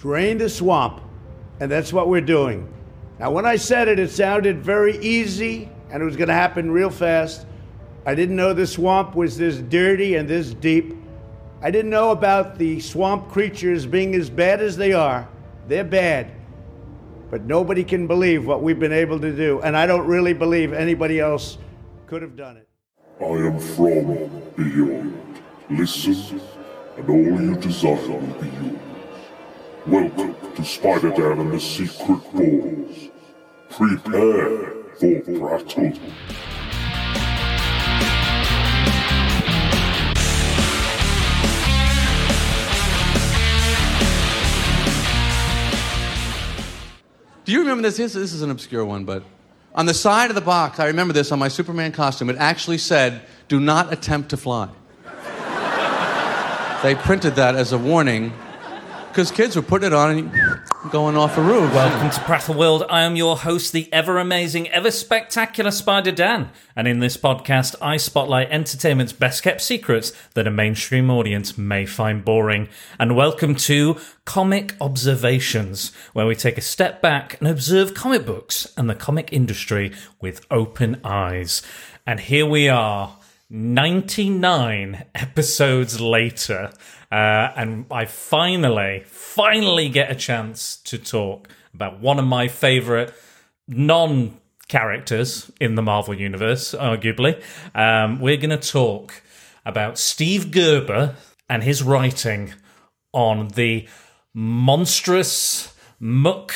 drain the swamp. And that's what we're doing. Now, when I said it, it sounded very easy and it was going to happen real fast. I didn't know the swamp was this dirty and this deep. I didn't know about the swamp creatures being as bad as they are. They're bad. But nobody can believe what we've been able to do. And I don't really believe anybody else could have done it. I am from beyond. Listen, and all you desire will be yours. Welcome to Spider-Dan and the Secret Bores. Prepare for Prattle. Do you remember this? This, this is an obscure one, but on the side of the box, I remember this on my Superman costume. It actually said, "Do not attempt to fly." they printed that as a warning because kids were putting it on and going off a roof. Welcome to Prattle World. I am your host, the ever amazing, ever spectacular Spider Dan. And in this podcast, I spotlight entertainment's best kept secrets that a mainstream audience may find boring. And welcome to Comic Observations, where we take a step back and observe comic books and the comic industry with open eyes. And here we are. 99 episodes later, uh, and I finally, finally get a chance to talk about one of my favorite non characters in the Marvel Universe, arguably. Um, we're going to talk about Steve Gerber and his writing on the monstrous, muck,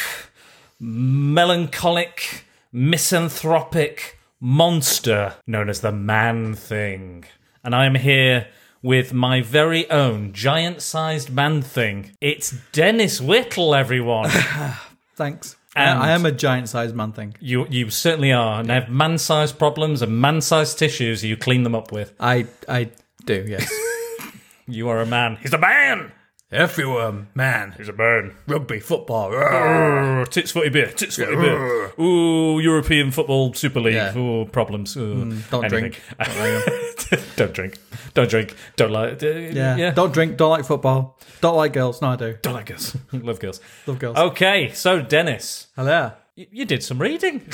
melancholic, misanthropic monster known as the Man Thing. And I am here with my very own giant sized man thing. It's Dennis Whittle, everyone. Thanks. And- I am a giant sized man thing. you you certainly are. And I have man sized problems and man sized tissues you clean them up with. I I do, yes. You are a man. He's a man! if you were man, He's a man. rugby, football. Urgh, tits footy beer, tits footy beer. Ooh, European Football Super League. Yeah. Ooh, problems. Ooh, Mm, don't anything. drink. don't drink. Don't drink. Don't like. Uh, Yeah. yeah. Don't drink, don't like football. Don't like girls. No, I do. Don't like girls. Love girls. Love girls. Okay, so Dennis, Hello. you, you did some reading.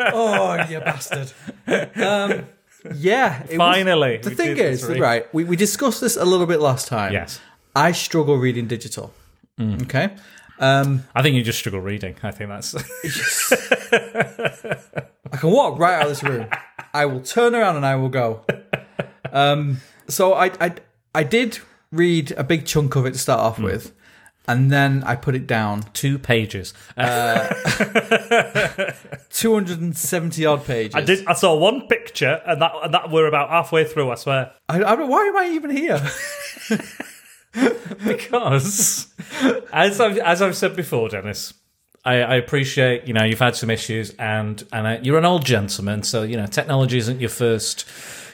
Oh, you bastard. Um, yeah. it was- Finally, the thing is, right, we, we discussed this a little bit last time. Yes. I struggle reading digital. Mm. Okay. Um, I think you just struggle reading. I think that's. I can walk right out of this room. I will turn around and I will go. Um, so I, I, I did read a big chunk of it to start off with, and then I put it down. Two pages. Uh, 270 odd pages. I did. I saw one picture, and that and that we're about halfway through. I swear. I, I why am I even here? because as I've as I've said before, Dennis, I, I appreciate you know you've had some issues and and uh, you're an old gentleman, so you know technology isn't your first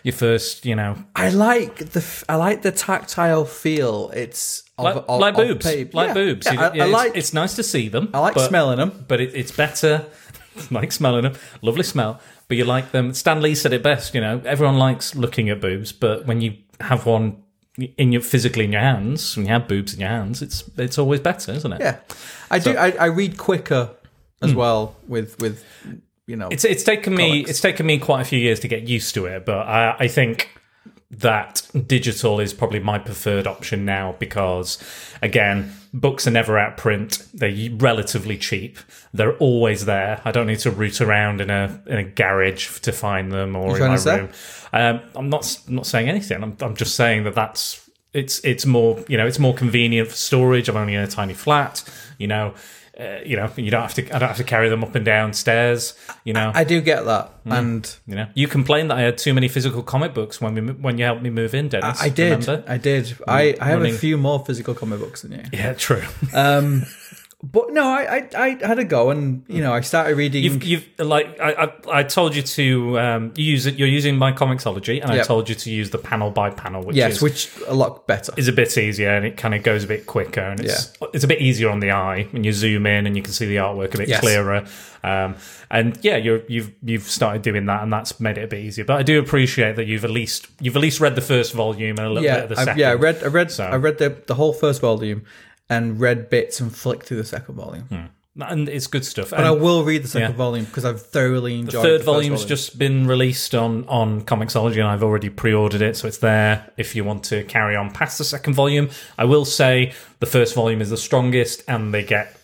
your first you know I like the I like the tactile feel. It's of, like, of- like of boobs, paper. like Yeah, boobs. yeah, You- I, I it's, like it's nice to see them. I like but- smelling them. but it, it's better. like smelling them, lovely smell. But you like them. Stan Lee said it best. You know, everyone likes looking at boobs, but when you have one in your physically in your hands, when you have boobs in your hands, it's it's always better, isn't it? Yeah, I do. I, I read quicker as hmm. well with with you know. It's it's taken me it's taken me quite a few years to get used to it, but I, I think that digital is probably my preferred option now because again books are never out print. They're relatively cheap. They're always there. I don't need to root around in a in a garage to find them or in my room. Um, i'm not I'm not saying anything. I'm, I'm just saying that that's it's it's more you know it's more convenient for storage. I'm only in a tiny flat you know uh, you know you don't have to i don't have to carry them up and down stairs you know I do get that, Hmm. and you know, you complained that I had too many physical comic books when we when you helped me move in, Dennis. I did. Remember? I did. I, I have running- a few more physical comic books than you. Yeah, true. Um, but no, I, I I had a go, and you know, I started reading. You've, you've like I, I, I told you to um, use it. You're using my Comixology, and I told you to use the panel by panel, which yes, is which a lot better. is a bit easier and it kind of goes a bit quicker and it's it's a bit easier on the eye when you zoom in and you can see the artwork a bit Yes. clearer. Um, and yeah, you're, you've you've started doing that and that's made it a bit easier. But I do appreciate that you've at least you've at least read the first volume and a little bit of the I, second. yeah. I read, I read, So- I read the the whole first volume, and read bits and flicked through the second volume. and it's good stuff. But I will read the second Yeah. volume because I've thoroughly The enjoyed. third the volume's volume. just been released on on Comixology, and I've already pre-ordered it, so it's there if you want to carry on past the second volume. I will say the first volume is the strongest, and they get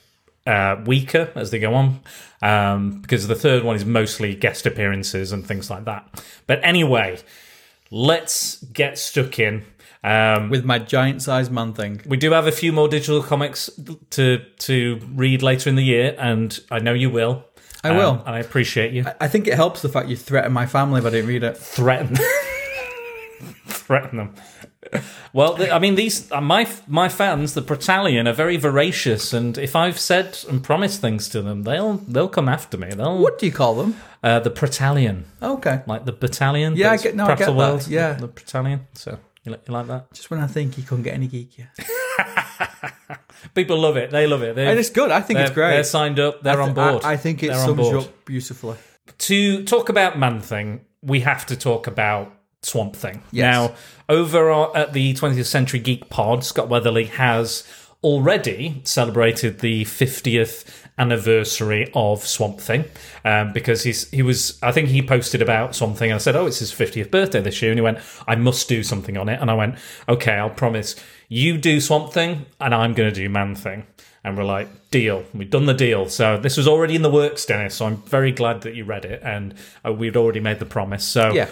uh, weaker as they go on, um, because the third one is mostly guest appearances and things like that. But anyway, let's get stuck in. Um, with my giant sized man thing. we do have a few more digital comics to to read later in the year, and I know you will. I will. Um, and I appreciate you. I think it helps the fact you threaten my family if I didn't read it. threaten threaten them. Well, I mean, these uh, my my fans, the Battalion, are very voracious, and if I've said and promised things to them, they'll they'll come after me. They'll What do you call them? uh, the Battalion, Okay. like the battalion. Yeah, I get- no, I get that, yeah. the Battalion. So you like, you like that? Just when I think he couldn't get any geekier. People love it. They love it. They, And it's good. I think it's great. They're signed up. They're I on th- I- board. I, think it They're sums you board. up beautifully. to talk about Man Thing, we have to talk about Swamp Thing. Yes. Now, over at the 20th Century Geek Pod, Scott Weatherly has already celebrated the 50th anniversary of Swamp Thing um, because he's he was I think he posted about something and I said oh it's his 50th birthday this year and he went I must do something on it. And I went okay I'll promise you do Swamp Thing and I'm going to do Man Thing. And we're like deal. We've done the deal. So this was already in the works Dennis so I'm very glad that you read it and uh, we'd already made the promise. So Yeah.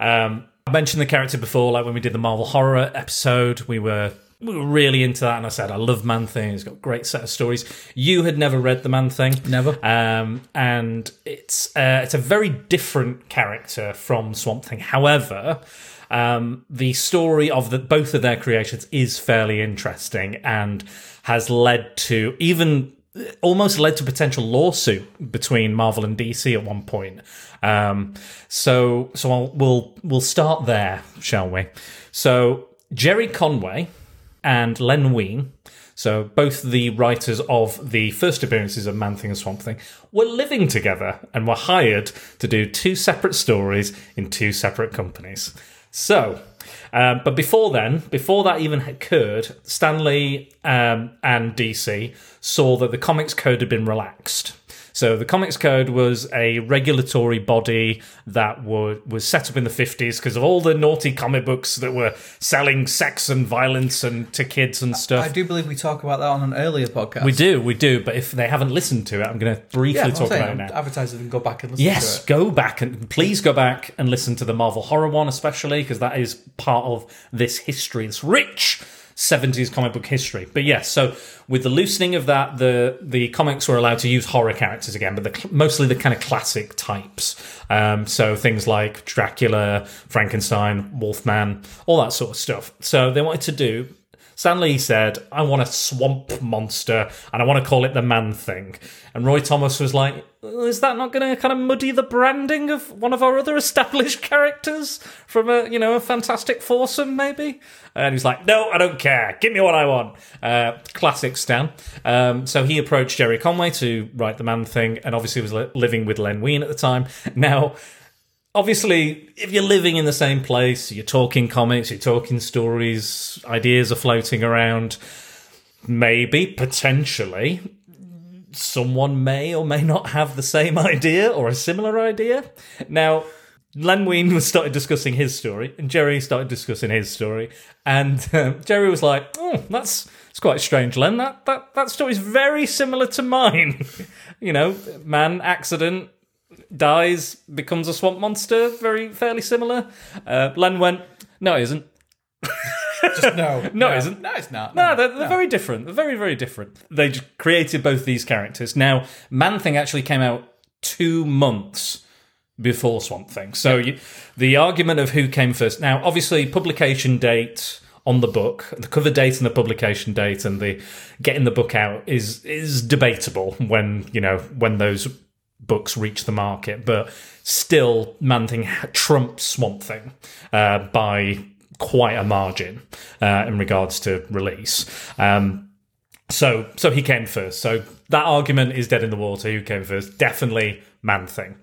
um, I mentioned the character before, like when we did the Marvel horror episode, we were we were really into that, and I said I love Man Thing. He's got a great set of stories. You had never read the Man Thing, Never. um, and it's uh, it's a very different character from Swamp Thing. However. Um, the story of the, both of their creations is fairly interesting and has led to even almost led to potential lawsuit between Marvel and DC at one point. Um, so so I'll, we'll we'll start there, shall we? So Gerry Conway and Len Wein, so both the writers of the first appearances of Man Thing and Swamp Thing, were living together and were hired to do two separate stories in two separate companies. So. Um, but before then, before that even occurred, Stan Lee um, and DC saw that the comics code had been relaxed. So the Comics Code was a regulatory body that were, was set up in the 50s because of all the naughty comic books that were selling sex and violence and to kids and stuff. I do believe we talk about that on an earlier podcast. we do, we do. But if they haven't listened to it, I'm going to briefly Yeah, talk saying, about it now. advertisers can go back and listen it. Yes, go back and please go back and listen to the Marvel Horror one, especially because that is part of this history, It's rich 70s comic book history. But yes, so with the loosening of that, the the comics were allowed to use horror characters again, but the, mostly the kind of classic types. Um, so things like Dracula, Frankenstein, Wolfman, all that sort of stuff. So they wanted to do Stan Lee said, I want a swamp monster and I want to call it the man thing. And Roy Thomas was like, is that not going to kind of muddy the branding of one of our other established characters from a, you know, a fantastic foursome maybe? And he's like, no, I don't care. Give me what I want. Uh, classic Stan. Um, so he approached Gerry Conway to write the man thing and obviously was li- living with Len Wein at the time. Now, obviously, if you're living in the same place, you're talking comics, you're talking stories, ideas are floating around, maybe, potentially, someone may or may not have the same idea or a similar idea. Now, Len Wein was started discussing his story, and Gerry started discussing his story, and um, Gerry was like, "Oh, that's it's quite strange, Len. That that that story's very similar to mine. you know, man accident, dies, becomes a swamp monster, very fairly similar. Uh, Len went, no, it isn't. Just no, No, it isn't. No, it's not. No, they're, they're very different. They're very, very different. They just created both these characters. Now, Man Thing actually came out two months before Swamp Thing. So you, the argument of who came first. Now, obviously, publication date on the book. The cover date and the publication date and the getting the book out is is debatable when you know when those books reach the market, but still, Man Thing trumps Swamp Thing uh, by quite a margin uh, in regards to release. Um, so, so he came first. So that argument is dead in the water. Who came first? Definitely Man Thing.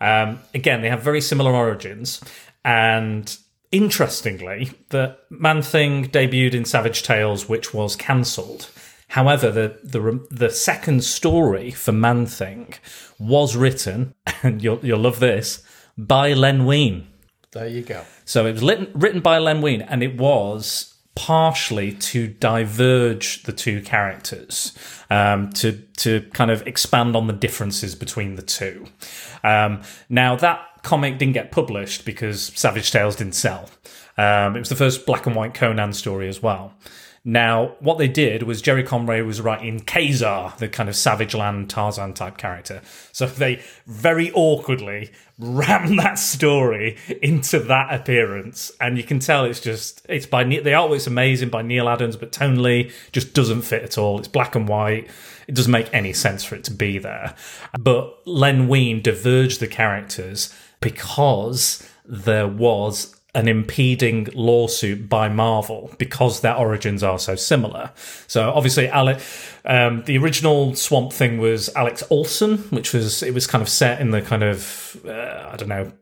Um, again, they have very similar origins, and interestingly, the Man Thing debuted in Savage Tales, which was cancelled. However, the, the the second story for Man Thing was written, and you'll you'll love this, by Len Wein. There you go. So it was lit- written by Len Wein, and it was partially to diverge the two characters, um, to to kind of expand on the differences between the two. Um, now that comic didn't get published because Savage Tales didn't sell. Um, it was the first black and white Conan story as well. Now, what they did was Gerry Conway was writing Ka-Zar, the kind of savage land Tarzan type character. So they very awkwardly rammed that story into that appearance, and you can tell it's just it's by the artwork's amazing by Neal Adams, but tonally just doesn't fit at all. It's black and white. It doesn't make any sense for it to be there. But Len Wein diverged the characters because there was an impeding lawsuit by Marvel because their origins are so similar. So obviously, Alec, um, the original Swamp Thing was Alex Olsen, which was it was kind of set in the kind of uh, I don't know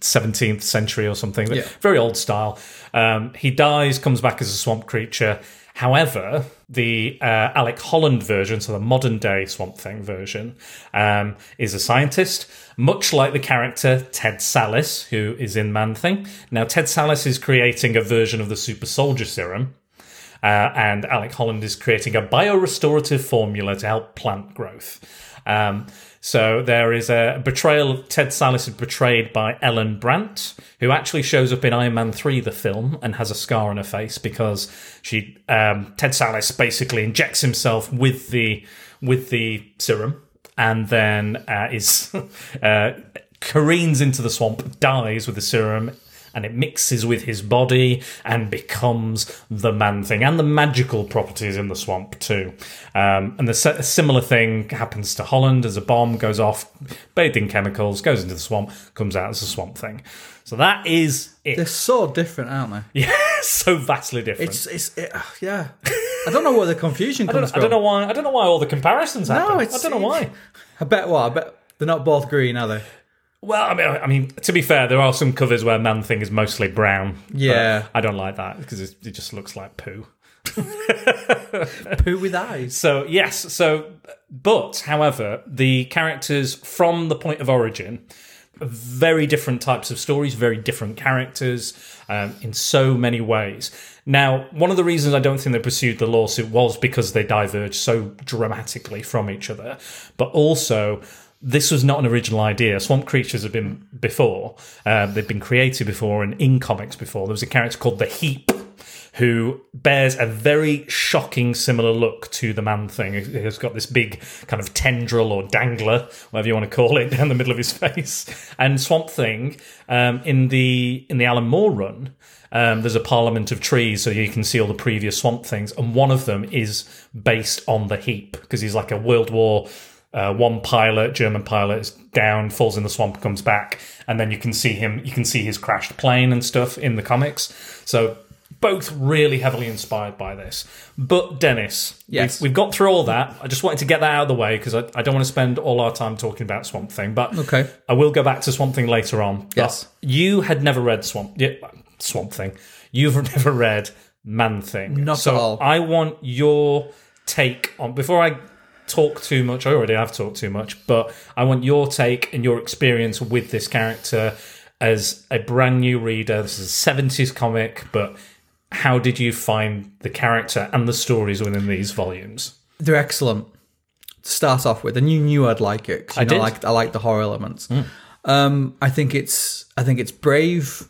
17th century or something, Yeah. very old style. Um, he dies, comes back as a swamp creature. However, the uh, Alec Holland version, so the modern day Swamp Thing version, um, is a scientist, much like the character Ted Sallis, who is in Man Thing. Now, Ted Sallis is creating a version of the super soldier serum, uh, and Alec Holland is creating a biorestorative formula to help plant growth. Um, so there is a betrayal. Ted Sallis is betrayed by Ellen Brandt, who actually shows up in Iron Man three, the film, and has a scar on her face because she um, Ted Sallis basically injects himself with the with the serum, and then uh, is uh, careens into the swamp, dies with the serum, and it mixes with his body and becomes the man thing and the magical properties in the swamp too. Um, and the a similar thing happens to Holland as a bomb goes off, bathed in chemicals, goes into the swamp, comes out as a swamp thing. So that is it. They're so different, aren't they? Yeah, so vastly different. It's it's it, uh, yeah. I don't know where the confusion I comes don't, I don't know why. I don't know why all the comparisons happen. No, I don't know why. I bet what I bet they're not both green, are they? Well, I mean, I mean, to be fair, there are some covers where Man Thing is mostly brown. Yeah. I don't like that because it, just looks like poo. Poo with eyes. So yes, so but however, the characters from the point of origin, very different types of stories, very different characters um, in so many ways. Now, one of the reasons I don't think they pursued the lawsuit was because they diverged so dramatically from each other, but also this was not an original idea. Swamp creatures have been before; um, they've been created before and in comics before. There was a character called the Heap who bears a very shocking similar look to the man thing. He's got this big kind of tendril or dangler, whatever you want to call it, down the middle of his face. And Swamp Thing um, in the in the Alan Moore run. Um, there's a parliament of trees, so you can see all the previous Swamp Things, and one of them is based on the Heap because he's like a World War uh, one pilot, German pilot, is down, falls in the swamp, comes back, and then you can see him. You can see his crashed plane and stuff in the comics. So both really heavily inspired by this. But Dennis, Yes. we've, we've got through all that. I just wanted to get that out of the way because I, I don't want to spend all our time talking about Swamp Thing. But Okay. I will go back to Swamp Thing later on. But Yes. you had never read Swamp yeah, Swamp Thing. You've never read Man Thing. Not so at all. I want your take on before I talk too much. I already have talked too much, but I want your take and your experience with this character as a brand new reader. This is a 70s comic, but how did you find the character and the stories within these volumes? They're excellent to start off with, and you knew I'd like it. you I know, did. Hmm. like I like the horror elements. Um, I think it's I think it's brave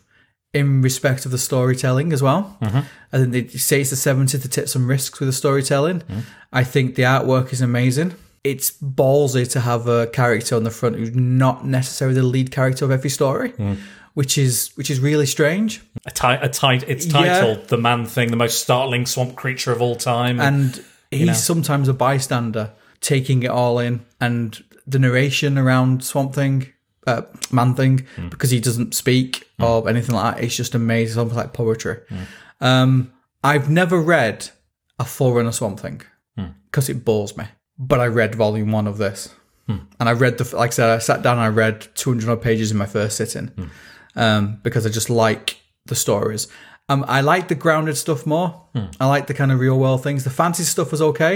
in respect of the storytelling as well. Mm-hmm. I think they say it's the seventies to take some risks with the storytelling. Mm-hmm. I think the artwork is amazing. It's ballsy to have a character on the front who's not necessarily the lead character of every story. Mm. which is which is really strange. A ti- a ti- it's titled "The Man Thing," the most startling swamp creature of all time. and he's know. sometimes a bystander taking it all in and the narration around swamp thing uh, man thing because he doesn't speak or anything like that. It's just amazing it's almost like poetry. Um i've never read a forerunner swamp thing because it bores me but i read volume one of this. And i read the like i said i sat down and i read 200 odd pages in my first sitting um, because I just like the stories. Um, I like the grounded stuff more. I like the kind of real world things. The fantasy stuff was okay,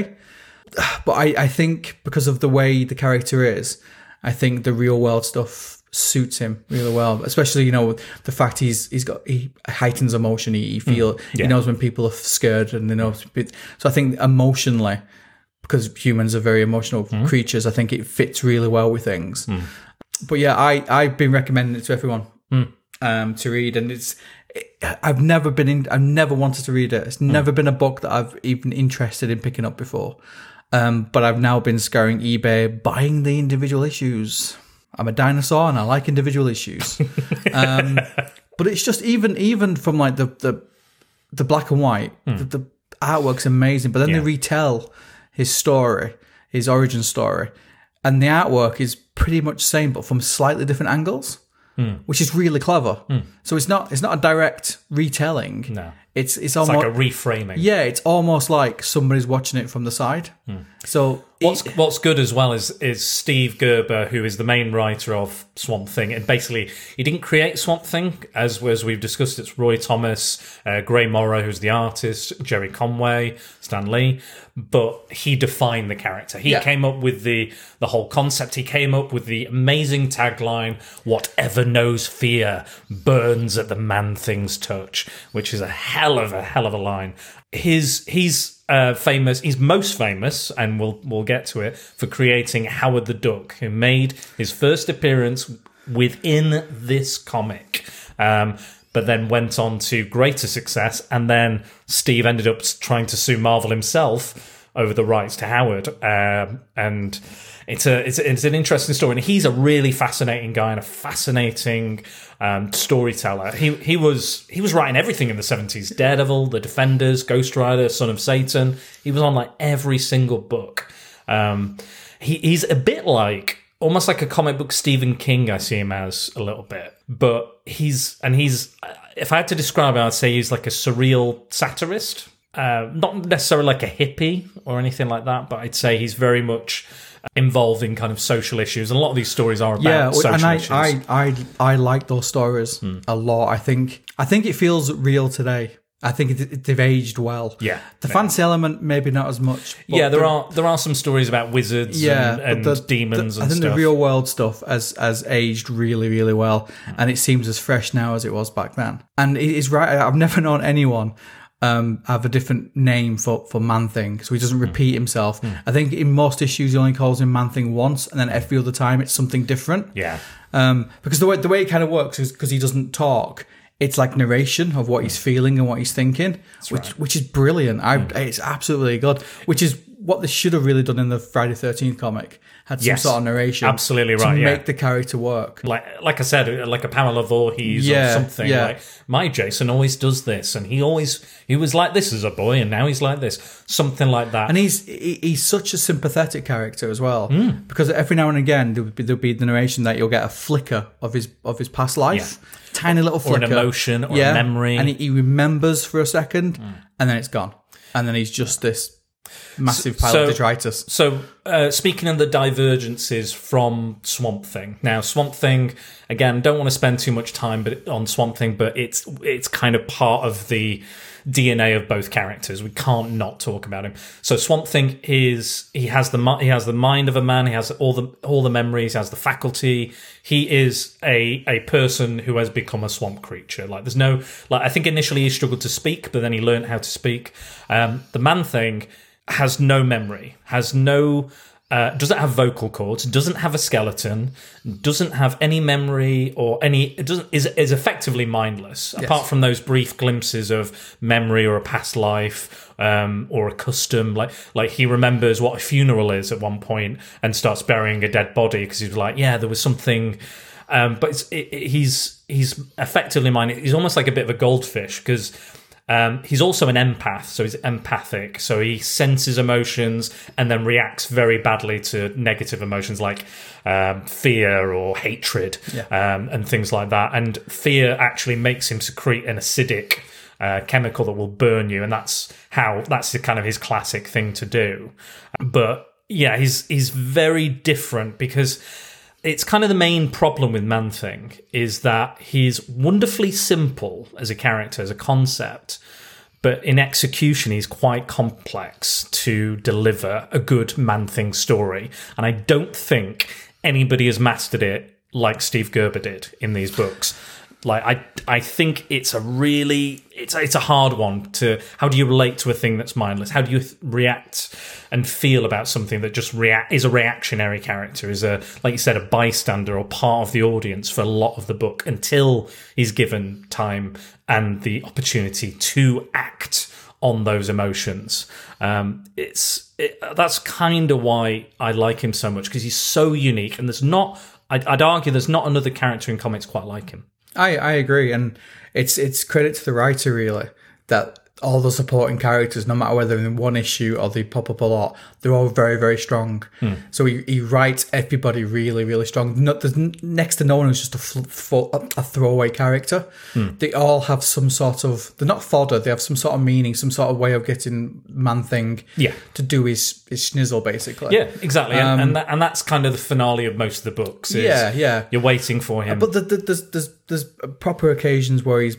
but I, I think because of the way the character is, I think the real world stuff suits him really well. Especially you know the fact he's he's got he heightens emotion. He, he mm. feel he knows when people are scared and they know. So I think emotionally, because humans are very emotional mm. creatures, I think it fits really well with things mm. but yeah, I I've been recommending it to everyone um, to read, and it's I've never been in, I've never wanted to read it. It's never been a book that I've even interested in picking up before. Um, but I've now been scouring eBay, buying the individual issues. I'm a dinosaur and I like individual issues. um, but it's just even even from like the the the black and white, the, the artwork's amazing. But then Yeah. they retell his story, his origin story, and the artwork is pretty much the same, but from slightly different angles, which is really clever. So it's not it's not a direct retelling. No. It's it's it's almost like a reframing. yeah, it's almost like somebody's watching it from the side. Hmm. So What's it- What's good as well is is Steve Gerber, who is the main writer of Swamp Thing, and basically he didn't create Swamp Thing as as we've discussed. It's Roy Thomas, uh, Gray Morrow, who's the artist, Gerry Conway, Stan Lee, but he defined the character. He Yeah. came up with the the whole concept. He came up with the amazing tagline: "Whatever knows fear burns at the man thing's touch," which is a hell of a hell of a line. His he's uh, famous. He's most famous, and we'll we'll get to it for creating Howard the Duck, who made his first appearance within this comic. Um, but then went on to greater success, and then Steve ended up trying to sue Marvel himself over the rights to Howard. Um, and it's a it's, it's an interesting story, and he's a really fascinating guy and a fascinating um, storyteller. He he was he was writing everything in the seventies: Daredevil, The Defenders, Ghost Rider, Son of Satan. He was on like every single book. Um, he, he's a bit like almost like a comic book Stephen King. I see him as a little bit, but he's and he's. If I had to describe him, I'd say he's like a surreal satirist. Uh, not necessarily like a hippie or anything like that, but I'd say he's very much involved in kind of social issues. And a lot of these stories are about yeah, social and I, issues. I I I like those stories Hmm. a lot. I think I think it feels real today. I think they've aged well. Yeah. the fancy element maybe not as much. yeah, there the- are there are some stories about wizards yeah, and, and demons the, and I think stuff. the real world stuff has has aged really really well, and it seems as fresh now as it was back then. And it is right. I've never known anyone um, have a different name for for Man Thing, so he doesn't Hmm. repeat himself. I think in most issues he only calls him Man Thing once, and then every other time it's something different. yeah. Um, because the way the way it kind of works is because he doesn't talk. It's like narration of what he's feeling and what he's thinking, which which is brilliant. I it's absolutely good. Which is what they should have really done in the Friday Thirteenth comic. Had some Yes, sort of narration, absolutely to right, yeah. make the character work. like like I said, like a Pamela Voorhees Yeah, or something. yeah. Like my Jason always does this, and he always he was like this as a boy, and now he's like this, something like that. And he's he- he's such a sympathetic character as well, Hmm. because every now and again there would be, there'll be the narration that you'll get a flicker of his of his past life, tiny little flicker, Or an emotion or a memory. And he, he remembers for a second, and then it's gone, and then he's just this massive pile so- of detritus. So, uh, speaking of the divergences from Swamp Thing, now Swamp Thing again, don't want to spend too much time but on Swamp Thing, but it's it's kind of part of the DNA of both characters. We can't not talk about him. So Swamp Thing is he has the he has the mind of a man. He has all the all the memories. He has the faculty. He is a a person who has become a swamp creature. Like there's no like I think initially he struggled to speak, but then he learned how to speak. Um, the man thing has no memory, has no. Uh, doesn't have vocal cords, doesn't have a skeleton, doesn't have any memory or any. It doesn't is is effectively mindless. Apart from those brief glimpses of memory or a past life um, or a custom, like like he remembers what a funeral is at one point and starts burying a dead body because he's like, yeah, there was something. Um, but it's, it, it- he's he's effectively mine. He's almost like a bit of a goldfish because um, he's also an empath, so he's empathic. So he senses emotions and then reacts very badly to negative emotions like um, fear or hatred um, and things like that. And fear actually makes him secrete an acidic uh, chemical that will burn you, and that's how that's the kind of his classic thing to do. But yeah, he's he's very different because it's kind of the main problem with Man Thing is that he's wonderfully simple as a character, as a concept, but in execution he's quite complex to deliver a good Man Thing story. And I don't think anybody has mastered it like Steve Gerber did in these books. Like I, I think it's a really, it's it's a hard one to. How do you relate to a thing that's mindless? How do you th- react and feel about something that just react is a reactionary character, is a like you said, a bystander or part of the audience for a lot of the book until he's given time and the opportunity to act on those emotions. Um, it's it, that's kind of why I like him so much because he's so unique, and there's not. I'd, I'd argue there's not another character in comics quite like him. I, I agree, and it's it's credit to the writer really that all the supporting characters, no matter whether in one issue or they pop up a lot, they're all very very strong. Hmm. So he, he writes everybody really really strong. Not there's next to no one who's just a fl- a throwaway character. Hmm. They all have some sort of they're not fodder. They have some sort of meaning, some sort of way of getting man thing Yeah. to do his his schnizzle basically. Yeah, exactly, and and, um, that, and that's kind of the finale of most of the books. is Yeah, yeah. You're waiting for uh, him, But the, the, there's there's there's proper occasions where he's,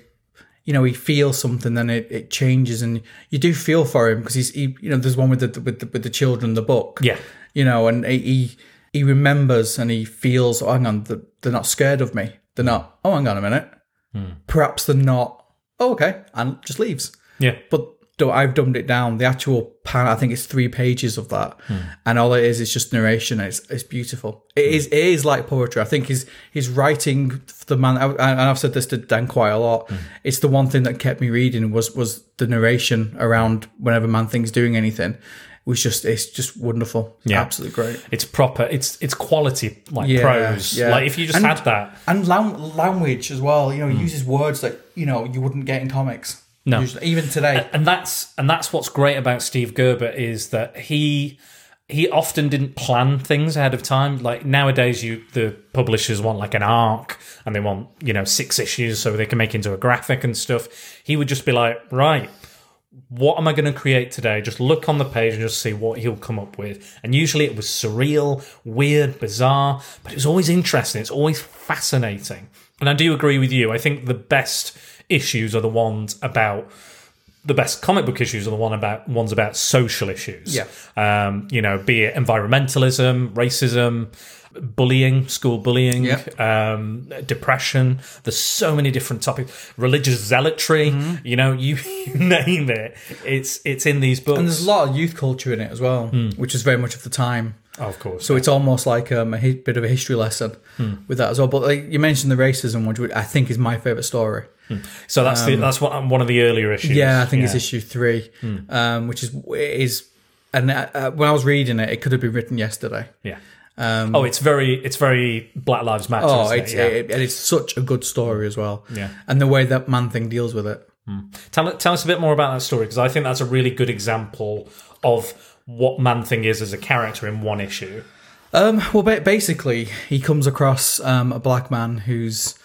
you know, he feels something, then it, it changes, and you do feel for him because he's, he, you know, there's one with the with the, with the children, the book, Yeah. you know, and he he, remembers and he feels, oh, hang on, they're, not scared of me, they're not. Oh, hang on a minute, hmm. perhaps they're not. Oh, okay, and just leaves. yeah, But I've dumbed it down, the actual pan, I think it's three pages of that, hmm. and all it is is just narration. It's it's beautiful. It hmm. is it is like poetry. I think his his writing, the man, and I've said this to Dan quite a lot. Hmm. It's the one thing that kept me reading was was the narration around whenever Man Thing's doing anything. It was just it's just wonderful. It's Yeah. absolutely great. it's proper. It's it's quality like Yeah, prose. yeah. Like if you just And- had that, And language as well. You know, uses words that you know you wouldn't get in comics. No. Usually, even today. and that's and that's what's great about Steve Gerber is that he he often didn't plan things ahead of time. Like nowadays, you the publishers want like an arc and they want you know six issues so they can make into a graphic and stuff. He would just be like, right. What am I going to create today? Just look on the page and just see what he'll come up with. And usually it was surreal, weird, bizarre, but it was always interesting. It's always fascinating. And I do agree with you. I think the best issues are the ones about the best comic book issues are the one about ones about social issues. Yeah. Um, you know, be it environmentalism, racism, bullying, school bullying, Yep. um, depression. There's so many different topics. Religious zealotry. Mm-hmm. You know, you, you name it. It's it's in these books. And there's a lot of youth culture in it as well, which is very much of the time. Oh, of course. So it's almost like um, a hi- bit of a history lesson with that as well. But like you mentioned the racism, which I think is my favorite story. so that's the, that's what one of the earlier issues. um, Yeah, I think it's issue three, um, which is is. And uh, uh, when I was reading it, it could have been written yesterday. Yeah. oh, it's very it's very Black Lives Matter. Um, Oh, it's it? Yeah. it, and it's such a good story as well. Yeah. and the way that Man Thing deals with it. Tell, tell us a bit more about that story because I think that's a really good example of what Man Thing is as a character in one issue. Um, well, basically, he comes across um, a black man who's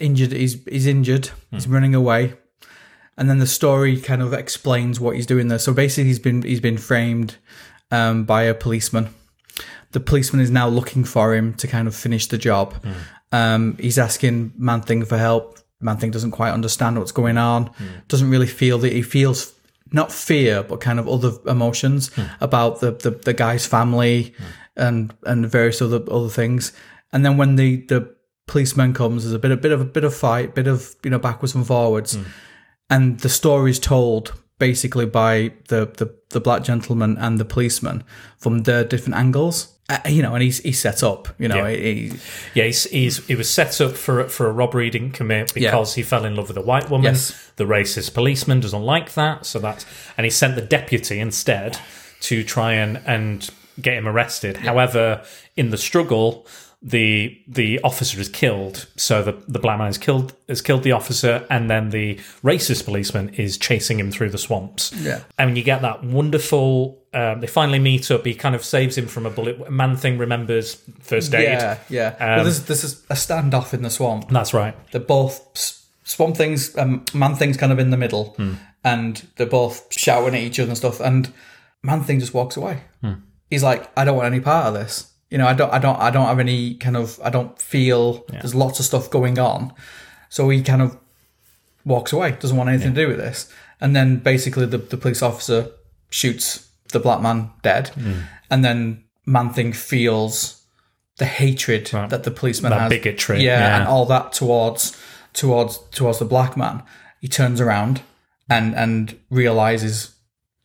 injured. He's he's injured. He's running away, and then the story kind of explains what he's doing there. So basically, he's been he's been framed um, by a policeman. The policeman is now looking for him to kind of finish the job. Um, he's asking Man Thing for help. Man Thing doesn't quite understand what's going on. Doesn't really feel that he feels not fear, but kind of other emotions hmm. about the, the, the guy's family hmm. and and various other other things. And then when the the policeman comes, there's a bit a bit of a bit of fight, bit of you know backwards and forwards, hmm. and the story is told basically by the, the the black gentleman and the policeman from their different angles. Uh, you know, and he's he's set up. You know, Yeah. he, Yeah, he's, he's he was set up for for a robbery he didn't commit because he fell in love with a white woman. Yes. The racist policeman doesn't like that, so that's and he sent the deputy instead to try and and get him arrested. However, in the struggle, the the officer is killed. So the the black man is killed has killed the officer, and then the racist policeman is chasing him through the swamps. Yeah. and you get that wonderful. Um, they finally meet up. He kind of saves him from a bullet. Man thing remembers first aid. Yeah, yeah. Um, well, there's, there's a standoff in the swamp. That's right. They're both swamp things, um, man things kind of in the middle, Hmm. and they're both shouting at each other and stuff. And man thing just walks away. Hmm. He's like, I don't want any part of this. You know, I don't, I don't, I don't have any kind of, I don't feel there's lots of stuff going on. So he kind of walks away, doesn't want anything to do with this. And then basically the, the police officer shoots the black man dead. Hmm. And then man thing feels the hatred that the policeman That has. bigotry, Yeah, yeah. and all that towards towards towards the black man. He turns around and and realizes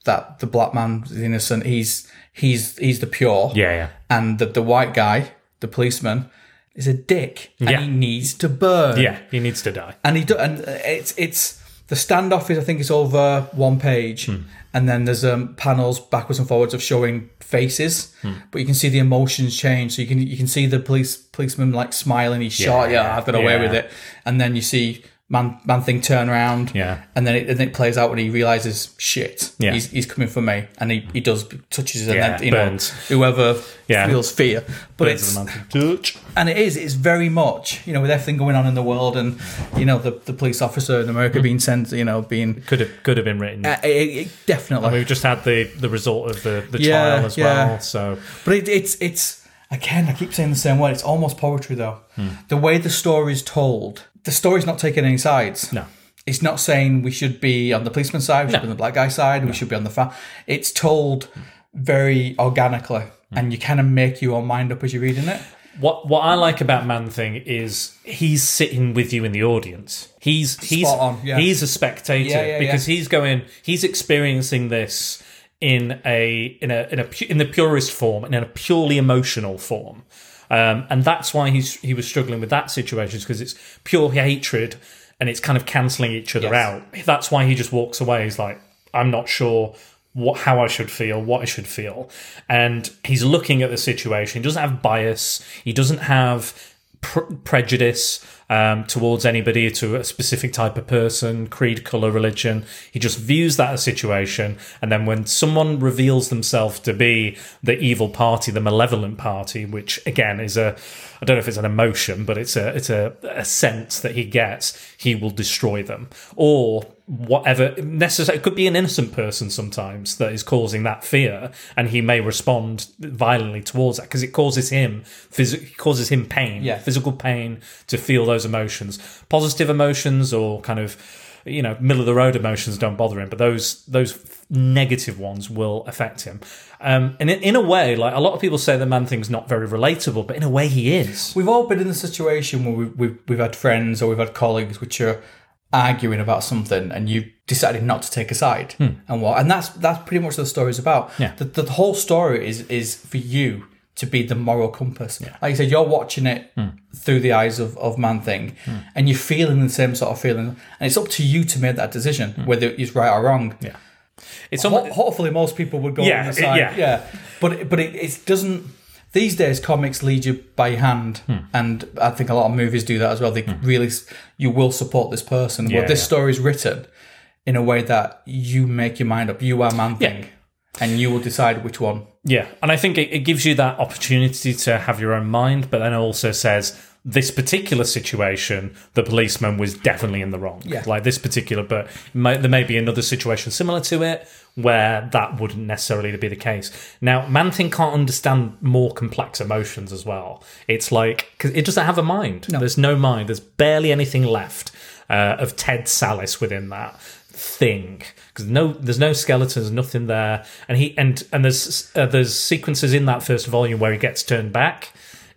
that the black man is innocent. He's he's he's the pure. Yeah, yeah. And that the white guy, the policeman, is a dick and Yeah. he needs to burn. Yeah, he needs to die. And he do, and it's it's the standoff is I think it's over one page, Hmm. and then there's um, panels backwards and forwards of showing faces, Hmm. but you can see the emotions change. So you can you can see the police policeman like smiling. He's shot. Yeah, I've got away yeah. with it. And then you see man man thing turn around. Yeah. and then it, and it plays out when he realizes shit. Yeah. he's, he's coming for me, and he, he does touches and Yeah, then you burns. know whoever Yeah. feels fear. But Burns it's of the man. Touch. and it is it's very much you know with everything going on in the world and you know the, the police officer in america Mm. being sent you know being Could have could have been written. uh, it, it, definitely We've just had the the result of the the Yeah, trial as well. So but it, it's it's again i keep saying the same word it's almost poetry though Hmm. the way the story is told the story's not taking any sides no. it's not saying we should be on the policeman's side we should be on the black guy side we should be on the fa- it's told very organically Hmm. and you kind of make your own mind up as you're reading it What what I like about Man Thing is he's sitting with you in the audience. He's he's on, yeah. he's a spectator Yeah, yeah, because he's going he's experiencing this in a in a in a in the purest form and in a purely emotional form. Um, and that's why he's he was struggling with that situation because it's pure hatred and it's kind of cancelling each other Yes. out. That's why he just walks away. He's like, I'm not sure what how I should feel, what I should feel, and he's looking at the situation. He doesn't have bias. He doesn't have pr- prejudice um, towards anybody, to a specific type of person, creed, color, religion. He just views that as a situation, and then when someone reveals themselves to be the evil party, the malevolent party, which again is a I don't know if it's an emotion, but it's a it's a, a sense that he gets. He will destroy them, or whatever necessary. It could be an innocent person sometimes that is causing that fear, and he may respond violently towards that because it causes him phys- causes him pain, Yeah. physical pain to feel those emotions. Positive emotions or kind of you know middle of the road emotions don't bother him, but those those negative ones will affect him. Um, and in, in a way, like a lot of people say, the man thing's not very relatable, but in a way, he is. We've all been in the situation where we've, we've, we've had friends or we've had colleagues which are arguing about something and you decided not to take a side. Hmm. And what and that's that's pretty much what the story is about. Yeah. the, the whole story is is for you to be the moral compass. Like you said you're watching it hmm. through the eyes of, of man thing hmm. and you're feeling the same sort of feeling. And it's up to you to make that decision whether it's right or wrong. Yeah. It's Ho- almost, hopefully most people would go Yeah, on the it- yeah. yeah. But but it, it doesn't. These days, comics lead you by hand, Hmm. and I think a lot of movies do that as well. They really, you will support this person. Yeah, well, this yeah. story is written in a way that you make your mind up. You are man thing, and you will decide which one. Yeah, and I think it, it gives you that opportunity to have your own mind, but then it also says this particular situation, the policeman was definitely in the wrong. Yeah. Like this particular, but there may be another situation similar to it where that wouldn't necessarily be the case. Now, Man-Thing can't understand more complex emotions as well. It's like, because it doesn't have a mind. No. There's no mind. There's barely anything left uh, of Ted Sallis within that thing because no there's no skeletons nothing there and he and and there's uh, there's sequences in that first volume where he gets turned back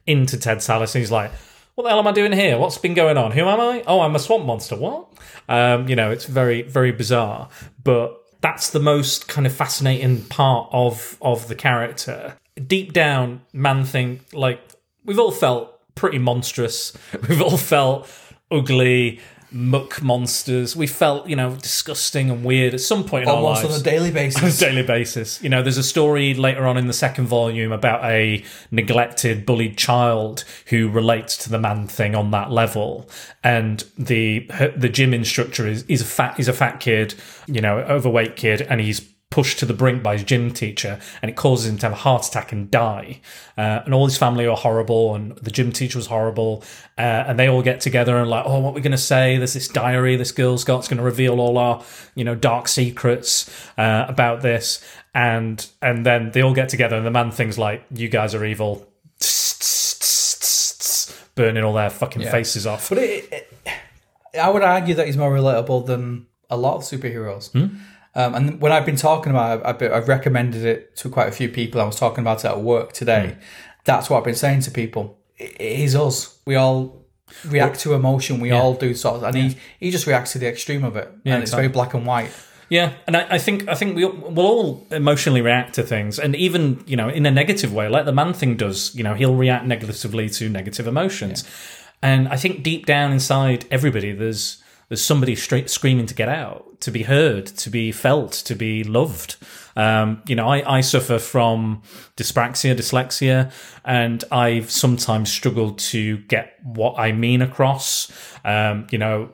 into Ted Sallis and he's like what the hell am I doing here? What's been going on? Who am I? Oh I'm a swamp monster. What? Um you know it's very very bizarre. But that's the most kind of fascinating part of of the character. Deep down man thing like we've all felt pretty monstrous. We've all felt ugly muck monsters. We felt, you know, disgusting and weird at some point in Almost our on a daily on a basis. daily basis. You know, there's a story later on in the second volume about a neglected, bullied child who relates to the man thing on that level, and the the gym instructor is is a fat he's a fat kid, you know, overweight kid, and he's pushed to the brink by his gym teacher and it causes him to have a heart attack and die. Uh, and all his family are horrible and the gym teacher was horrible. Uh, and they all get together and like oh what are we going to say? There's this diary this girl's got it's going to reveal all our you know dark secrets uh, about this. And and then they all get together and the man thinks like you guys are evil. Burning all their fucking faces off. But it, it, I would argue that he's more relatable than a lot of superheroes. Hmm? Um, and when I've been talking about it, I've, been, I've recommended it to quite a few people. I was talking about it at work today. Hmm. That's what I've been saying to people. It, it is us. We all react to emotion. We all do sort of, and he, he just reacts to the extreme of it. and it's very black and white. Yeah, and I, I think I think we we'll all emotionally react to things, and even you know in a negative way, like the man thing does. You know, he'll react negatively to negative emotions, and I think deep down inside everybody, there's there's somebody straight screaming to get out, to be heard, to be felt, to be loved. Um, you know, I, I suffer from dyspraxia, dyslexia, and I've sometimes struggled to get what I mean across. Um, you know,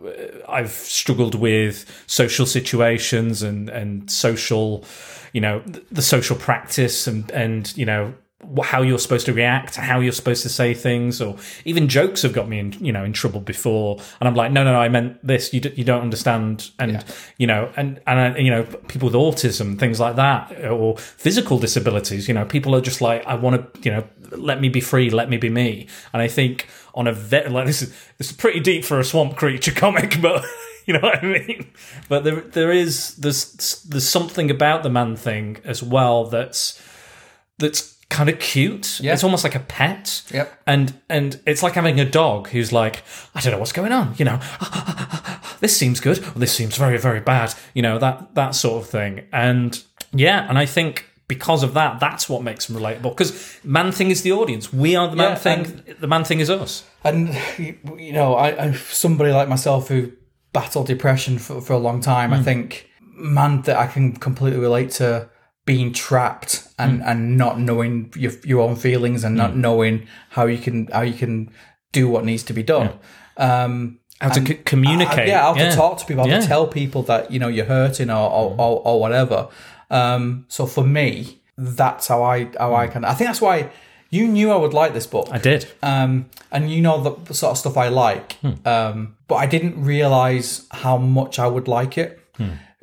I've struggled with social situations and, and social, you know, the social practice and, and, you know, how you're supposed to react, how you're supposed to say things, or even jokes have got me in, you know, in trouble before. And I'm like, no, no, no, I meant this. You, d- you don't understand. And, you know, and, and, I, you know, people with autism, things like that, or physical disabilities, you know, people are just like, I want to, you know, let me be free, let me be me. And I think on a ve- like this is, this is pretty deep for a swamp creature comic, but you know what I mean? But there, there is, there's, there's something about the man thing as well that's, that's kind of cute. Yeah. It's almost like a pet. Yep. And and it's like having a dog who's like, I don't know what's going on, you know. this seems good. Or this seems very very bad. You know that that sort of thing. And yeah, and I think because of that, that's what makes them relatable. Because Man Thing is the audience. We are the Man Yeah, Thing. the Man Thing is us. And you know, I, I somebody like myself who battled depression for, for a long time. I hmm. think, man, that I can completely relate to being trapped and, and not knowing your your own feelings and not knowing how you can how you can do what needs to be done. Um, How to c- communicate. uh, yeah, how to talk to people, how Yeah. to tell people that you know you're hurting or or, or, or whatever. Um, so for me, that's how I how I can. I think that's why you knew I would like this book I did. um, and you know the sort of stuff I like. Um, but I didn't realize how much I would like it.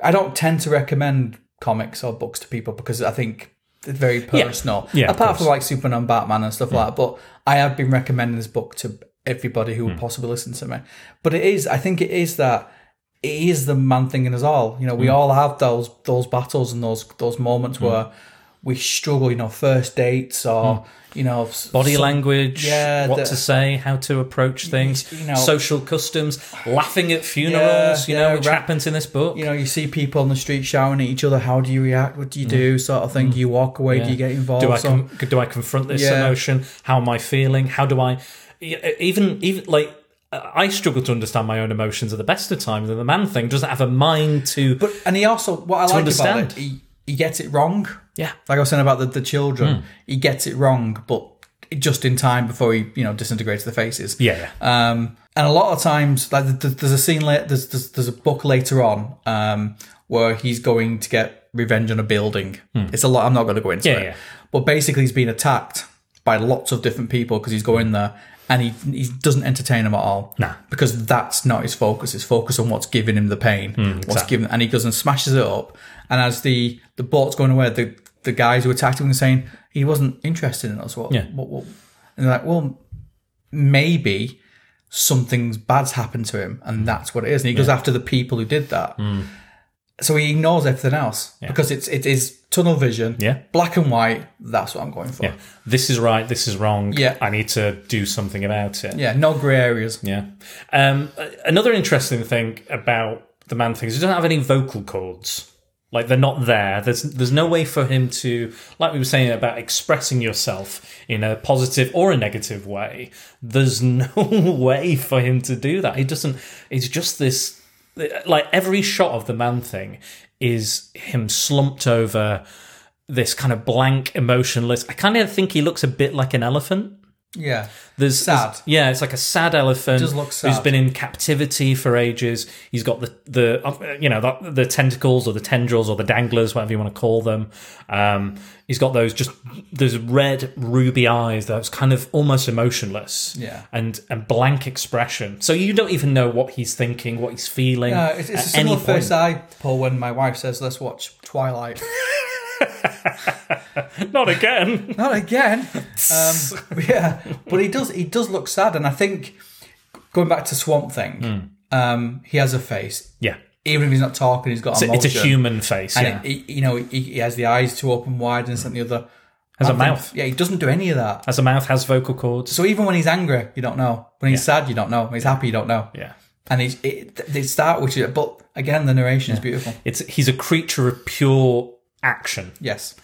I don't tend to recommend comics or books to people because I think very personal. Yeah, of Apart from like Superman, Batman, and stuff like that. But I have been recommending this book to everybody who would hmm. possibly listen to me. But it is, I think it is that it is the man thing in us all. You know, we hmm. all have those those battles and those those moments hmm. where we struggle. You know, first dates or hmm. you know Body some- language, Yeah, what the- to say, how to approach things, you know- social customs, laughing at funerals, you know, yeah, which happens in this book. you know, you see people on the street shouting at each other. How do you react? What do you do? Hmm. Sort of thing. Do you walk away? Do you get involved? do I com- do I confront this Yeah. emotion? How am I feeling? How do I even even like I struggle to understand my own emotions at the best of times, and the man thing doesn't have a mind to. but and he also what I like understand. about it, he, he gets it wrong. Yeah, Like I was saying about the, the children, Hmm. he gets it wrong, but just in time before he you know disintegrates the faces. yeah, Um, and a lot of times, like th- th- there's a scene later, there's, there's there's a book later on um, where he's going to get revenge on a building. It's a lot. I'm not going to go into. Yeah, it, yeah. but basically he's being attacked by lots of different people because he's going there and he he doesn't entertain them at all. Nah. because that's not his focus. His focus on what's giving him the pain. What's Hmm, exactly. giving, and he goes and smashes it up. And as the the boat's going away, the the guys who attacked him are saying he wasn't interested in us. What? Yeah. What? what? And they're like, well, maybe something's bad's happened to him, and that's what it is. And he goes after the people who did that. Hmm. So he ignores everything else because it's it is tunnel vision. Yeah. black and white. That's what I'm going for. yeah. This is right. This is wrong. Yeah. I need to do something about it. Yeah, no grey areas. Yeah. Um, another interesting thing about the man thing is he doesn't have any vocal cords. Like they're not there. There's there's no way for him to, like we were saying about expressing yourself in a positive or a negative way. There's no way for him to do that. He doesn't. It's just this. Like every shot of the man thing is him slumped over this kind of blank, emotionless. I kind of think he looks a bit like an elephant. Yeah. There's Sad. there's- yeah, it's like a sad elephant look who's sad. been in captivity for ages. He's got the the uh, you know the, the tentacles or the tendrils or the danglers, whatever you want to call them. Um, he's got those just those red ruby eyes that's kind of almost emotionless. Yeah. and and blank expression. So you don't even know what he's thinking, what he's feeling. Uh, it's, it's a similar face point. I pull when my wife says, "Let's watch Twilight." Not again. Not again. Um, yeah, but he does. He does look sad, and I think going back to Swamp Thing, um, he has a face. yeah, Even if he's not talking, he's got it's a, it's a human face. and Yeah, it, he, you know, he, he has the eyes to open wide and something the other. has a mouth. Yeah, he doesn't do any of that. Has a mouth. Has vocal cords. So even when he's angry, you don't know. When he's sad, you don't know. When he's happy, you don't know. Yeah. And he's, it, they start with it, but again, the narration is beautiful. It's he's a creature of pure action. Yes.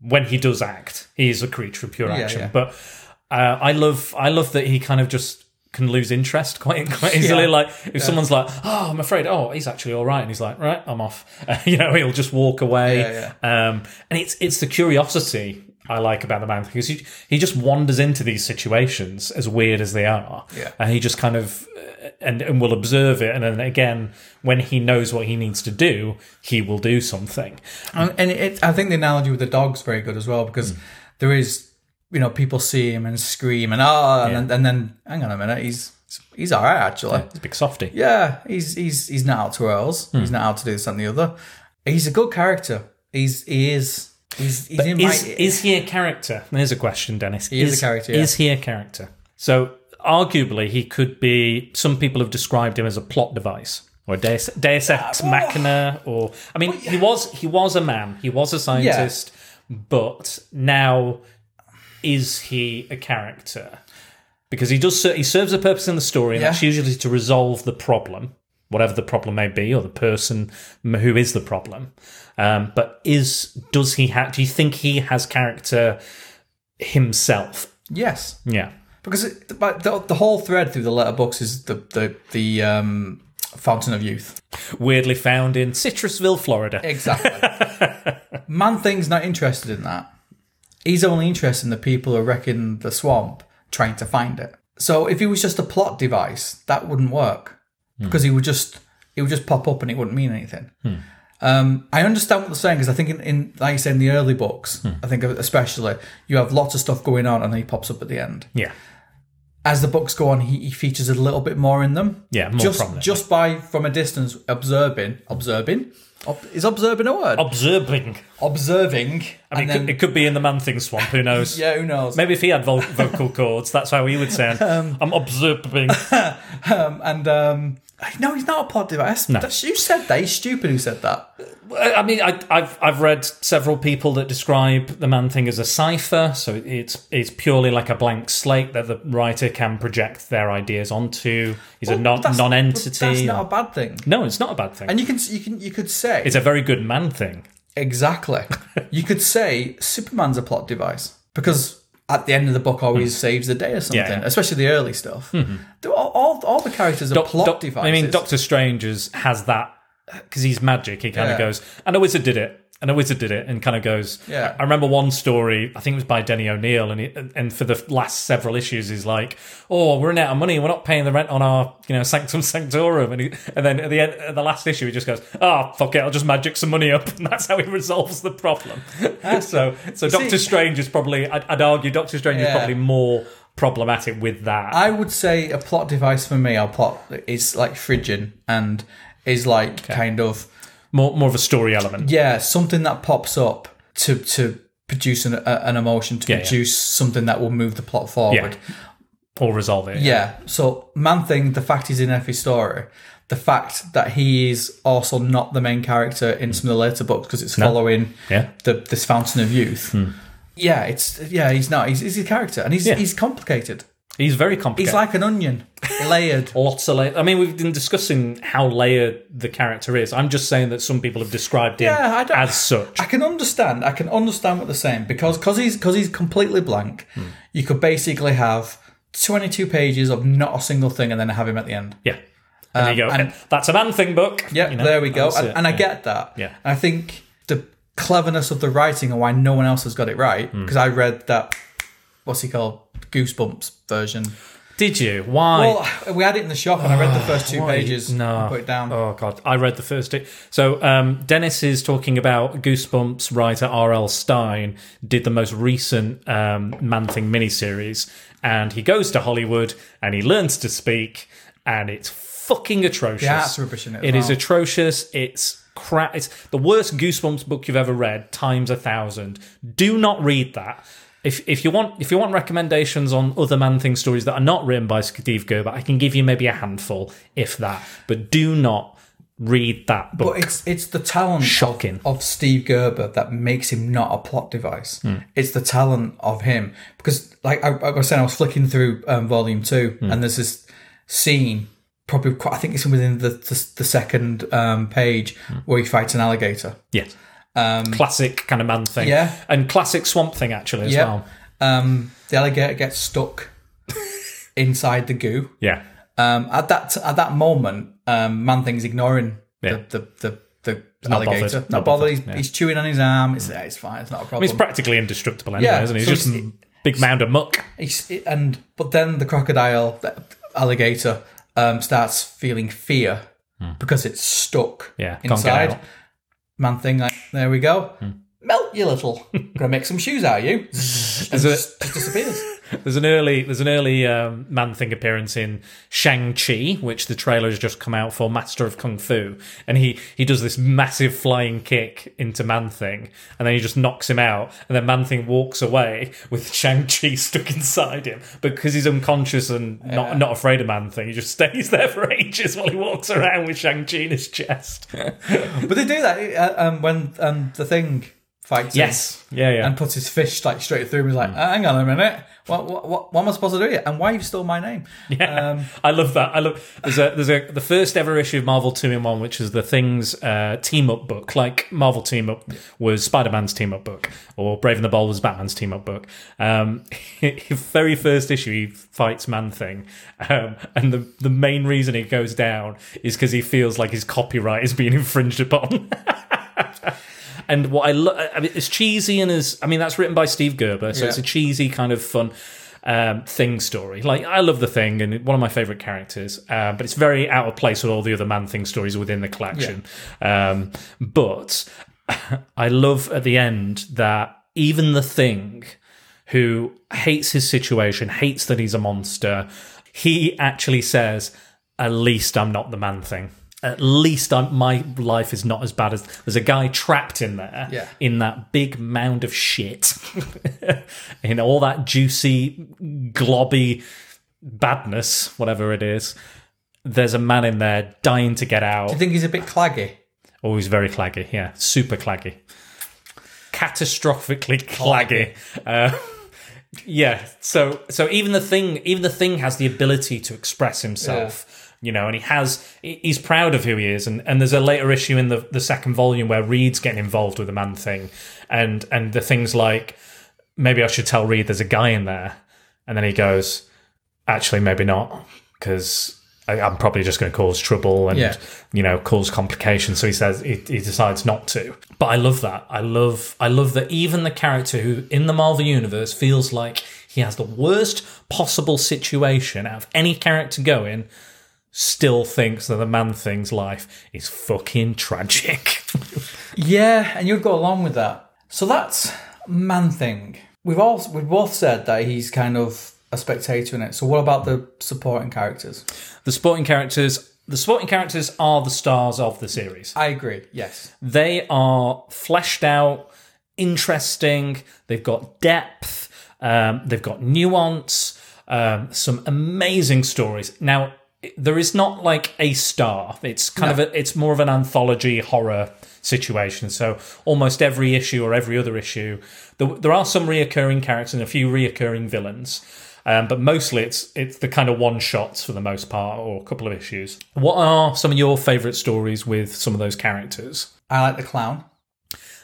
When he does act, he is a creature of pure Yeah, action. yeah. But uh, I love I love that he kind of just can lose interest quite quite easily. Yeah. Like if someone's like, "Oh, I'm afraid," oh, he's actually all right, and he's like, "Right, I'm off." you know, he'll just walk away. Yeah, Um, and it's it's the curiosity I like about the man because he he just wanders into these situations as weird as they are. Yeah. and he just kind of uh, and and will observe it, and then again, when he knows what he needs to do, he will do something. And, and it, I think the analogy with the dog's very good as well because hmm. there is, you know, people see him and scream and oh, and, then, and then hang on a minute, he's he's all right actually. He's a big softy. Yeah, he's he's he's not out to else. He's hmm. not out to do this and the other. He's a good character. He's he is he's he's in Is, my is he a character? There's a question, Dennis. He is a character, yeah. Is he a character? So, arguably, he could be. Some people have described him as a plot device or Deus, Deus uh, Ex Machina. Or I mean, he was he was a man. He was a scientist, but now is he a character? Because he does he serves a purpose in the story, and Yeah. that's usually to resolve the problem, whatever the problem may be, or the person who is the problem. Um, but is does he have? Do you think he has character himself? yes Yeah, because it, but the, the whole thread through the letter books is the the the um, fountain of youth. weirdly found in Citrusville, Florida. Exactly. Man Thing's not interested in that. He's only interested in the people who are wrecking the swamp trying to find it. So if he was just a plot device, that wouldn't work Hmm. because he would just it would just pop up and it wouldn't mean anything. Hmm. Um, I understand what they're saying because I think in, in like you said in the early books, hmm. I think especially you have lots of stuff going on and then he pops up at the end. Yeah, As the books go on, he, he features a little bit more in them. Yeah, more just prominently. just by from a distance observing, observing. Ob- is observing a word? observing. observing. I mean, it, then, could, it could be in the man thing swamp. Who knows? yeah, who knows? Maybe if he had vo- vocal cords, that's how he would sound. Um, I'm observing. Um, and um, no, he's not a plot device. That's, you said that. He's stupid. Who said that? I mean, I, I've I've read several people that describe the man thing as a cipher. So it's it's purely like a blank slate that the writer can project their ideas onto. He's a non non-entity. That's not a bad thing. no, it's not a bad thing. And you can you can you could say it's a very good man thing. exactly. you could say Superman's a plot device because at the end of the book oh, always hmm. saves the day or something. Yeah, yeah. Especially the early stuff. Hmm. They're All, all all the characters are Doc- plot Doc- devices. I mean, Doctor Strange has that because he's magic. He kind Yeah. of goes, and a wizard did it, and a wizard did it, and kind of goes. Yeah. I remember one story. I think it was by Denny O'Neil, and he, and for the last several issues, he's like, "Oh, we're running out of money. We're not paying the rent on our, you know, Sanctum Sanctorum." And he, and then at the end, at the last issue, he just goes, "Oh, fuck it, I'll just magic some money up," and that's how he resolves the problem. Ah. so, so Doctor Strange is probably, I'd, I'd argue, Doctor Strange is probably more problematic with that. I would say a plot device for me, a plot is like Phrygian and is like kind of more, more of a story element. yeah something that pops up to to produce an, a, an emotion to Yeah, yeah. produce something that will move the plot forward. or resolve it. Yeah. So Man Thing, the fact he's in every story, the fact that he is also not the main character in some of the later books because it's following Yeah. the this Fountain of Youth. Hmm. Yeah, it's yeah, he's not. He's, he's a character, and he's Yeah. he's complicated. He's very complicated. He's like an onion, layered. lots of layers. I mean, we've been discussing how layered the character is. I'm just saying that some people have described him Yeah, I don't- as such. I can understand. I can understand what they're saying because because he's because he's completely blank. Hmm. You could basically have twenty two pages of not a single thing, and then have him at the end. yeah. And there you go. Um, and- That's a man thing book. Yeah, You know, there we go. that's And, it. and I Yeah. get that. Yeah. And I think the cleverness of the writing and why no one else has got it right Hmm. because I read that what's he called Goosebumps version. Did you? Why? Well, we had it in the shop and I read the first two Why? pages. No. and put it down. Oh god, I read the first two. So um, Dennis is talking about Goosebumps writer R.L. Stine did the most recent um, Man Thing miniseries, and he goes to Hollywood and he learns to speak, and it's fucking atrocious. The art's rubbish in it It is well. atrocious. It's crap. It's the worst Goosebumps book you've ever read times a thousand. Do not read that. If, if you want if you want recommendations on other Man Thing stories that are not written by Steve Gerber, I can give you maybe a handful, if that. But do not read that book. But it's it's the talent Shocking. Of, of Steve Gerber that makes him not a plot device. Hmm. It's the talent of him because, like I, I was saying, I was flicking through um, volume two, Hmm. and there's this scene. Probably, quite, I think it's within the the, the second um, page Hmm. where he fights an alligator. yes. Classic kind of man thing. Um, Yeah. And classic swamp thing actually as Yeah. well. Um, the alligator gets stuck inside the goo. Yeah. Um, at that at that moment, um, Man Thing's ignoring Yeah. the the the, the not alligator. bothered. Not, Not bothered. bothered, He's, yeah. he's chewing on his arm. It's, it's fine. It's not a I mean, problem. he's practically indestructible anyway, Yeah, isn't he? He's so just a big mound of muck. He's, and but then the crocodile, the alligator, um, starts feeling fear because it's stuck. Yeah, inside. Hmm. Man Thing, like there we go. Melt you little. Gonna make some shoes out of you. and Is just, it- just disappears. There's an early there's an early um, man thing appearance in Shang Chi, which the trailer has just come out for, Master of Kung Fu, and he he does this massive flying kick into Man Thing, and then he just knocks him out, and then Man Thing walks away with Shang Chi stuck inside him, but because he's unconscious and not not afraid of Man Thing, he just stays there for ages while he walks around with Shang Chi in his chest. But they do that uh, um, when um, the thing fights. him. yes, yeah, yeah. and puts his fish like straight through him. He's like. "Uh, hang on a minute, what, what, what, what am I supposed to do here? And why you stole my name? Yeah, Um, I love that. I love there's a there's a the first ever issue of Marvel Two in One, which is the Things uh, team up book. Like Marvel Team Up was Spider Man's team up book, or Brave and the Bold was Batman's team up book. Um, very first issue, he fights Man Thing, um, and the the main reason it goes down is because he feels like his copyright is being infringed upon. And what I love, I mean, it's cheesy and as I mean, that's written by Steve Gerber, so Yeah. it's a cheesy kind of fun um, thing story. Like I love the thing and one of my favorite characters, uh, but it's very out of place with all the other man thing stories within the collection. Um, but I love at the end that even the thing who hates his situation, hates that he's a monster, he actually says, "At least I'm not the man thing." At least I'm, my life is not as bad as there's a guy trapped in there Yeah. in that big mound of shit, in all that juicy, globby badness, whatever it is. There's a man in there dying to get out. I think he's a bit claggy. Oh, he's very claggy. Yeah, super claggy. Catastrophically claggy. Uh, yeah. So so even the thing even the thing has the ability to express himself. You know, and he has he's proud of who he is, and, and there's a later issue in the, the second volume where Reed's getting involved with the man thing, and and the things like maybe I should tell Reed there's a guy in there, and then he goes, actually maybe not because I'm probably just going to cause trouble and Yeah. you know cause complications. So he says he, he decides not to. But I love that. I love I love that even the character who in the Marvel universe feels like he has the worst possible situation out of any character going. Still thinks that the man thing's life is fucking tragic. Yeah, and you'd go along with that. So that's Man Thing. We've all we've both said that he's kind of a spectator in it. So what about the supporting characters? the supporting characters, the supporting characters are the stars of the series. I agree. Yes. They are fleshed out, interesting. They've got depth. Um, they've got nuance. Um, some amazing stories. Now, there is not like a star. It's kind of a, it's more of an anthology horror situation. So almost every issue or every other issue, there, there are some reoccurring characters and a few reoccurring villains. Um, but mostly it's it's the kind of one shots for the most part, or a couple of issues. What are some of your favourite stories with some of those characters? I like the clown.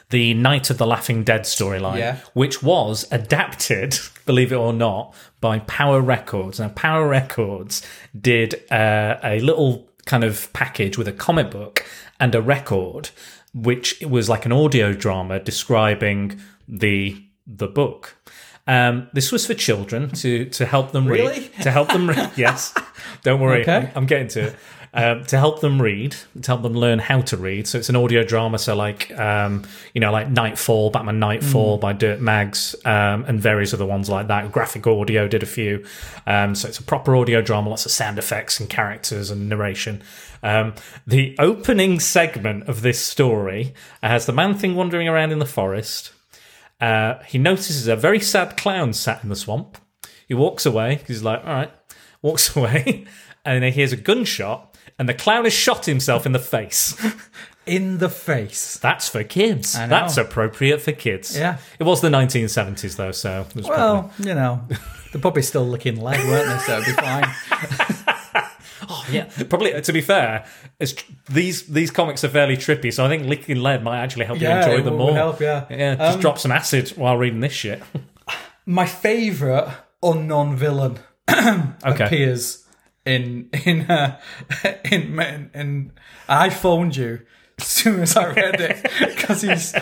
The Night of the Laughing Dead storyline, Yeah. which was adapted, believe it or not, by Power Records. Now, Power Records did uh, a little kind of package with a comic book and a record, which was like an audio drama describing the the book. Um, this was for children to to help them Really? read. To help them read. yes. Don't worry. Okay. I'm, I'm getting to it. Um, to help them read, to help them learn how to read. So it's an audio drama. So like, um, you know, like Knightfall, Batman Knightfall by Dirk Maggs, um, and various other ones like that. Graphic Audio did a few. Um, so it's a proper audio drama, lots of sound effects and characters and narration. Um, the opening segment of this story has the man thing wandering around in the forest. Uh, he notices a very sad clown sat in the swamp. He walks away. Because he's like, all right, walks away, and then he hears a gunshot, and the clown has shot himself in the face. In the face. That's for kids. I know. That's appropriate for kids. Yeah. It was the 1970s, though, so it was probably- Well, you know, they're probably still licking lead, weren't they? So it'll be fine. Oh yeah. Probably, to be fair, it's, these these comics are fairly trippy, so I think licking lead might actually help Yeah, you enjoy them more. help, yeah. Yeah, just Um, drop some acid while reading this shit. My favourite unknown villain Okay. appears in in uh, in, in in I phoned you as soon as I read it because he's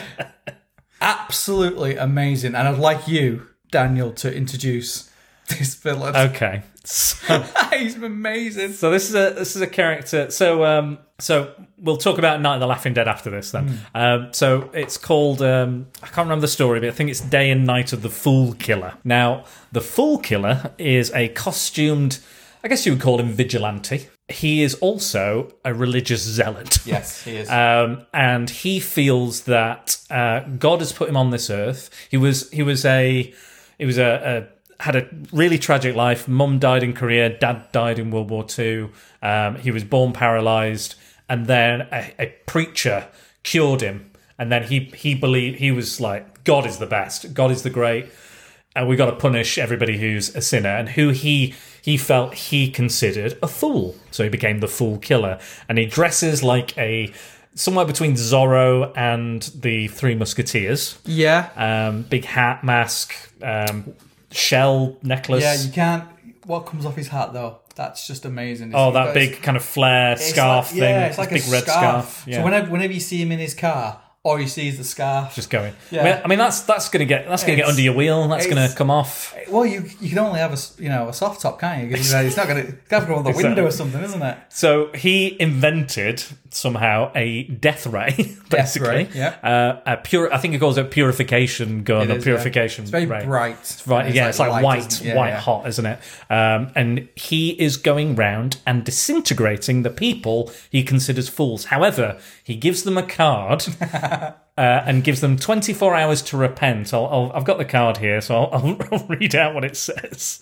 absolutely amazing, and I'd like you, Daniel, to introduce this villain. Okay. So, he's amazing. So this is a this is a character. So um so we'll talk about Night of the Laughing Dead after this then. Um, so it's called um, I can't remember the story, but I think it's Day and Night of the Fool Killer. Now the Fool Killer is a costumed, I guess you would call him vigilante. He is also a religious zealot. Yes, he is. Um, and he feels that uh, God has put him on this earth. He was he was a he was a, a had a really tragic life. Mum died in Korea. Dad died in World War Two. Um, he was born paralyzed, and then a, a preacher cured him. And then he he believed he was like God is the best. God is the great and we got to punish everybody who's a sinner and who he he felt he considered a fool so he became the fool killer and he dresses like a somewhere between zorro and the three musketeers yeah, um, big hat mask um, shell necklace yeah. You can't. What comes off his hat though? That's just amazing. oh that big kind of flare scarf like- thing Yeah, it's like big a red scarf. yeah So whenever whenever you see him in his car, all you see is the scarf. just going Yeah. I, mean, I mean that's that's gonna get that's gonna get under your wheel that's gonna come off Well, you you can only have a you know a soft top, can't you? 'Cause, uh, It's not going to have to go on the window or something, isn't it? So he invented somehow a death ray, basically. ray, yeah. Uh, a pure. I think he calls it purification gun It or is, yeah. purification. It's very ray. bright. Right, yeah, it's like, light, white. Yeah, white yeah. hot, isn't it? Um, and he is going round and disintegrating the people he considers fools. However, he gives them a card uh, and gives them 24 hours to repent. I'll, I'll, I've got the card here, so I'll, I'll, I'll read out what it says.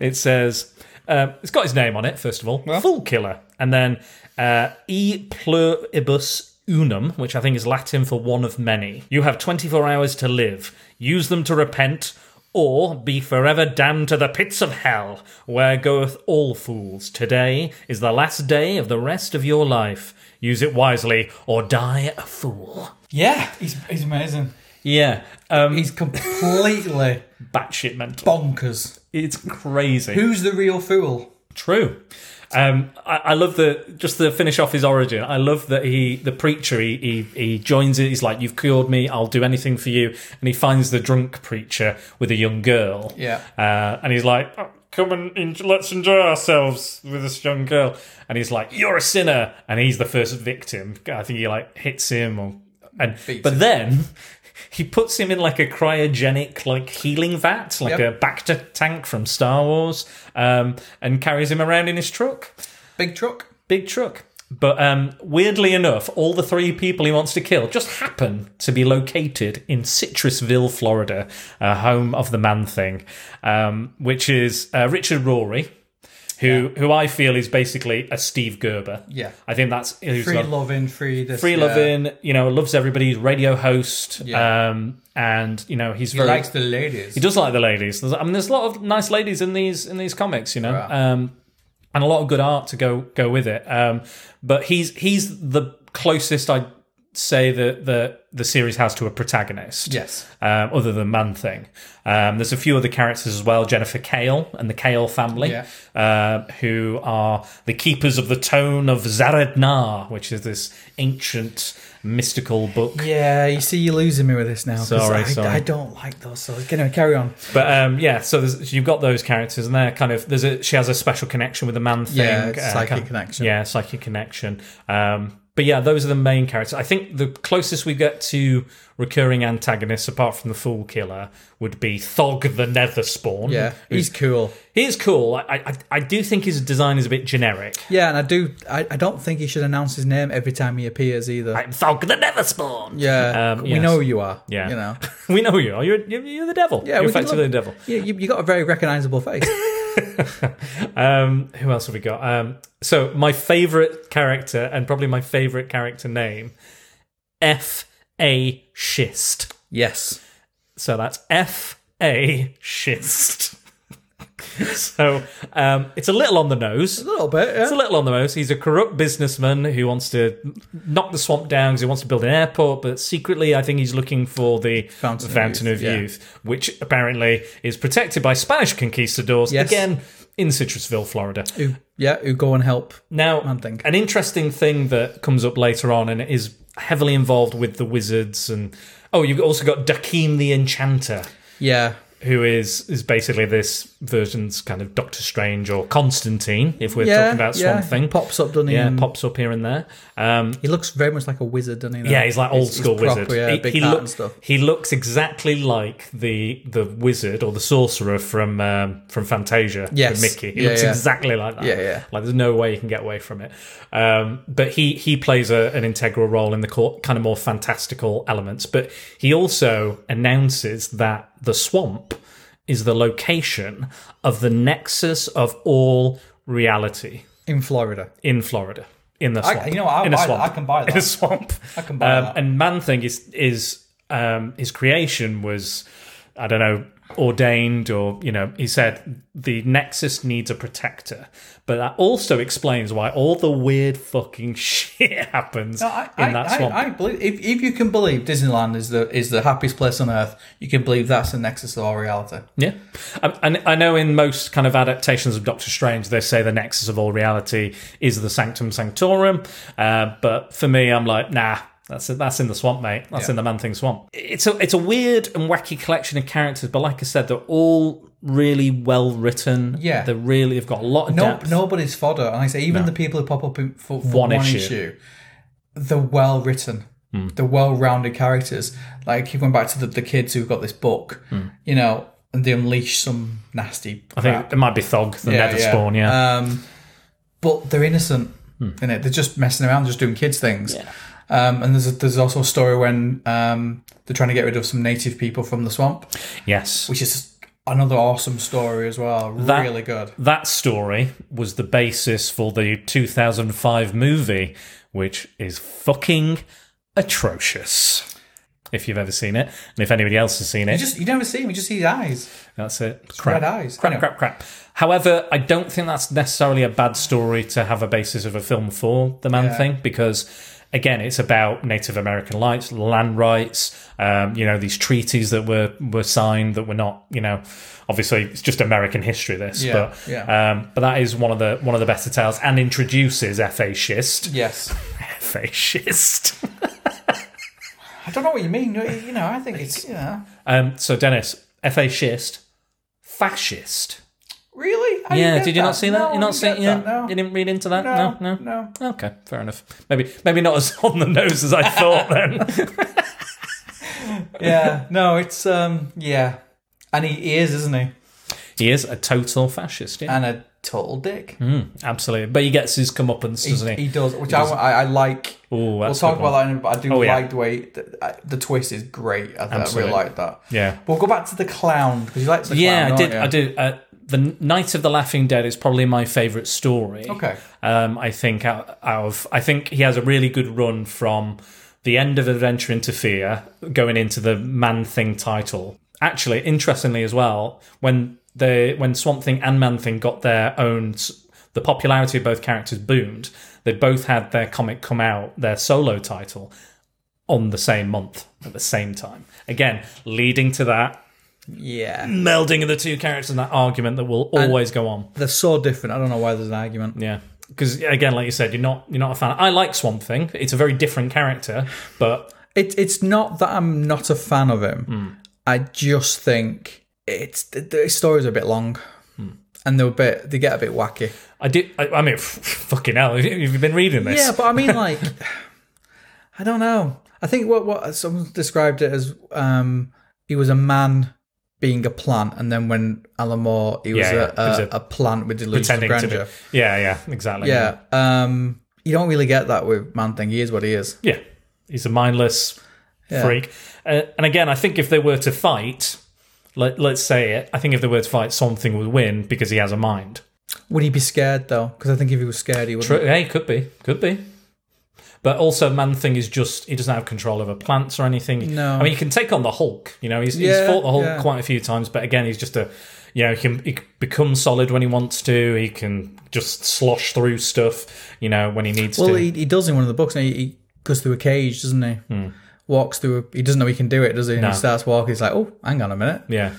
It says, uh, it's got his name on it, first of all, Fool Killer. And then uh, E pluribus unum, which I think is Latin for one of many. You have 24 hours to live. Use them to repent or be forever damned to the pits of hell, where goeth all fools. Today is the last day of the rest of your life. Use it wisely, or die a fool. Yeah, he's he's amazing. Yeah, um, He's completely batshit mental. bonkers. It's crazy. Who's the real fool? True. Um, I, I love the just to finish off his origin. I love that he, the preacher, he, he he joins it. He's like, "You've cured me. I'll do anything for you." And he finds the drunk preacher with a young girl. Yeah. Uh, and he's like, "Oh, "Come and en- let's enjoy ourselves with this young girl." And he's like, "You're a sinner." And he's the first victim. I think he like hits him or and Beats but him. then. He puts him in like a cryogenic, like healing vat, like Yep. a Bacta tank from Star Wars, um, and carries him around in his truck, Big truck. big truck. But um, weirdly enough, all the three people he wants to kill just happen to be located in Citrusville, Florida, uh, home of the Man Thing, um, which is uh, Richard Rory, who who I feel is basically a Steve Gerber. Yeah. I think that's who's Free got- loving, free this. free yeah. loving. You know, loves everybody. He's radio host. Yeah. Um, and you know he's He very likes the ladies. he does like the ladies. There's, I mean, there's a lot of nice ladies in these in these comics, you know, Right. um, and a lot of good art to go go with it. Um, but he's he's the closest I'd say that the the series has to a protagonist. Yes. Um, other than Man Thing, um, there's a few other characters as well. Jennifer Kale and the Kale family, Yeah. uh, who are the keepers of the Tome of Zhered-Na, which is this ancient mystical book. Yeah, you see, you're losing me with this now. Sorry, I, sorry. I don't like those. So anyway, carry on. But um, yeah, so there's, you've got those characters, and they're kind of there's a she has a special connection with the man thing. Yeah, it's psychic kind of- connection. Yeah, psychic connection. Um, but yeah, those are the main characters. I think the closest we get to recurring antagonists, apart from the Fool Killer, would be Thog the Nether Spawn. Yeah, he's cool. he is cool. I, I I do think his design is a bit generic. Yeah, and I do. I, I don't think he should announce his name every time he appears either. I'm Thog the Nether Spawn. yeah, Um, we yes. know who you are. Yeah. you know. we know who you are. You're you're, you're the devil. Yeah, you're effectively look- the devil. Yeah, you, you got a very recognizable face. Um, who else have we got? Um, so my favorite character and probably my favorite character name, F A Schist. yes. So that's F A Schist. so um, it's a little on the nose. A little bit. Yeah. It's a little on the nose. He's a corrupt businessman who wants to knock the swamp down because he wants to build an airport, but secretly, I think he's looking for the Fountain Fountain, of of, Youth, yeah. Youth, which apparently is protected by Spanish conquistadors, Yes. again in Citrusville, Florida. who, yeah, who go and help. Now, an interesting thing that comes up later on and is heavily involved with the wizards and oh, you've also got Dakimh the Enchanter Yeah, who is is basically this version's kind of Doctor Strange or Constantine, if we're yeah, talking about yeah. Swamp Thing. Pops up, doesn't he? yeah, pops up here and there. Um, He looks very much like a wizard, doesn't he? though? yeah, he's like old school proper, wizard. Yeah, he, he hat look- and stuff. he looks exactly like the the wizard or the sorcerer from um, from Fantasia. Yes. with Mickey. He Yeah, looks yeah. exactly like that. Yeah, yeah. Like there's no way you can get away from it. Um, but he he plays a, an integral role in the kind of more fantastical elements. But he also announces that the swamp is the location of the nexus of all reality in Florida. in Florida. In the I- swamp. you know I'll in a buy that. swamp. I can buy In a swamp. I can buy um, that. And Man Thing is is um, his creation was I don't know ordained or you know he said the Nexus needs a protector, but that also explains why all the weird fucking shit happens No, I, in I, that I, swamp. I believe if, if you can believe Disneyland is the is the happiest place on earth, you can believe that's the nexus of all reality. Yeah, and I know in most kind of adaptations of Doctor Strange, they say the nexus of all reality is the Sanctum Sanctorum. Uh, but for me, I'm like, nah, that's that's in the swamp, mate. That's Yeah. in the Man Thing swamp. It's a it's a weird and wacky collection of characters, but like I said, they're all really well written. Yeah. they're really they've got a lot of No, depth. nobody's fodder. And I say even the people who pop up in, for, for One one, issue. issue. they're well written. Hmm. They're well rounded characters. Like keep going back to the, the kids who've got this book, Hmm. you know, and they unleash some nasty. I think it might be Thog, the Nether Spawn. Yeah. Um, but they're innocent in it. They're just messing around, just doing kids things. Um, and there's a, there's also a story when um, they're trying to get rid of some native people from the swamp, yes. which is another awesome story as well. That- really good. That story was the basis for the 2005 movie, which is fucking atrocious. If you've ever seen it, and if anybody else has seen it, You just you never see him. You just see his eyes. that's it. Crap. red eyes. Crap, crap, crap. However, I don't think that's necessarily a bad story to have a basis of a film for the Man Yeah. Thing because. Again, it's about Native American rights, land rights. Um, you know these treaties that were were signed that were not. You know, obviously it's just American history. This, Yeah, but yeah. um, but that is one of the one of the better tales and introduces F.A. Schist. Yes. F.A. Schist. I don't know what you mean. You know, I think it's yeah. um, so Dennis, F.A. Schist, fascist. I yeah, did you not see that? No, you I not didn't see? You, that, no. you didn't read into that? No, no, no. Okay, fair enough. Maybe maybe not as on the nose as I thought then. Yeah, no, it's um, yeah, and he, he is, isn't he? he is a total fascist. Yeah, And a total dick. absolutely. But he gets his comeuppance, doesn't he? he does, which I, I, I like. Ooh, We'll talk about that, in a but I do Oh, yeah. like the way the, uh, the twist is great. I, I really like that. Yeah. But we'll go back to the clown because you like the clown. Yeah, clown. I did. don't I you? do. Uh, the Night of the Laughing Dead is probably my favorite story. Okay. Um, I think out, out of I think he has a really good run from the end of Adventure into Fear going into the Man Thing title. Actually, interestingly as well, when the when Swamp Thing and Man Thing got their own, the popularity of both characters boomed. They both had their comic come out, their solo title, on the same month at the same time. Again, leading to that Yeah. melding of the two characters and that argument that will always go on. They're so different. I don't know why there's an argument. Yeah. Because again, like you said, you're not you're not a fan. I like Swamp Thing. It's a very different character, but It, it's not that I'm not a fan of him. Hmm. I just think it's the, the stories are a bit long, Hmm. and they're a bit they get a bit wacky. I did. I, I mean, fucking hell! you've you been reading this? Yeah, but I mean, like, I don't know. I think what what someone described it as um, he was a man being a plant, and then when Alan Moore, he was, Yeah, yeah. a, a, was a- a plant with delusions of grandeur. be. Yeah, yeah, exactly. Yeah, um, you don't really get that with Man Thing. He is what he is. yeah. He's a mindless Yeah. freak. Uh, and again, I think if they were to fight, let, let's say it. I think if they were to fight, something would win because he has a mind. Would he be scared though? Because I think if he was scared, he would. True. Hey, could be, could be. But also, Man Thing is just he doesn't have control over plants or anything. No. I mean he can take on the Hulk. You know, he's, he's fought the Hulk yeah. quite a few times, but again, he's just a you know he can, he can become solid when he wants to. He can just slosh through stuff. You know, when he needs Well, to. he, he does in one of the books. and He, he goes through a cage, doesn't he? Walks through. A, he doesn't know he can do it, does he? And Hmm. No. he starts walking. He's like, "Oh, hang on a minute." Yeah.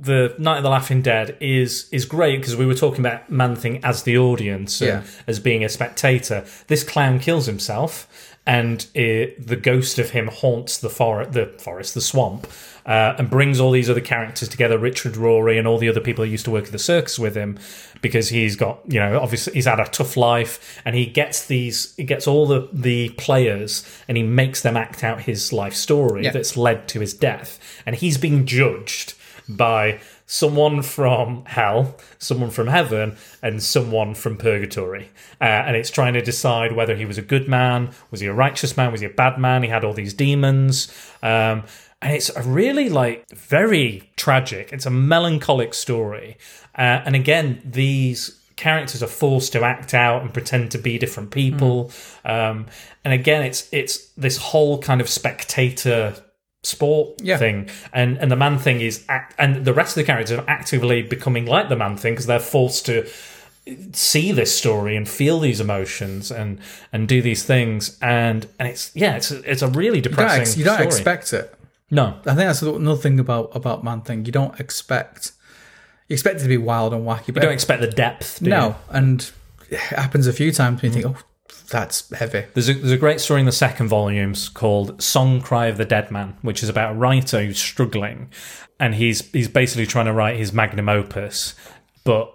The Night of the Laughing Dead is is great because we were talking about Man Thing as the audience, and Yeah. as being a spectator. This clown kills himself, and it, the ghost of him haunts the forest, the forest, the swamp, uh, and brings all these other characters together. Richard Rory and all the other people who used to work at the circus with him, because he's got you know obviously he's had a tough life, and he gets these he gets all the the players and he makes them act out his life story Yeah. that's led to his death, and he's being judged by someone from hell, someone from heaven, and someone from purgatory. Uh, and it's trying to decide whether he was a good man, was he a righteous man, was he a bad man? He had all these demons. Um, and it's a really like very tragic. It's a melancholic story. Uh, and again, these characters are forced to act out and pretend to be different people. Um, and again, it's it's this whole kind of spectator sport Yeah. thing and and the man thing is act, and the rest of the characters are actively becoming like the man thing because they're forced to see this story and feel these emotions and and do these things and and it's yeah it's a, it's a really You don't, depressing ex- you don't expect it. no I think that's another thing about about Man Thing. You don't expect. You expect it to be wild and wacky, but you don't expect the depth do you? no, and it happens a few times. And you think, "Oh, that's heavy." There's a, there's a great story in the second volumes called Song Cry of the Dead Man, which is about a writer who's struggling and he's he's basically trying to write his magnum opus, but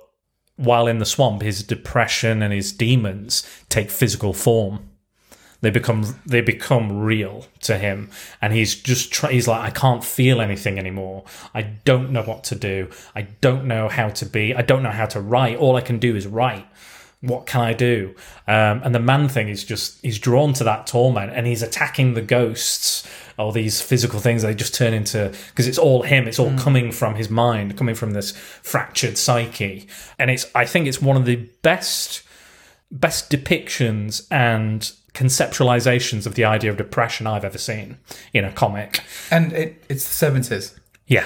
while in the swamp, his depression and his demons take physical form. They become they become real to him, and he's just try, he's like I can't feel anything anymore. I don't know what to do. I don't know how to be. I don't know how to write. All I can do is write what can I do? Um, and the man thing is just he's drawn to that torment and he's attacking the ghosts or these physical things. They just turn into because it's all him. It's all coming from his mind, coming from this fractured psyche. And it's I think it's one of the best best depictions and conceptualizations of the idea of depression I've ever seen in a comic. And it, it's the seventies. Yeah,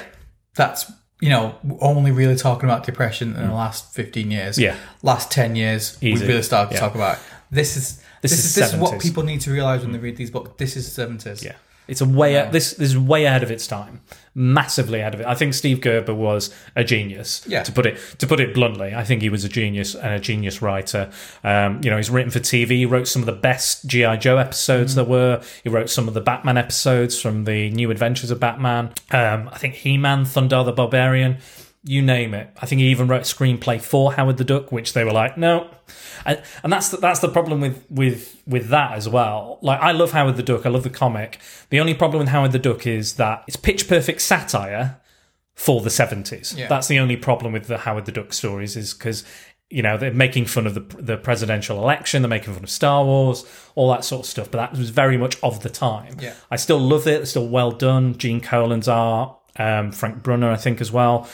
That's you know only really talking about depression in the last fifteen years. Mm. Yeah. last ten years Easy. we really started to Yeah. talk about. It. This is this, is is this is what people need to realize when they read these books. This is the seventies. Yeah. It's a way this, this is way ahead of its time, massively ahead of it. I think Steve Gerber was a genius. Yeah. To put it to put it bluntly, I think he was a genius and a genius writer. Um, you know, he's written for TV. He wrote some of the best GI Joe episodes there were. He wrote some of the Batman episodes from the New Adventures of Batman. Um, I think He Man, Thundarr the Barbarian. You name it. I think he even wrote a screenplay for Howard the Duck, which they were like, no, and, and that's the, that's the problem with with with that as well. Like I love Howard the Duck, I love the comic. The only problem with Howard the Duck is that it's pitch perfect satire for the seventies. Yeah. That's the only problem with the Howard the Duck stories is because you know they're making fun of the the presidential election, they're making fun of Star Wars, all that sort of stuff. But that was very much of the time. Yeah. I still love it. It's still well done. Gene Colan's art, um, Frank Brunner, I think as well.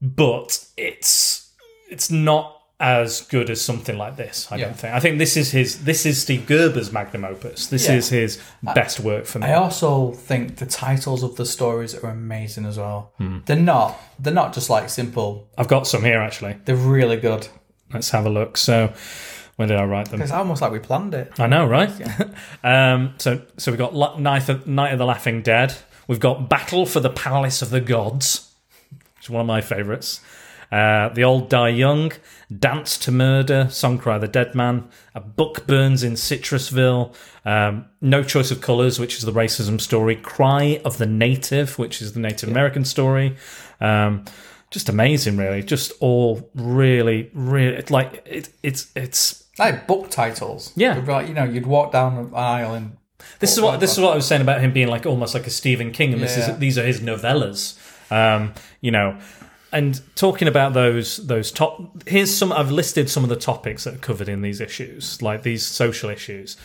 But it's it's not as good as something like this. I Yeah. don't think. I think this is his. This is Steve Gerber's magnum opus. This Yeah. is his best work for me. I also think the titles of the stories are amazing as well. Hmm. They're not. They're not just like simple. I've got some here actually. They're really good. Let's have a look. So, when did I write them? It's almost like we planned it. I know, right? um, so, so we've got La- Night of, Night of the Laughing Dead. We've got Battle for the Palace of the Gods, is one of my favourites. Uh, the Old Die Young, Dance to Murder, Song Cry the Dead Man, A Book Burns in Citrusville, um, No Choice of Colours, which is the racism story, Cry of the Native, which is the Native American story. Um, just amazing, really. Just all really, really like it, it's it's Like book titles. Yeah. Like, you know, you'd walk down an aisle and This is what this is what I was saying about him being like almost like a Stephen King, and this is these are his novellas, um, you know. And talking about those those top, here's some I've listed some of the topics that are covered in these issues, like these social issues.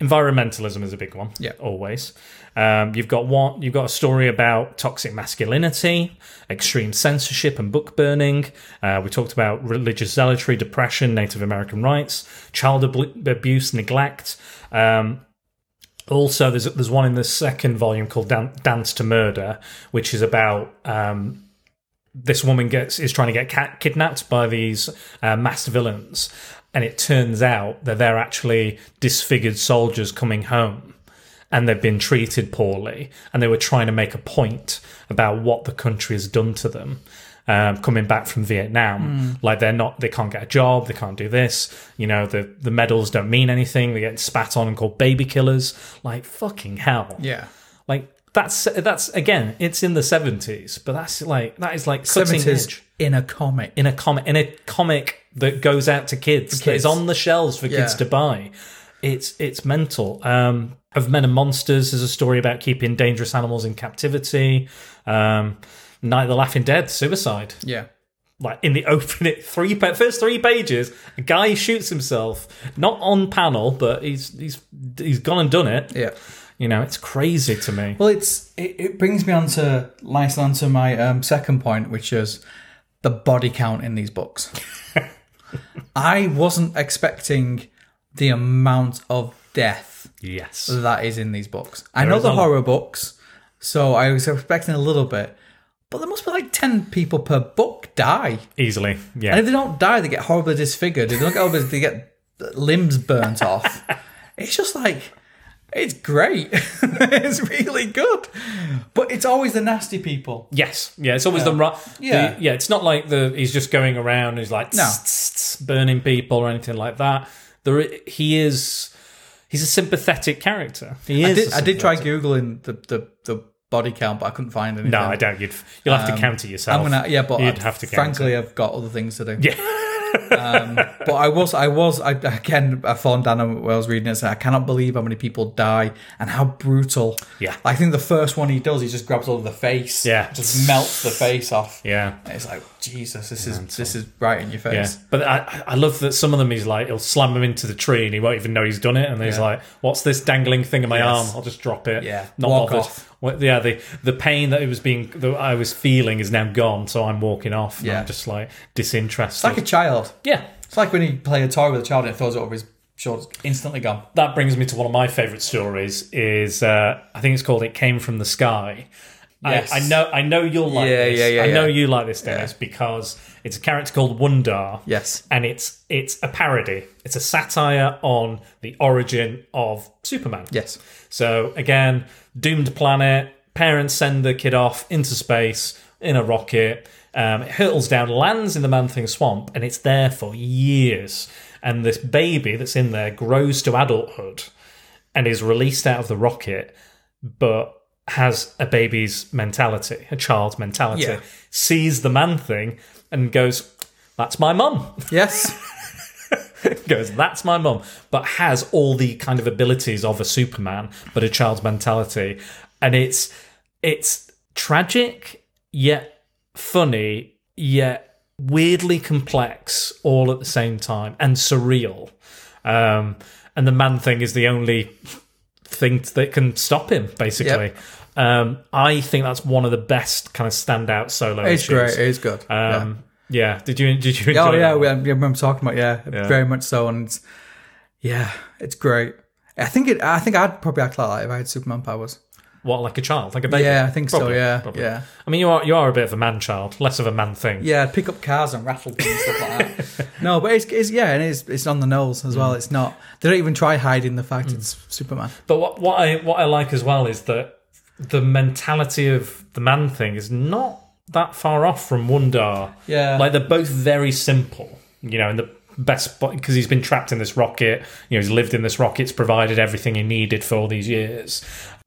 Environmentalism is a big one, Yeah. always. Um, you've got one, you've got a story about toxic masculinity, extreme censorship and book burning. Uh, we talked about religious zealotry, depression, Native American rights, child ab- abuse, neglect. Um, also, there's there's one in the second volume called Dan- Dance to Murder, which is about um, this woman gets is trying to get kidnapped by these uh, masked villains, and it turns out that they're actually disfigured soldiers coming home, and they've been treated poorly, and they were trying to make a point about what the country has done to them. Um, coming back from Vietnam, like they're not, they can't get a job, they can't do this. You know, the the medals don't mean anything. They get spat on and called baby killers. Like fucking hell. yeah. Like that's that's again, it's in the seventies, but that's like that is like Seventies in a comic. in a comic in a comic that goes out to kids, that is kids. on the shelves for kids to buy. It's it's mental. Um, of Men and Monsters is a story about keeping dangerous animals in captivity. Um, Night of the Laughing Dead, suicide. Yeah. Like in the opening three first three pages, a guy shoots himself, not on panel, but he's he's he's gone and done it. Yeah. You know, it's crazy to me. Well, it's it, it brings me on to nicely onto my um, second point, which is the body count in these books. I wasn't expecting the amount of death Yes. that is in these books. I know the horror books, so I was expecting a little bit, but there must be like ten people per book die, Easily. Yeah. and if they don't die, they get horribly disfigured. If they don't get horribly, they get limbs burnt off. It's just like it's great. it's really good, but it's always the nasty people. Yes, yeah, it's always the right. Yeah. the- yeah. It's not like the he's just going around. and He's like No. tss, tss, tss, burning people or anything like that. There, he is. He's a sympathetic character. He is. I did, a I did try googling the, the, the body count, but I couldn't find anything. No, I don't. You'd you'll have to count it yourself. Um, I'm gonna, yeah, but you'd I- have to frankly. I've got other things to do. Yeah. But I was, I was, I again, I fallen down when I was reading it. So I cannot believe how many people die and how brutal. Yeah. I think the first one he does, he just grabs all of the face. Yeah. just melts the face off. Yeah. And It's like Jesus, this is this is right in your face. Yeah, face. but I, I love that some of them he's like he'll slam him into the tree and he won't even know he's done it, and he's Yeah. like, "What's this dangling thing in my Yes. arm? I'll just drop it." Yeah, not walk bothered. off. Well, yeah, the the pain that it was being that I was feeling is now gone, so I'm walking off. and Yeah. I'm just like disinterested. It's like a child. yeah, It's like when you play a toy with a child and it throws it over his shoulders, instantly gone. that brings me to one of my favorite stories. Is uh, I think it's called "It Came from the Sky." Yes. I, I know, I know you'll like Yeah, this. yeah, yeah, I know you like this, Dennis, because it's a character called Wundarr. Yes. and it's it's a parody. It's a satire on the origin of Superman. Yes. So again, doomed planet. Parents send the kid off into space in a rocket. Um, it hurtles down, lands in the Man Thing swamp, and it's there for years. And this baby that's in there grows to adulthood and is released out of the rocket, but has a baby's mentality, a child's mentality. Yeah. Sees the Man Thing and goes, "That's my mum." Yes. goes, that's my mum, but has all the kind of abilities of a Superman, but a child's mentality. And it's it's tragic, yet funny, yet weirdly complex all at the same time, and surreal. Um, and the man thing is the only thing that can stop him, basically. Um, I think that's one of the best kind of standout solo. It's issues. great. It is good. yeah. Um, yeah. Did you did you? Oh yeah, we. I remember talking about yeah, Yeah. very much so, and it's, yeah, it's great. I think it. I think I'd probably act like that if I had Superman powers. What like a child, like a baby? Yeah, I think so, yeah, probably. yeah. I mean, you are you are a bit of a man child, less of a man thing. Yeah, I'd pick up cars and rattle them and stuff like that. No, but it's, it's yeah, and it's it's on the nose as well. Mm. It's not. They don't even try hiding the fact mm. it's Superman. But what what I what I like as well is that the mentality of the man thing is not that far off from Wundarr. Yeah. like they're both very simple. You know, in the best because he's been trapped in this rocket. You know, he's lived in this rocket. It's provided everything he needed for all these years.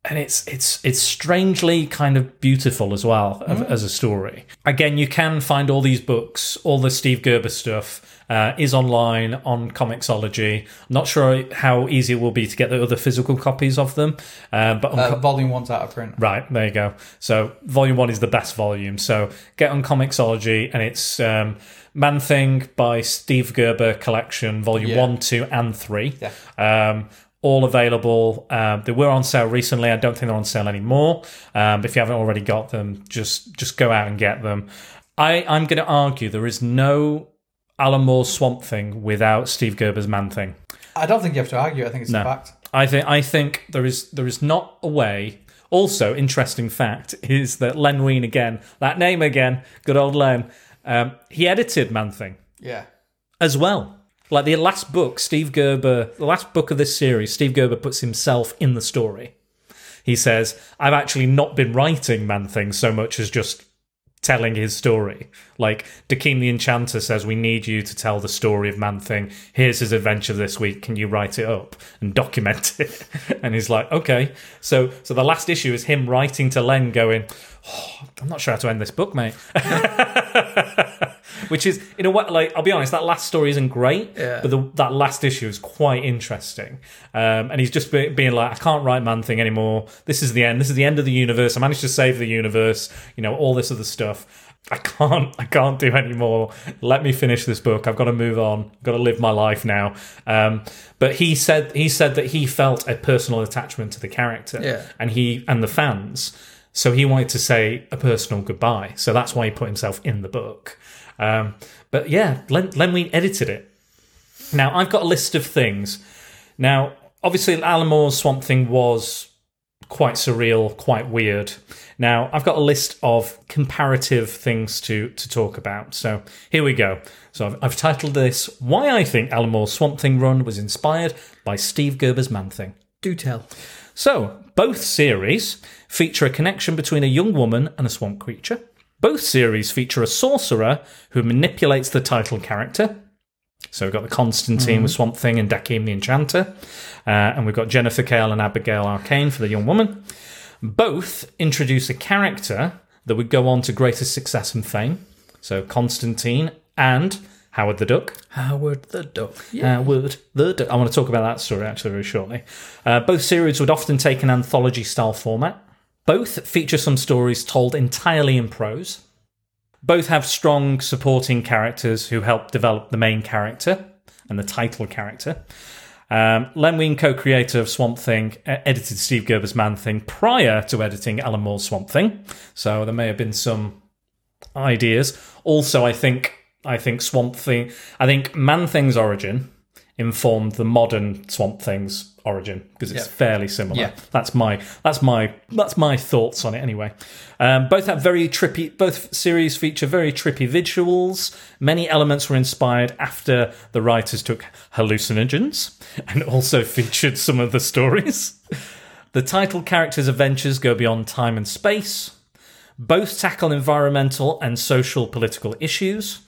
And it's it's it's strangely kind of beautiful as well of, as a story. Again, you can find all these books, all the Steve Gerber stuff uh, is online on Comixology. Not sure how easy it will be to get the other physical copies of them, uh, but on Uh, volume one's out of print. Right, there you go. So volume one is the best volume. So get on Comixology, and it's um, Man Thing by Steve Gerber collection, volume Yeah. one, two, and three. Yeah. Um, all available. Um, they were on sale recently. I don't think they're on sale anymore. Um, if you haven't already got them, just just go out and get them. I, I'm going to argue there is no Alan Moore's Swamp Thing without Steve Gerber's Man Thing. I don't think you have to argue. I think it's a fact. I think I think there is there is not a way. Also, interesting fact is that Len Wein again, that name again, good old Len. Um, he edited Man Thing Yeah. as well. Like the last book, Steve Gerber, the last book of this series, Steve Gerber puts himself in the story. He says, "I've actually not been writing Man Thing so much as just." Telling his story. Like, Dakimh the Enchanter says, We need you to tell the story of Man Thing. Here's his adventure this week. Can you write it up and document it? and he's like, Okay. So so the last issue is him writing to Len going, oh, I'm not sure how to end this book, mate. Which is, in a way, like, I'll be honest, that last story isn't great, Yeah. but the, that last issue is quite interesting. Um, and he's just be, being like, I can't write Man Thing anymore. This is the end. This is the end of the universe. I managed to save the universe, you know, all this other stuff. I can't, I can't do anymore. Let me finish this book. I've got to move on. I've got to live my life now. Um, but he said, he said that he felt a personal attachment to the character, Yeah. and he and the fans. So he wanted to say a personal goodbye. So that's why he put himself in the book. Um, but yeah, Len, Wein edited it. Now I've got a list of things. Now, obviously, Alan Moore's Swamp Thing was quite surreal, quite weird. Now I've got a list of comparative things to to talk about. So here we go. So I've, I've titled this "Why I Think Alan Moore's Swamp Thing run was inspired by Steve Gerber's Man Thing." Do tell. So, both series feature a connection between a young woman and a swamp creature. Both series feature a sorcerer who manipulates the title character. So, we've got the Constantine with Swamp Thing and Dakimh the Enchanter. Uh, and we've got Jennifer Kale and Abigail Arcane for the young woman. Both introduce a character that would go on to greater success and fame. So, Constantine and Howard the Duck. Howard the Duck. Uh, Wood, the Duck. I want to talk about that story actually very shortly. Uh, both series would often take an anthology style format. Both feature some stories told entirely in prose. Both have strong supporting characters who help develop the main character and the title character. Um, Len Wein, co-creator of Swamp Thing, edited Steve Gerber's Man Thing prior to editing Alan Moore's Swamp Thing, so there may have been some ideas. Also, I think I think Swamp Thing, I think Man Thing's origin informed the modern Swamp Thing's origin because it's Yeah. fairly similar. Yeah. That's my that's my that's my thoughts on it anyway. Um, both have very trippy. Both series feature very trippy visuals. Many elements were inspired after the writers took hallucinogens, and also featured some of the stories. The title characters' adventures go beyond time and space. Both tackle environmental and social political issues.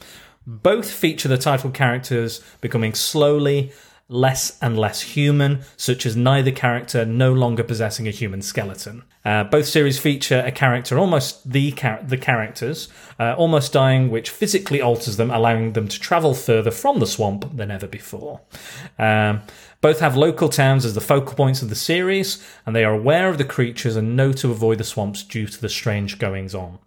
Both feature the title characters becoming slowly less and less human, such as neither character no longer possessing a human skeleton. Uh, both series feature a character, almost the char- the characters, uh, almost dying, which physically alters them, allowing them to travel further from the swamp than ever before. Um, both have local towns as the focal points of the series, and they are aware of the creatures and know to avoid the swamps due to the strange goings on.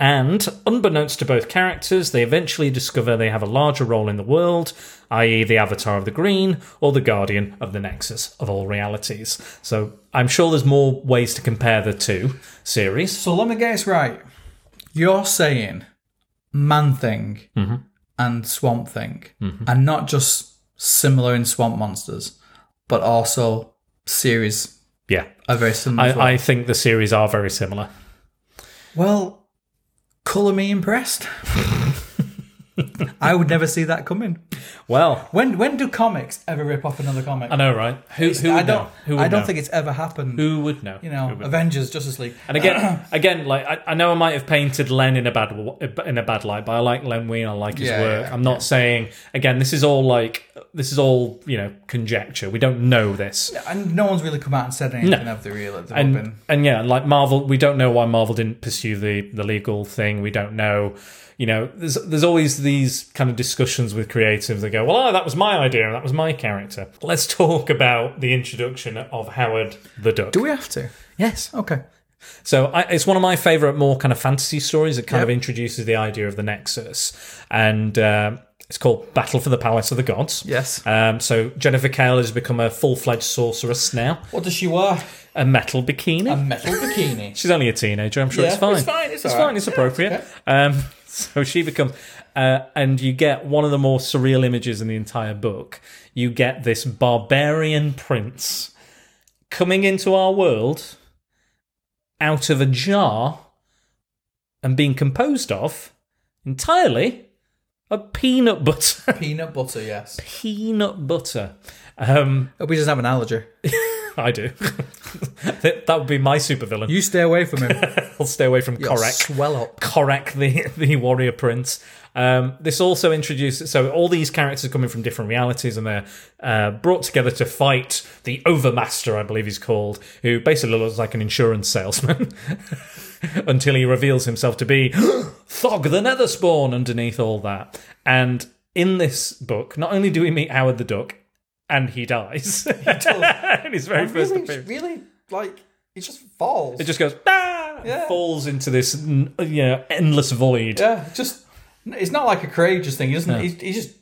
And, unbeknownst to both characters, they eventually discover they have a larger role in the world, i.e., the Avatar of the Green or the Guardian of the Nexus of all realities. So, I'm sure there's more ways to compare the two series. So let me get this right. You're saying Man Thing Mm-hmm. and Swamp Thing and not just similar in Swamp Monsters, but also series Yeah. are very similar. as well. I, I think the series are very similar. Well, colour me impressed. I would never see that coming. Well, When when do comics ever rip off another comic? I know, right? Who, who would I don't. know? Who I don't know? think it's ever happened. Who would know? you know, Avengers, Justice League. And again, again, like I, I know I might have painted Len in a bad in a bad light, but I like Len Wein. I like his Yeah, work. yeah, I'm not saying again. This is all like this is all you know conjecture. We don't know this. and no one's really come out and said anything of the real. All And and yeah, like Marvel, we don't know why Marvel didn't pursue the the legal thing. We don't know. You know, there's there's always these kind of discussions with creatives that go, well, oh, that was my idea and that was my character. Let's talk about the introduction of Howard the Duck. Do we have to? yes. Okay. So I, it's one of my favorite, more kind of fantasy stories. It kind of introduces the idea of the Nexus, and um it's called Battle for the Palace of the Gods. Yes. Um, so Jennifer Kale has become a full-fledged sorceress now, What does she wear? a metal bikini. A metal bikini. She's only a teenager. I'm sure Yeah, it's fine. it's fine, it's it's fine. right. It's Yeah, appropriate. it's Um, so she becomes, uh, and you get one of the more surreal images in the entire book. You get this barbarian prince coming into our world out of a jar and being composed of entirely of peanut butter. Peanut butter. Yes. peanut butter. Um, Hope he doesn't have an allergy. I do. that would be my supervillain. You stay away from him. I'll stay away from You'll Korrek. Swell up. Korrek, the the warrior prince. Um, this also introduces so all these characters are coming from different realities, and they're uh, brought together to fight the Overmaster, I believe he's called, who basically looks like an insurance salesman. Until he reveals himself to be Thog the Netherspawn underneath all that. And in this book, not only do we meet Howard the Duck, and he dies. in his very first really, appearance. really, like he just falls. It just goes, ah, and Yeah. falls into this you know, endless void. yeah, just it's not like a courageous thing. He doesn't. He's, he's just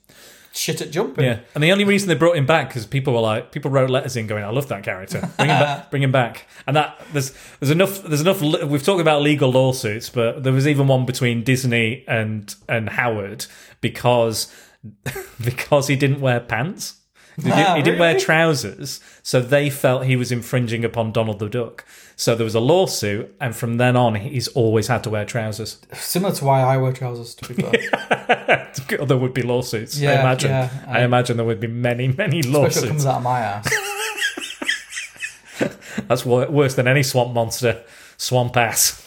shit at jumping. Yeah, and the only reason they brought him back because people were like, people wrote letters in going, "I love that character, bring him back, bring him back." And that there's there's enough there's enough. We've talked about legal lawsuits, but there was even one between Disney and and Howard because because he didn't wear pants. He didn't, Ah, wear trousers, so they felt he was infringing upon Donald the Duck. So there was a lawsuit, and from then on, he's always had to wear trousers. Similar to why I wear trousers. To be fair, there would be lawsuits. I imagine. yeah, I, I- imagine there would be many, many lawsuits. especially comes out of my ass. That's worse than any swamp monster. Swamp ass.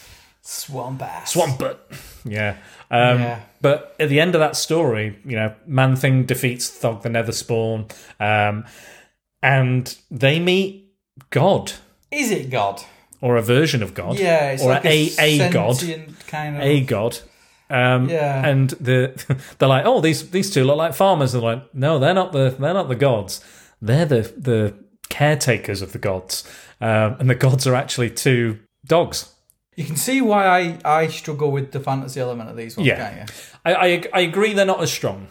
Swamp ass. Swamp butt. Yeah. Um, Yeah. But at the end of that story, you know, Man Thing defeats Thog the Netherspawn, um, and they meet God Is it God? or a version of God. Yeah, it's or like a, a, a God. kind of. A God. Um, Yeah. and the they're like, oh, these these two look like farmers. They're like, no, they're not the they're not the gods. They're the the caretakers of the gods, um, and the gods are actually two dogs. You can see why I, I struggle with the fantasy element of these ones, Yeah. can't you? I, I I agree they're not as strong.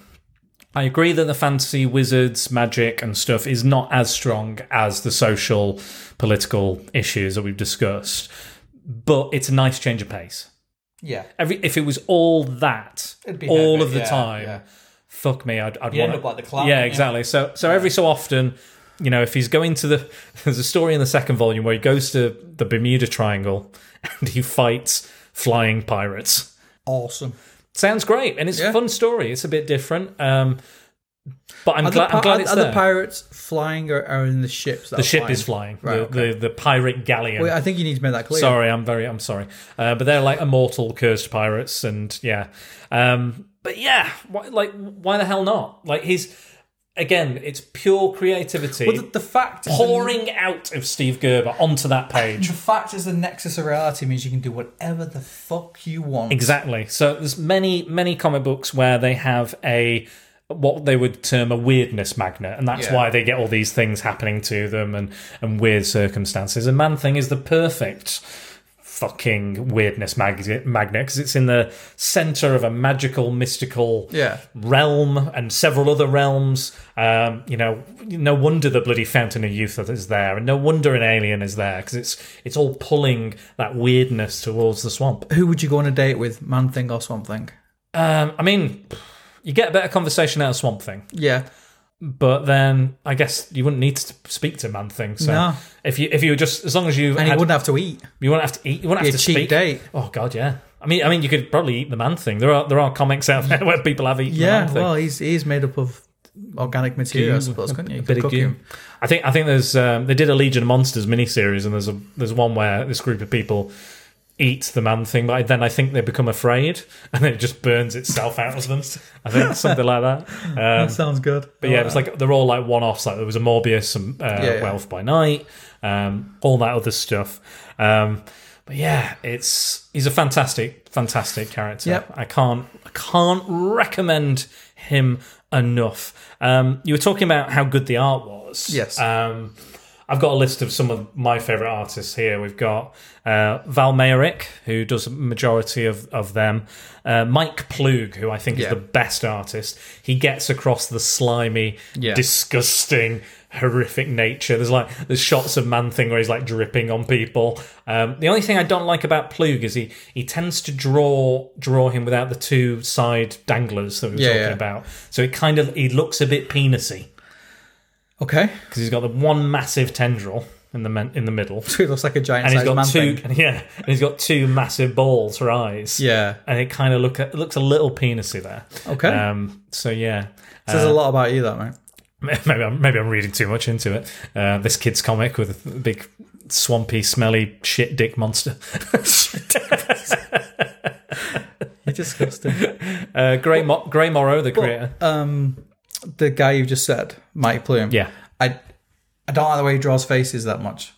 I agree that the fantasy, wizards, magic, and stuff is not as strong as the social, political issues that we've discussed. But it's a nice change of pace. Yeah. Every if it was all that all heavy, of the yeah, time, yeah. fuck me, I'd, I'd want end up like the clown, Yeah, exactly. So so every so often, you know, if he's going to the there's a story in the second volume where he goes to the Bermuda Triangle and he fights flying pirates. Awesome. Sounds great, and it's Yeah. a fun story. It's a bit different, um, but I'm glad the, I'm glad it's are there. the pirates flying or are in the ships? The ship flying? is flying. Right, the, the the pirate galleon. Wait, I think you need to make that clear. Sorry, I'm very, I'm sorry, uh, but they're like immortal, cursed pirates, and yeah, um, but yeah, why, like why the hell not? Like he's again, it's pure creativity Well, the, the fact is pouring out of Steve Gerber onto that page. The fact is the nexus of reality means you can do whatever the fuck you want. Exactly. So there's many, many comic books where they have a what they would term a weirdness magnet, and that's Yeah. why they get all these things happening to them and and weird circumstances. And Man Thing is the perfect fucking weirdness magnet because it's in the center of a magical, mystical Yeah. realm and several other realms. Um, you know, no wonder the bloody Fountain of Youth is there, and no wonder an alien is there because it's it's all pulling that weirdness towards the swamp. Who would you go on a date with, Man Thing or Swamp Thing? Um, I mean, you get a better conversation out of Swamp Thing. Yeah. But then I guess you wouldn't need to speak to Man Thing. So No. if you if you were just as long as you And he had, wouldn't have to eat. you wouldn't have to eat, you wouldn't Be have a to cheap speak. date. Oh God, yeah. I mean, I mean, you could probably eat the Man Thing. There are there are comics out there where people have eaten the Yeah, Man Thing. well, he's he's made up of organic material, I suppose, couldn't you? a You bit could of cook goo. him. I think I think there's um, they did a Legion of Monsters miniseries, and there's a there's one where this group of people eat the man thing, but then I think they become afraid, and then it just burns itself out of them. I think something like that. Um, That sounds good. But yeah, it was like they're all like one offs. Like there was a Morbius, and uh, yeah. Werewolf by Night, um, all that other stuff. Um, but yeah, it's he's a fantastic, fantastic character. Yep. I can't, I can't recommend him enough. Um, you were talking about how good the art was. Yes. I've got a list of some of my favorite artists here. We've got uh, Val Mayerick, who does a majority of, of them. Uh, Mike Ploog, who I think Yeah. is the best artist. He gets across the slimy, Yeah. disgusting, horrific nature. There's like there's shots of Man Thing where he's like dripping on people. Um, the only thing I don't like about Ploog is he he tends to draw draw him without the two side danglers that we were Yeah, talking about. So it kind of he looks a bit penisy Okay. because he's got the one massive tendril in the men, in the middle, So he looks like a giant and he's got two thing. yeah, and he's got two massive balls for eyes. Yeah. and it kind of look it looks a little penisy there. Okay. Um. So yeah. Says a lot about you, that mate. Maybe I'm, maybe I'm reading too much into it. Uh, this kid's comic with a big swampy, smelly shit dick monster. You're disgusting. Uh, Gray, Mo- Gray Morrow, the creator. um, the guy you just said, Mike Ploog. yeah, I, I don't like the way he draws faces that much.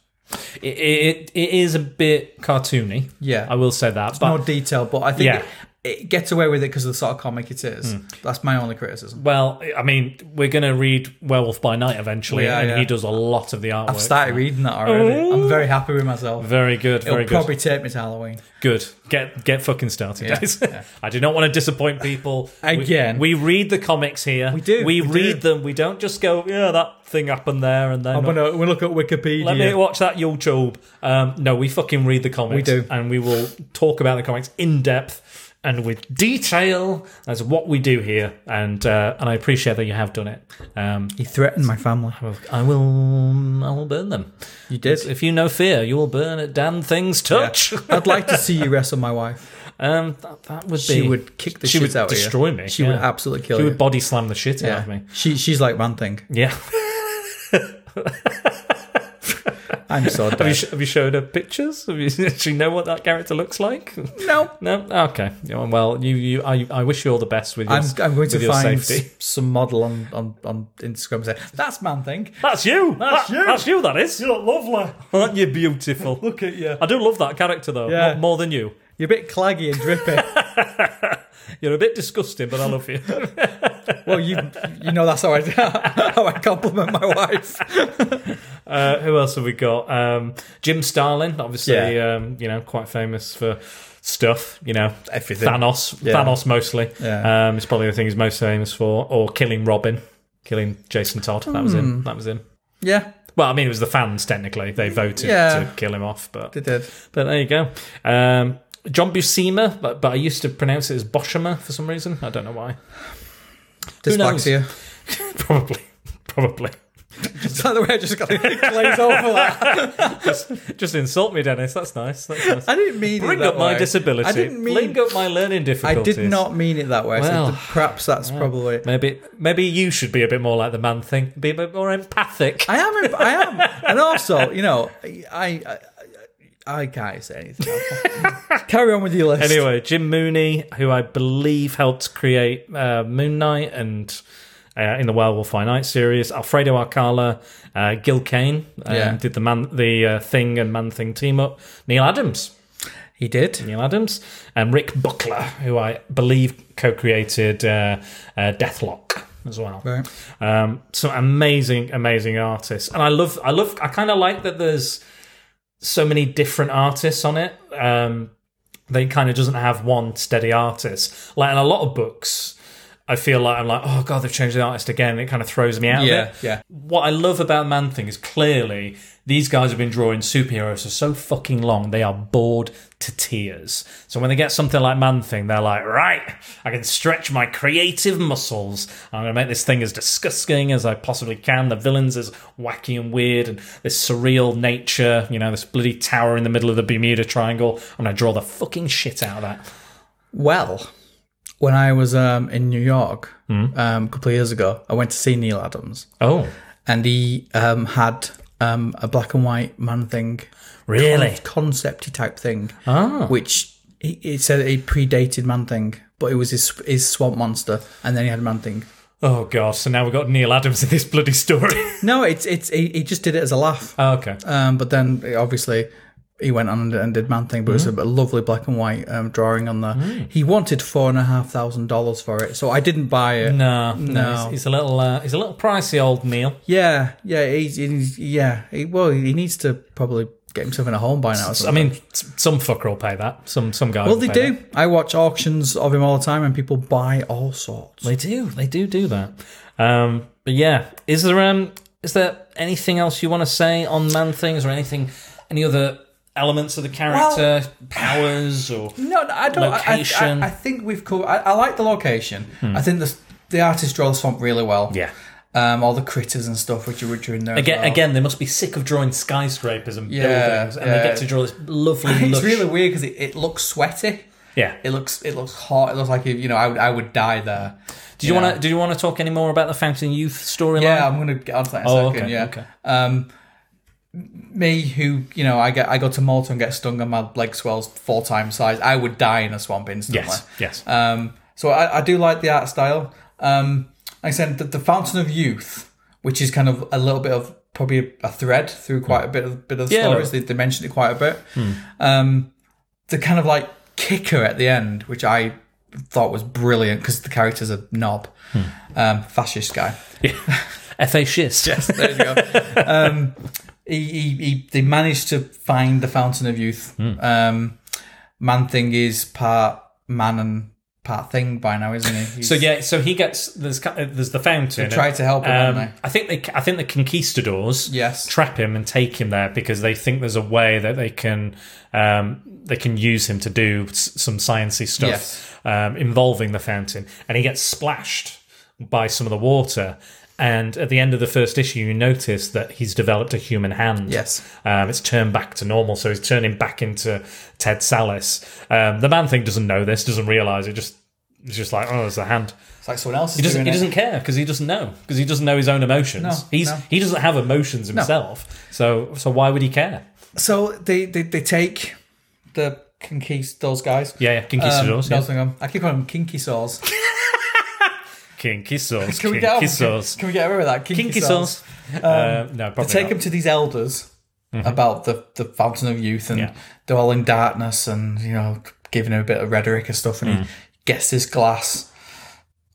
it, it, it is a bit cartoony. Yeah. I will say that. But More detail, but I think Yeah. It, gets away with it because of the sort of comic it is. Hmm. That's my only criticism. well, I mean, we're going to read Werewolf by Night eventually, We are, and yeah. he does a lot of the artwork. I've started reading that already. I'm very happy with myself. Very good, It'll very good. probably take me to Halloween. Good. Get get fucking started, Yeah, guys. yeah. I do not want to disappoint people. We- Again. we, read the comics here. We do, We, we read do. them. We don't just go, yeah, that thing happened there, and then I'm gonna we look at Wikipedia. let me watch that YouTube. Um, no, we fucking read the comics. We do. and we will talk about the comics in depth and with detail. That's what we do here, and uh, and I appreciate that you have done it. Um, He threatened my family. I will, I will burn them. You did. If you know fear, you will burn at damn things touch. I'd like to see you wrestle my wife. Um, that, that would be. She would kick the she shit would out of you. destroy me. She yeah. would absolutely kill me. She you. would body slam the shit out of me. She she's like man thing. Yeah. I'm so have, you sh- have you showed her pictures? Have you, does she know what that character looks like? no. No. Okay. Yeah, well, you, you, I, I wish you all the best with your, I'm, I'm going to with your find safety. s- some model on, on, on Instagram and say, that's man thing. That's you. That's you. That's you. That is. You look lovely. Aren't you beautiful? Look at you. I do love that character though. Yeah. More, more than you. You're a bit claggy and drippy. You're a bit disgusting, but I love you. well, you you know that's how I how I compliment my wife. Uh, who else have we got? Um, Jim Starlin, obviously, Yeah. um, you know, quite famous for stuff. You know, Everything. Thanos, Yeah. Thanos mostly. Yeah. Um, it's probably the thing he's most famous for, or killing Robin, killing Jason Todd. That was Hmm. him. That was him. Yeah, Well, I mean, it was the fans technically. They voted Yeah. to kill him off, but they did. but there you go. Um, John Buscema, but but I used to pronounce it as Boshemer for some reason. I don't know why. Who knows? Dyslexia. probably, probably. Is that the way I just got to glaze over that? Just insult me, Dennis. That's nice. That's nice. I didn't mean Bring it that up my disability. I didn't mean. Bring up my learning difficulties. I did not mean it that way. Well, so perhaps that's probably. Maybe maybe you should be a bit more like the man thing. Be a bit more empathic. I am. I am. And also, you know, I. I I can't say anything. Carry on with your list. Anyway, Jim Mooney, who I believe helped create uh, Moon Knight and uh, in the Werewolf by Night series, Alfredo Alcala, uh, Gil Kane um, Yeah. did the man the uh, Thing and Man Thing team up. Neal Adams, he did. Neal Adams, and Rick Buckler, who I believe co-created uh, uh, Deathlok as well. Right. Um, some amazing, amazing artists, and I love, I love, I kind of like that. There's so many different artists on it. Um, they kind of doesn't have one steady artist. Like in a lot of books, I feel like I'm like, oh god, they've changed the artist again. It kind of throws me out Yeah, of it. yeah. What I love about Man Thing is clearly these guys have been drawing superheroes for so fucking long, they are bored to tears. So when they get something like Man Thing, they're like, right, I can stretch my creative muscles. I'm going to make this thing as disgusting as I possibly can. The villain's as wacky and weird, and this surreal nature, you know, this bloody tower in the middle of the Bermuda Triangle. I'm going to draw the fucking shit out of that. Well, when I was um, in New York um, a couple of years ago, I went to see Neal Adams, Oh, and he um, had um, a black and white man thing, really? concepty type thing, Oh. which he, he said it predated Man Thing, but it was his his swamp monster, and then he had Man Thing. Oh, God. So now we've got Neal Adams in this bloody story. No, it's it's he, he just did it as a laugh, oh, okay. um, but then obviously he went on and, did Man Thing, but it was a, lovely black and white um, drawing on there. He wanted four and a half thousand dollars for it, so I didn't buy it. No, no, No. He's, he's a little, uh, he's a little pricey, old Neal. Yeah, yeah, he's, he's yeah. He, well, he needs to probably get himself in a home by now. I mean, some fucker will pay that. Some, some guy. well, will they do. I watch auctions of him all the time, and people buy all sorts. They do. They do do that. Um, but yeah, is there um, is there anything else you want to say on Man Things or anything? Any other elements of the character, powers, or No, I don't. I- I, Location. I, I think we've covered. I, I like the location. I think the the artist draws the swamp really well. yeah. Um, all the critters and stuff which are, which are in there. Again, well. again, they must be sick of drawing skyscrapers and Yeah, buildings, and they get to draw this lovely. it's really weird because it, it looks sweaty. yeah. It looks it looks hot. It looks like you know I would I would die there. Did you want to? Did you want to talk any more about the Fountain Youth storyline? Yeah, I'm gonna get onto that in a Oh, second. okay, yeah. okay. Um, me, who you know, I get I go to Malta and get stung and my leg swells four times size. I would die in a swamp instantly. Yes. Yes. Um, so I, I do like the art style. Um, like I said the, the Fountain of Youth, which is kind of a little bit of probably a thread through quite a bit of bit of the Yeah, stories. They, they mentioned it quite a bit. Um, the kind of like kicker at the end, which I thought was brilliant because the character's a knob, um, fascist guy. Fa schist. Yes, there you go. He, he, he, they managed to find the Fountain of Youth. Hmm. Um, man thing is part man and part thing by now, isn't he? He's- So yeah, so he gets there's there's the fountain. They tried to help him, Um? I think they I think the conquistadors Yes. trap him and take him there because they think there's a way that they can um, they can use him to do some sciency stuff Yes. um, involving the fountain, and he gets splashed by some of the water. And at the end of the first issue, you notice that he's developed a human hand. Yes. Um, it's turned back to normal, so he's turning back into Ted Sallis. Um, the man thing doesn't know this, doesn't realize it. Just it's just like, oh, there's a hand. it's like someone else is He doesn't. He doesn't care because he doesn't know because he doesn't know his own emotions. No, He's no. he doesn't have emotions himself. So so why would he care? So they, they, they take the conquist those guys. Yeah, yeah. Conquistadors. Um, yeah. thing, um, I keep calling them kinky saws. Kinky sauce. Can we get Kinky sauce. can, can we get away with that? Kinky, Kinky saws. sauce. uh, no, probably They take not. him to these elders about the, the fountain of youth, and Yeah. they're all in darkness, and you know, giving him a bit of rhetoric and stuff. And Mm. he gets his glass,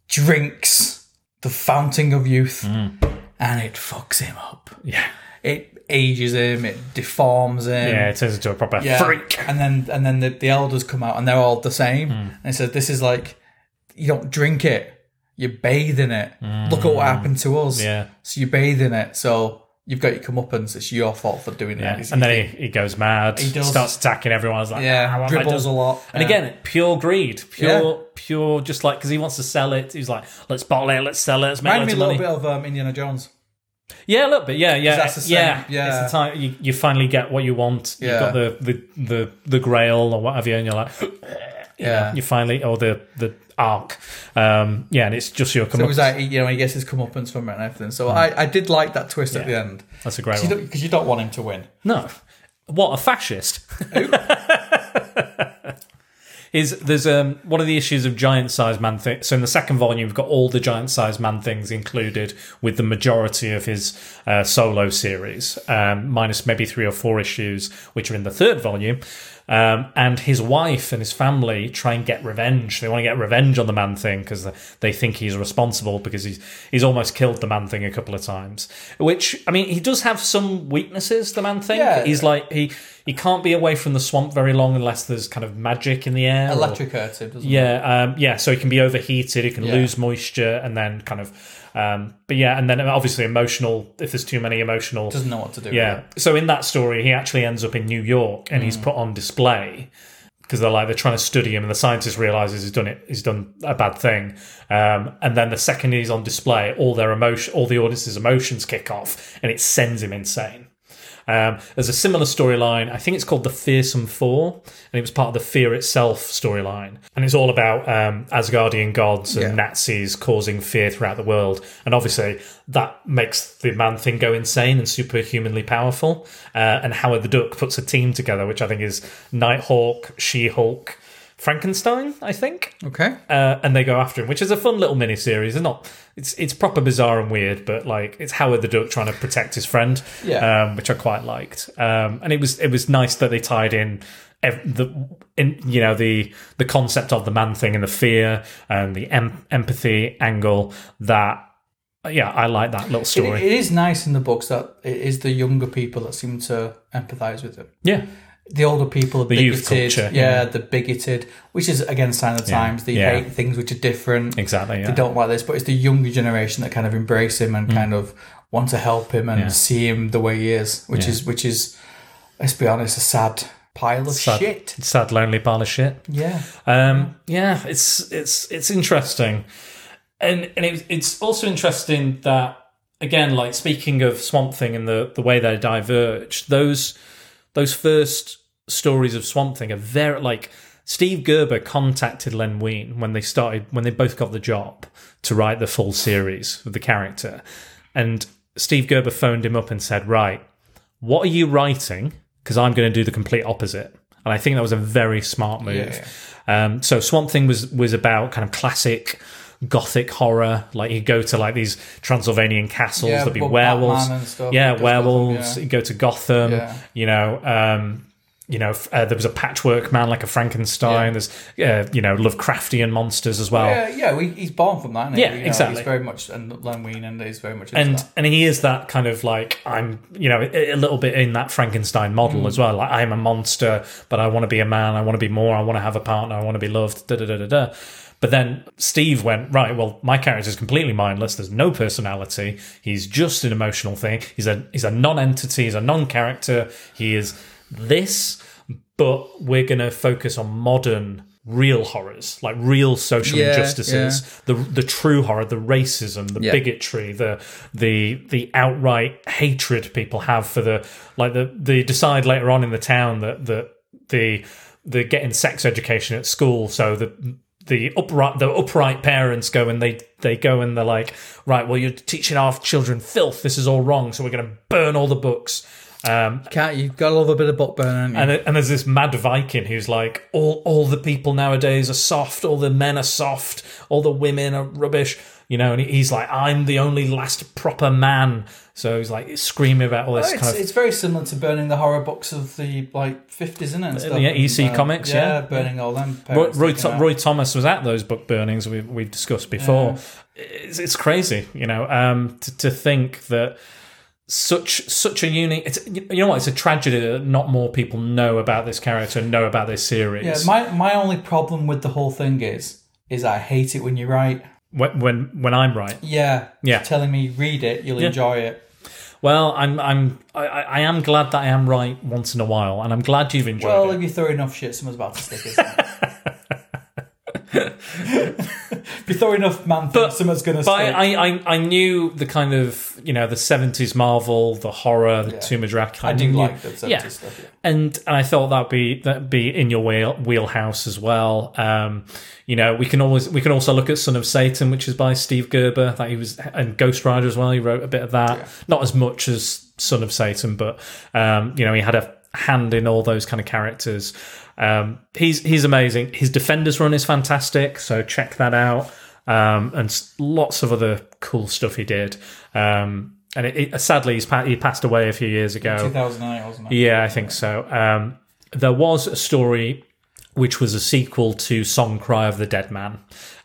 drinks the fountain of youth, and it fucks him up. Mm. Yeah. It ages him, it deforms him. Yeah, it turns into a proper Yeah. freak. And then and then the, the elders come out, and they're all the same. Hmm. And it says, "This is like you don't drink it." You bathe in it. Look at what happened to us. Yeah. So you bathe in it. So you've got your comeuppance. It's your fault for doing Yeah. it. And then he, he goes mad. He does. starts attacking everyone. Was like, Yeah, "Ah, what have I dribbles a lot. And Yeah. again, pure greed, pure, Yeah. pure, just like because he wants to sell it. He's like, let's bottle it, let's sell it, let's make Remind me a little money. bit of um, Indiana Jones. Yeah, a little bit. Yeah, yeah, that's the same- yeah. yeah. It's the time you, you finally get what you want. Yeah. You've got the, the the the Grail or what have you, and you're like, Yeah. you finally or the the Ark. Um, yeah, and it's just your. So it was like you know he gets his comeuppance from it and everything. So I, I did like that twist at the end That's a great because you, one. don't- 'cause you don't want him to win. No, what a fascist. Is there's um one of the issues of giant sized man thing. So in the second volume, you've got all the giant sized man things included with the majority of his uh, solo series, um, minus maybe three or four issues which are in the third volume. Um, and his wife and his family try and get revenge. They want to get revenge on the Man Thing because they think he's responsible because he's he's almost killed the Man Thing a couple of times. Which I mean, he does have some weaknesses. The Man Thing. Yeah. He's like he he can't be away from the swamp very long unless there's kind of magic in the air. or- Electrocutes him, doesn't it? yeah, um, yeah. So it can be overheated. It can Yeah. lose moisture, and then kind of. Um, but yeah, and then obviously emotional. If there's too many emotional, Doesn't know what to do. yeah. So in that story, he actually ends up in New York, and he's put on display because they're like they're trying to study him, and the scientist realizes he's done it. He's done a bad thing, um, and then the second he's on display, all their emotion, all the audience's emotions kick off, and it sends him insane. Um, there's a similar storyline. I think it's called the Fearsome Four, and it was part of the Fear Itself storyline. And it's all about um, Asgardian gods and Yeah. Nazis causing fear throughout the world. And obviously, that makes the Man Thing go insane and superhumanly powerful. Uh, and Howard the Duck puts a team together, which I think is Nighthawk, She Hulk, Frankenstein, I think Okay. uh, and they go after him, which is a fun little mini series. It's not, it's it's proper bizarre and weird, but like it's Howard the Duck trying to protect his friend, Yeah. um, which I quite liked. Um, and it was it was nice that they tied in ev- the in you know the the concept of the man thing and the fear and the em- empathy angle that. Yeah, I like that little It, story. it is nice in the books that it is the younger people that seem to empathise with him. yeah, The older people are The youth bigoted. culture, yeah, yeah. the bigoted, which is again sign of the times. They yeah. hate things which are different. exactly. Yeah. They don't like this, but it's the younger generation that kind of embrace him Mm. and kind of want to help him and see him the way he is, which Yeah. is which is, let's be honest, a sad pile of Sad, shit. sad, lonely pile of shit. Yeah. Um, yeah, it's it's it's interesting, and and it, it's also interesting that again, like speaking of Swamp Thing and the the way they diverge, those those first stories of Swamp Thing are very like Steve Gerber contacted Len Wein when they started when they both got the job to write the full series of the character, and Steve Gerber phoned him up and said, "Right, what are you writing? Because I'm going to do the complete opposite." And I think that was a very smart move. Um, so Swamp Thing was was about kind of classic gothic horror. Like you go to like these Transylvanian castles, Yeah, there'd be werewolves. Stuff, yeah, werewolves. Yeah. You go to Gotham. Yeah. You know. Um, you know, uh, there was a patchwork man like a Frankenstein. Yeah. There's, uh, you know, Lovecraftian monsters as well. Yeah, yeah, we, he's born from that. Isn't he? Yeah, You know, exactly. He's very much and Len Wein and he's very much and that. and he is that kind of like I'm you know a, a little bit in that Frankenstein model Mm. as well. Like I'm a monster, but I want to be a man. I want to be more. I want to have a partner. I want to be loved. Da da da da da. But then Steve went right. Well, my character is completely mindless. There's no personality. He's just an emotional thing. He's a he's a non-entity. He's a non-character. He is this, but we're gonna focus on modern. Real horrors, like real social Yeah, injustices, the the true horror, the racism, the Yeah. bigotry, the the the outright hatred people have for the like the they decide later on in the town that that the the getting sex education at school, so the the upright the upright parents go and they they go and they're like right well you're teaching our children filth. This is all wrong so we're going to burn all the books. Um, Can't you? Got to love a bit of book burn, and, and there's this mad Viking who's like, all all the people nowadays are soft, all the men are soft, all the women are rubbish, you know. And he's like, I'm the only last proper man. So he's like screaming about all this Oh, it's, kind of it's very similar to burning the horror books of the like fifties, isn't it? And stuff? yeah, EC uh, Comics, yeah. burning all them. Roy, Roy, out. Roy Thomas was at those book burnings we we've discussed before. It's, it's crazy, you know, um, to, to think that such such a unique. It's you know what? It's a tragedy that not more people know about this character, and know about this series. Yeah, my my only problem with the whole thing is is I hate it when you're right. When, when when I'm right. Yeah, Yeah. Telling me read it, you'll enjoy it. Well, I'm I'm I, I I am glad that I am right once in a while, and I'm glad you've enjoyed Well, it. Well, if you throw enough shit, someone's about to stick it. if you throw enough man things, someone's going to But. I, I I knew the kind of you know the seventies Marvel, the horror, the Tomb of Dracula. I do knew- like the 70s yeah. stuff. Yeah. and and I thought that'd be that'd be in your wheel, wheelhouse as well. Um, you know, we can always we can also look at Son of Satan, which is by Steve Gerber. That he was and Ghost Rider as well. He wrote a bit of that, not as much as Son of Satan, but um, you know, he had a hand in all those kind of characters. Um, he's he's amazing. His Defenders run is fantastic, so check that out. Um, and lots of other cool stuff he did. Um, and it, it, sadly, he's pa- he passed away a few years ago. 2009, wasn't it? Yeah, I think so. Um, there was a story which was a sequel to Song Cry of the Dead Man,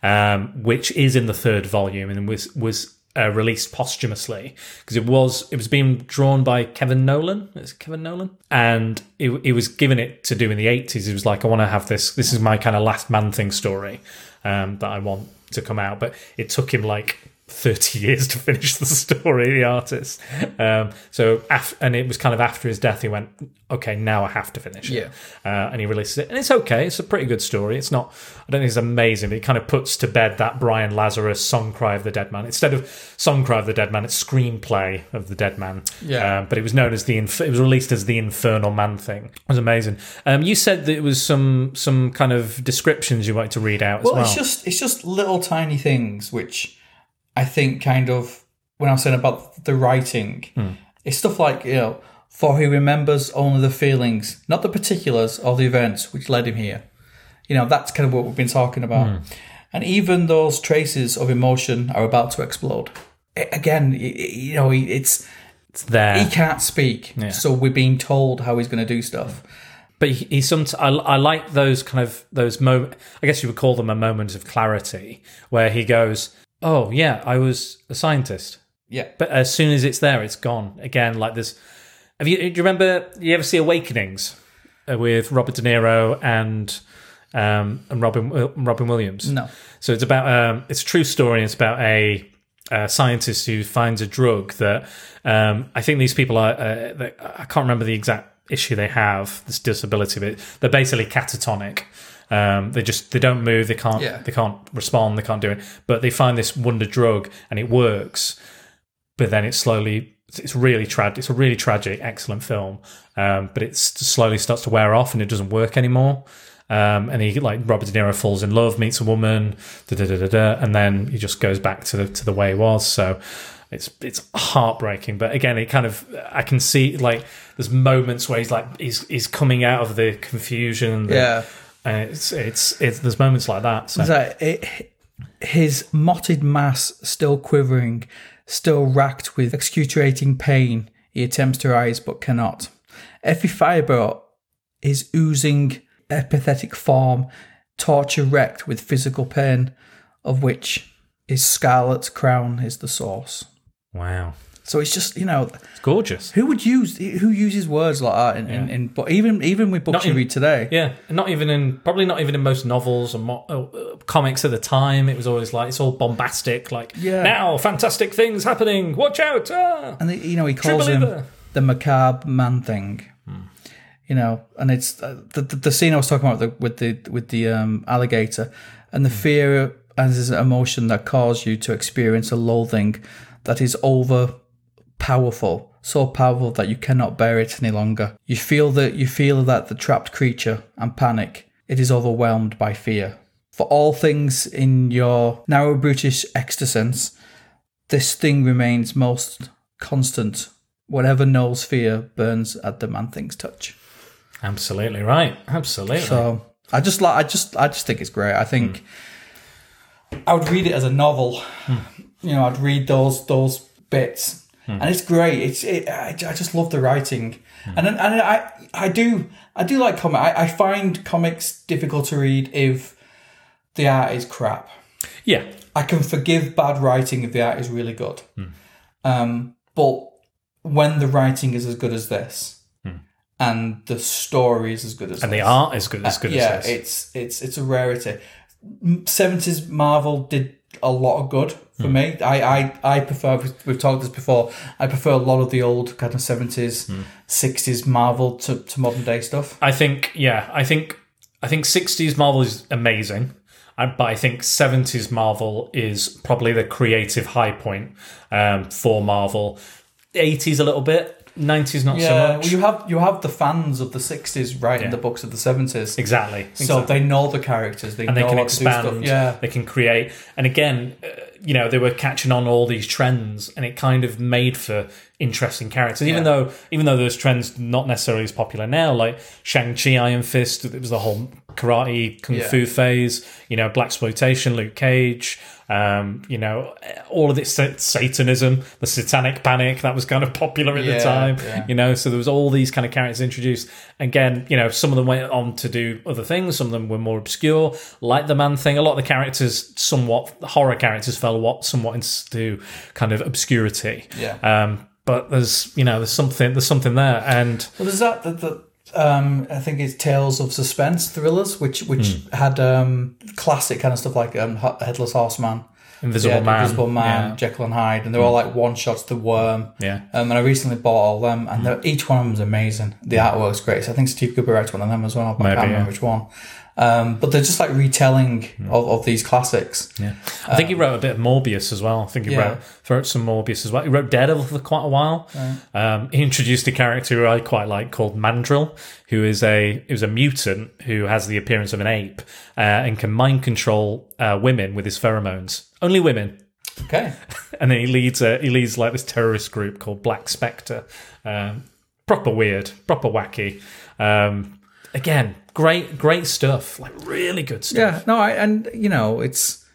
um, which is in the third volume and was was uh, released posthumously because it was it was being drawn by Kevin Nowlan. Is it Kevin Nowlan? And it, it was given it to do in the eighties. It was like I want to have this. This is my kind of last man thing story um, that I want to come out. But it took him like 30 years to finish the story, the artist. Um, so, af- and it was kind of after his death, he went, okay, now I have to finish it. Uh, and he releases it. And it's okay. It's a pretty good story. It's not, I don't think it's amazing, but it kind of puts to bed that Brian Lazarus Song Cry of the Dead Man. Instead of Song Cry of the Dead Man, it's Screenplay of the Dead Man. Yeah. Um, but it was known as the, inf- it was released as the Infernal Man thing. It was amazing. Um, you said that it was some, some kind of descriptions you wanted to read out as Well, well. it's just it's just little tiny things which I think kind of when I'm saying about the writing, hmm. it's stuff like you know, for he remembers only the feelings, not the particulars of the events which led him here. You know, that's kind of what we've been talking about. Hmm. And even those traces of emotion are about to explode. Again, you know, it's it's there. he can't speak, so we're being told how he's going to do stuff. but he, he some I, I like those kind of those moment i guess you would call them a moment of clarity where he goes oh yeah i was a scientist Yeah, but as soon as it's there it's gone again like this have you do you remember you ever see awakenings uh, with robert de niro and um and robin Wil- robin williams no, so it's about um, it's a true story. It's about a, uh scientist who finds a drug that um, I think these people are. Uh, they, I can't remember the exact issue they have. This disability, but they're basically catatonic. Um, they just they don't move. They can't. Yeah. They can't respond. They can't do it. But they find this wonder drug and it works. But then it slowly. It's really tragic. It's a really tragic, excellent film. Um, but it slowly starts to wear off and it doesn't work anymore. Um, and he like Robert De Niro falls in love, meets a woman, da da da da da, and then he just goes back to the to the way he was. So it's it's heartbreaking. But again, it kind of I can see like there's moments where he's like he's he's coming out of the confusion. The- yeah. And it's it's it's there's moments like that. So like it, his mottled mass still quivering, still racked with excruciating pain, he attempts to rise but cannot. Every fibre is oozing a pathetic form, torture wrecked with physical pain, of which his scarlet crown is the source. wow, So it's just you know it's gorgeous. who would use who uses words like that in, in, in but even even with books Not you read today. Yeah, not even in probably not even in most novels and mo- uh, comics at the time. It was always like it's all bombastic, like Yeah. now fantastic things happening. Watch out! Ah! and you know he calls him believer. the macabre man thing. You know, and it's uh, the, the the scene I was talking about the, with the with the um, alligator and the fear as an emotion that caused you to experience a loathing that is over powerful, so powerful that you cannot bear it any longer. You feel that you feel that the trapped creature and panic. It is overwhelmed by fear. For all things in your narrow brutish existence, this thing remains most constant. Whatever knows fear burns at the man thing's touch. Absolutely right. Absolutely. So I just like I just I just think it's great. I think hmm. I would read it as a novel. Hmm. You know, I'd read those those bits, Hmm. and it's great. It's it, I, I just love the writing, hmm. and and I I do I do like comic. I, I find comics difficult to read if the art is crap. yeah, I can forgive bad writing if the art is really good. Hmm. Um, but when the writing is as good as this, and the story is as good as this and the this, art is good as uh, good yeah, as this. it's it's it's a rarity. Seventies Marvel did a lot of good for me. I, I I prefer. we've- talked this before. I prefer a lot of the old kind of seventies, Hmm. sixties Marvel to, to modern day stuff. I think yeah, I think I think 60s Marvel is amazing. But I think 70s Marvel is probably the creative high point um, for Marvel. 80s a little bit, 90s not so much. well, you have you have the fans of the sixties writing the books of the seventies, exactly. so exactly. they know the characters. They and know they can expand. Yeah, They can create. And again, uh, you know, they were catching on all these trends, and it kind of made for interesting characters. Even Yeah. though, even though those trends not necessarily as popular now, like Shang Chi, Iron Fist, it was the whole karate kung Yeah. fu phase. You know, black exploitation, Luke Cage. Um, you know, all of this Satanism, the Satanic Panic that was kind of popular at the time. yeah. You know, so there was all these kind of characters introduced. Again, you know, some of them went on to do other things. Some of them were more obscure, like the Man Thing. A lot of the characters, somewhat the horror characters, fell what somewhat into kind of obscurity. Yeah. Um, but there's you know there's something there's something there, and Well, there's that. that, that um, I think it's Tales of Suspense thrillers, which which had um, classic kind of stuff like um, Headless Horseman, Invisible yeah, Man, Invisible Man, yeah. Jekyll and Hyde, and they're all like one shots. The Worm, Yeah. Um, and I recently bought all them, and they're each one of them is amazing. The artwork's great. So I think Steve Cooper writes one of them as well. But I Maybe, can't remember yeah. which one. Um, but they're just like retelling of, of these classics. Yeah. I think he wrote a bit of Morbius as well. I think he Yeah. wrote, wrote some Morbius as well. He wrote Daredevil for quite a while. Um, he introduced a character who I quite like called Mandrill, who is a who's a mutant who has the appearance of an ape uh, and can mind control uh, women with his pheromones. Only women. Okay. And then he leads a, he leads like this terrorist group called Black Spectre. Um, proper weird, proper wacky. Um, again, great great stuff. Like really good stuff. Yeah, no, I, and you know, it's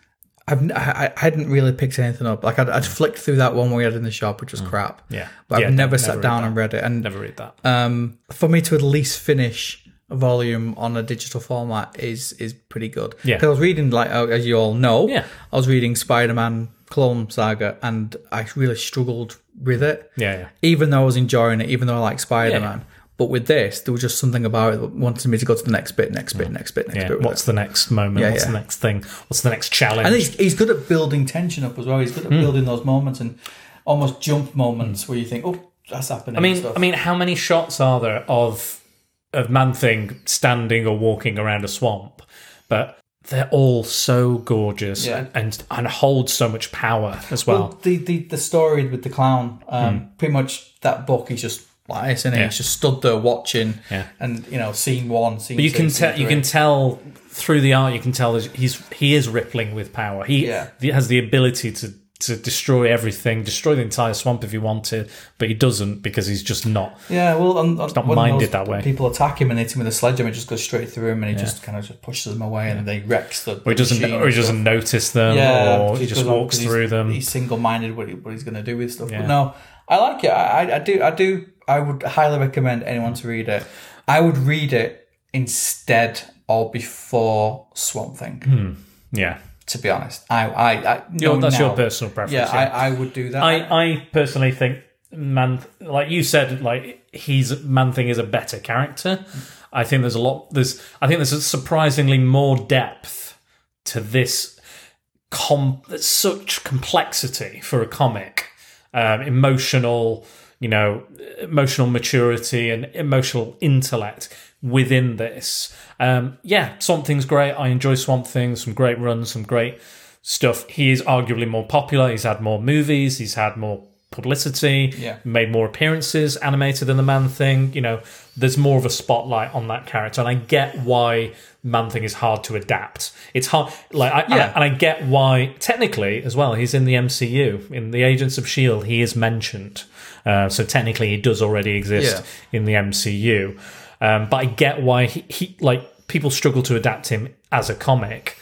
I've I, I hadn't really picked anything up. Like I'd, I'd flicked through that one we had in the shop, which was crap. Yeah. but Yeah, I've never never sat read down that. and read it. And Never read that. um, for me to at least finish a volume on a digital format is is pretty good. Yeah. 'Cause I was reading like uh, as you all know, Yeah. I was reading Spider Man Clone Saga, and I really struggled with it. yeah, yeah. Even though I was enjoying it, even though I like Spider Man. Yeah. But with this, there was just something about it that wanted me to go to the next bit, next bit, next bit, next Mm. Yeah, bit. what's it. the next moment? Yeah, what's yeah. the next thing? What's the next challenge? And he's, he's good at building tension up as well. He's good at Hmm. building those moments and almost jump moments where you think, oh, that's happening. I mean. I mean, how many shots are there of of Man Thing standing or walking around a swamp? But they're all so gorgeous Yeah. and, and hold so much power as well. Well, the, the, the story with the clown, um, pretty much that book, is just like this? Hmm. Yeah. He's just stood there watching, Yeah. and you know, scene one, scene. but you two, can tell you can tell through the art. You can tell he's he is rippling with power. He, Yeah. has the ability to. To destroy everything, destroy the entire swamp if he wanted, but he doesn't because he's just not. Yeah, well, and, and not when minded that way. People attack him and hit him with a sledgehammer, it just goes straight through him, and he just kind of just pushes them away, and they wrecks the. Or he doesn't, or he doesn't notice them, yeah, or he just walks through them. He's single-minded what, he, what he's going to do with stuff. Yeah. But no, I like it. I, I do. I do. I would highly recommend anyone to read it. I would read it instead or before Swamp Thing. yeah, To be honest, I, I, I Your- that's your personal preference. Yeah, yeah. I, I would do that. I, I personally think man, like you said, like he's Man Thing is a better character. I think there's a lot. There's I think there's a surprisingly more depth to this. Com, such complexity for a comic, um, emotional, you know, emotional maturity and emotional intellect within this. Um, yeah, Swamp Thing's great. I enjoy Swamp Thing. Some great runs, some great stuff. He is arguably more popular. He's had more movies. He's had more publicity. Yeah. Made more appearances animated than the Man Thing. You know, there's more of a spotlight on that character, and I get why Man Thing is hard to adapt. It's hard, like, I, Yeah. and I get why technically as well. He's in the MCU in the Agents of Shield. He is mentioned, uh, so technically he does already exist in the MCU. Um, but I get why he, he like people struggle to adapt him as a comic.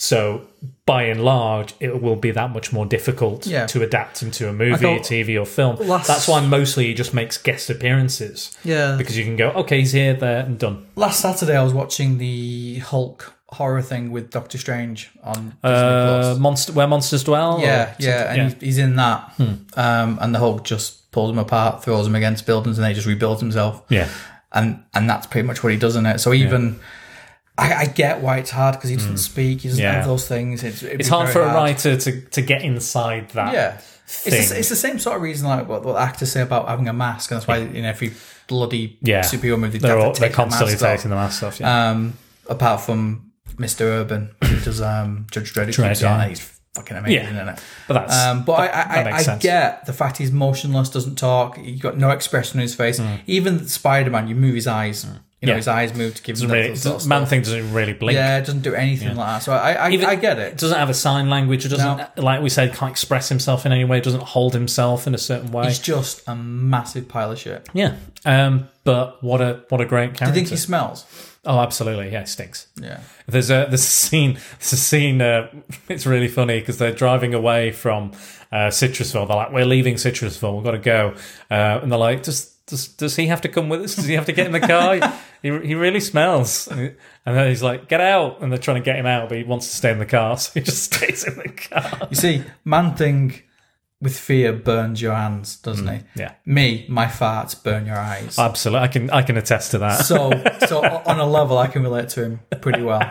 So by and large, it will be that much more difficult Yeah. to adapt him to a movie, thought- TV, or film. Last- That's why mostly he just makes guest appearances. Yeah. because you can go, okay, he's here, there, and done. Last Saturday, I was watching the Hulk horror thing with Doctor Strange on Disney Uh, Plus. monster, where monsters dwell. Yeah, yeah, and He's, he's in that. Um, and the Hulk just pulls him apart, throws him against buildings, and then he just rebuilds himself. yeah. And and that's pretty much what he does in it. So even I, I get why it's hard because he doesn't speak, he doesn't Hmm. Yeah. have those things. It's, It's hard for a writer to, to get inside that. Yeah, Thing. it's the, it's the same sort of reason like what, what actors say about having a mask, and that's why in every bloody Yeah. superhero movie they They're, have all, to they're take the constantly taking the mask off. Yeah. Um, apart from Mr. Urban, who does um, Judge Dredd, Dredd, keeps yeah. He's fucking amazing Yeah. in it. but that's. Um, but that- I, I, I, get the fact he's motionless, doesn't talk. He got no expression on his face. Even Spider Man, you move his eyes. You know. Yeah. his eyes move to give him that really, sort of Man. Thing doesn't really blink. Yeah, it doesn't do anything like that. So I, I, I get It it. doesn't have a sign language. It doesn't, No. like we said, can't express himself in any way. Doesn't hold himself in a certain way. He's just a massive pile of shit. yeah. Um, but what a what a great character. Do you think he smells? Oh, absolutely. Yeah, it stinks. Yeah. There's a there's a scene. There's a scene. Uh, it's really funny because they're driving away from uh, Citrusville. They're like, "We're leaving Citrusville. We've got to go." Uh, and they're like, "Does does does he have to come with us? Does he have to get in the car? he he really smells." And then he's like, "Get out!" And they're trying to get him out, but he wants to stay in the car, so he just stays in the car. You see, man thing with fear burns your hands, doesn't he? yeah. Me, my farts burn your eyes. Absolutely, I can I can attest to that. so, so on a level, I can relate to him pretty well.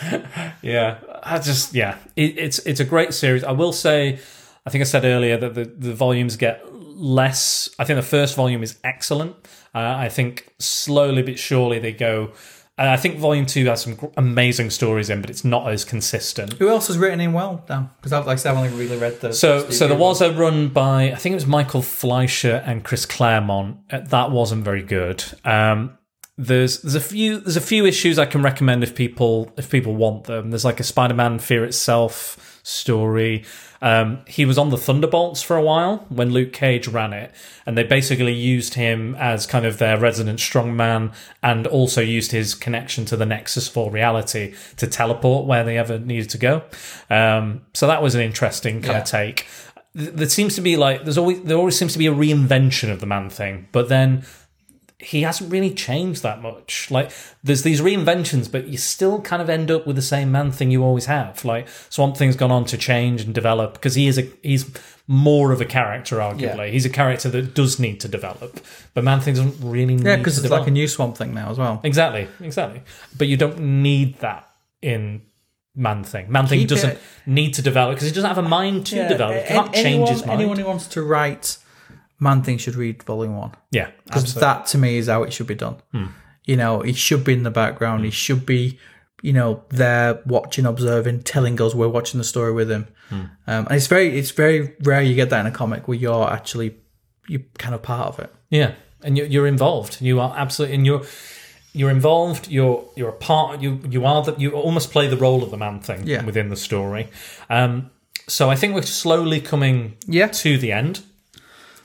Yeah, I just yeah, it, it's it's a great series. I will say, I think I said earlier that the the volumes get less. I think the first volume is excellent. Uh, I think slowly but surely they go. And I think volume two has some amazing stories in, but it's not as consistent. Who else has written in well, Dan? Because I've, like I said, I've only really read the. So, Steve so there was a run by I think it was Michael Fleischer and Chris Claremont. Uh, That wasn't very good. Um, there's there's a few there's a few issues I can recommend if people if people want them. There's like a Spider-Man Fear Itself story. Um, he was on the Thunderbolts for a while when Luke Cage ran it, and they basically used him as kind of their resident strongman, and also used his connection to the Nexus for reality to teleport where they ever needed to go. Um, so that was an interesting kind Yeah. of take. There seems to be like there's always there always seems to be a reinvention of the man thing, but then he hasn't really changed that much. Like there's these reinventions, but you still kind of end up with the same man thing you always have. Like Swamp Thing's gone on to change and develop because he is a he's more of a character. Arguably, Yeah. he's a character that does need to develop, but Man Thing doesn't really. Yeah, need because to it's develop. like a new Swamp Thing now as well. Exactly, exactly. But you don't need that in Man Thing. Man Thing Keep doesn't it- need to develop because he doesn't have a mind to develop. He can't a- change his mind. Anyone who wants to write Man Thing should read Volume One yeah, because that to me is how it should be done. You know, he should be in the background. He should be, you know, there watching, observing, telling us we're watching the story with him. Um, and it's very, it's very rare you get that in a comic where you're actually you're kind of part of it. Yeah, and you're, you're involved. You are absolutely, and you're you're involved. You're you're a part. You you are that you almost play the role of the man thing Yeah. within the story. Um, so I think we're slowly coming Yeah. to the end.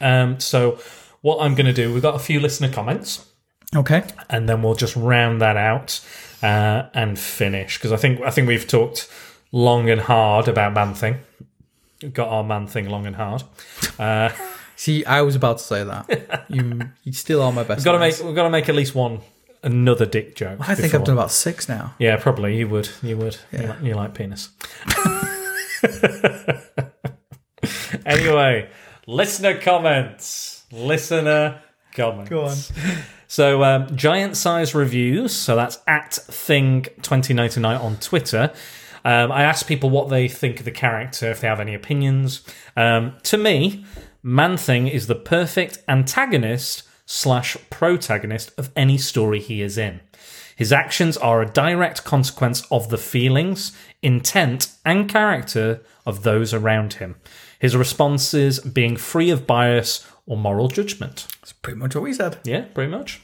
Um, so what I'm going to do, we've got a few listener comments. Okay. and then we'll just round that out uh, and finish because I think I think we've talked long and hard about man thing. We've got our man thing long and hard. Uh, See, I was about to say that. you, you still are my best. we've got to make we've got to make at least one another dick joke. I think before- I've done about six now. Yeah, probably you would. You would. You, like, you like penis. anyway, listener comments. Listener comments. Go on. So, um, giant size reviews. So that's at thing2099 on Twitter. Um, I asked people what they think of the character, if they have any opinions. Um, to me, Man Thing is the perfect antagonist slash protagonist of any story he is in. His actions are a direct consequence of the feelings, intent, and character of those around him. His responses being free of bias or moral judgment. That's pretty much what we said. Yeah, pretty much.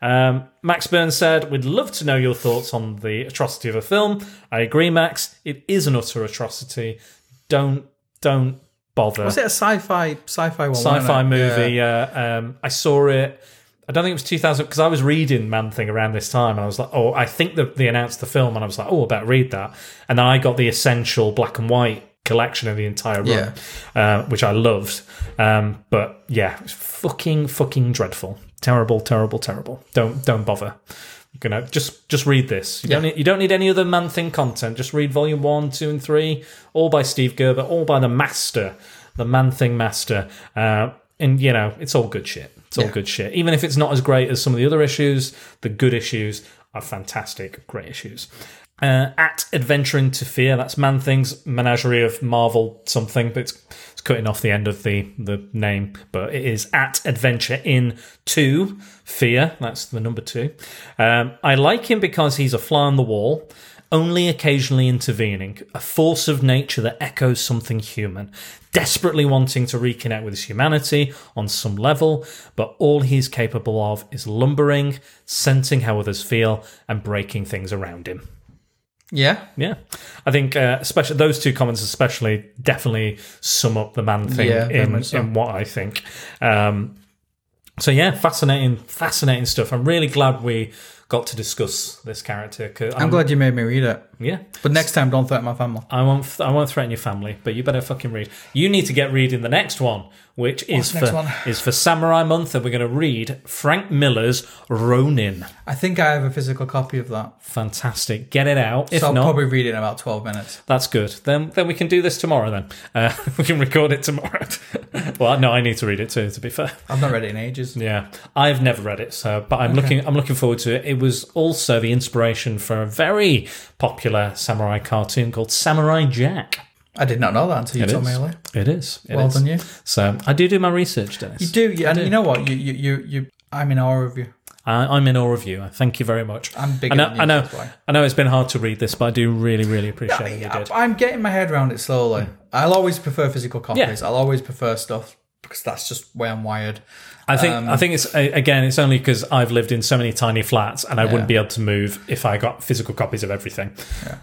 Um, Max Burns said, We'd love to know your thoughts on the atrocity of a film. I agree, Max. It is an utter atrocity. Don't, don't bother. Was it a sci-fi sci-fi one? Sci fi movie. Yeah. Yeah. um, I saw it. I don't think it was 2000 because I was reading Man Thing around this time and I was like, oh, I think that they announced the film and I was like, oh, I better read that. And then I got the essential black and white collection of the entire run, Yeah. uh, which I loved. Um, but yeah, it's fucking, fucking dreadful. Terrible, terrible, terrible. Don't, don't bother. You know, just just read this. You don't need you don't need any other Man Thing content. Just read volume one, two, and three, all by Steve Gerber, all by the master, the Man Thing master. Uh, and you know, it's all good shit. It's all Yeah. good shit. Even if it's not as great as some of the other issues, the good issues are fantastic, great issues. Uh, at Adventure into Fear, that's Man Thing's menagerie of Marvel something, but it's, it's cutting off the end of the, the name. But it is at Adventure in Two Fear. That's the number two. Um, I like him because he's a fly on the wall, only occasionally intervening, a force of nature that echoes something human, desperately wanting to reconnect with his humanity on some level, but all he's capable of is lumbering, sensing how others feel, and breaking things around him. Yeah. Yeah, I think uh, especially those two comments, especially, definitely sum up the man thing Yeah, in, so. in what I think. Um, so yeah, fascinating, fascinating stuff. I'm really glad we got to discuss this character. I'm glad you made me read it. Yeah, But next time, don't threaten my family. I won't. I won't threaten your family, but you better fucking read. You need to get reading the next one, which is for one? is for Samurai Month, and we're going to read Frank Miller's Ronin. I think I have a physical copy of that. Fantastic. Get it out. If so I'll not, probably read it in about 12 minutes. That's good. Then then we can do this tomorrow. Then uh, we can record it tomorrow. well, no, I need to read it too. To be fair, I've not read it in ages. yeah, I've never read it, so but I'm looking I'm looking forward to it. It was also the inspiration for a very popular samurai cartoon called Samurai Jack. I did not know that until you It told me earlier. It is. It Well is. done, you. So I do do my research, Dennis. You do, yeah, and you know what? You, you, you, you. I'm in awe of you. I, I'm in awe of you. Thank you very much. I'm bigger I know. I know. I know. It's been hard to read this, but I do really, really appreciate that you did. I, am getting my head around it slowly. Mm. I'll always prefer physical copies. Yeah. I'll always prefer stuff because that's just where I'm wired. I think Um, I think it's again it's only because I've lived in so many tiny flats and I wouldn't be able to move if I got physical copies of everything.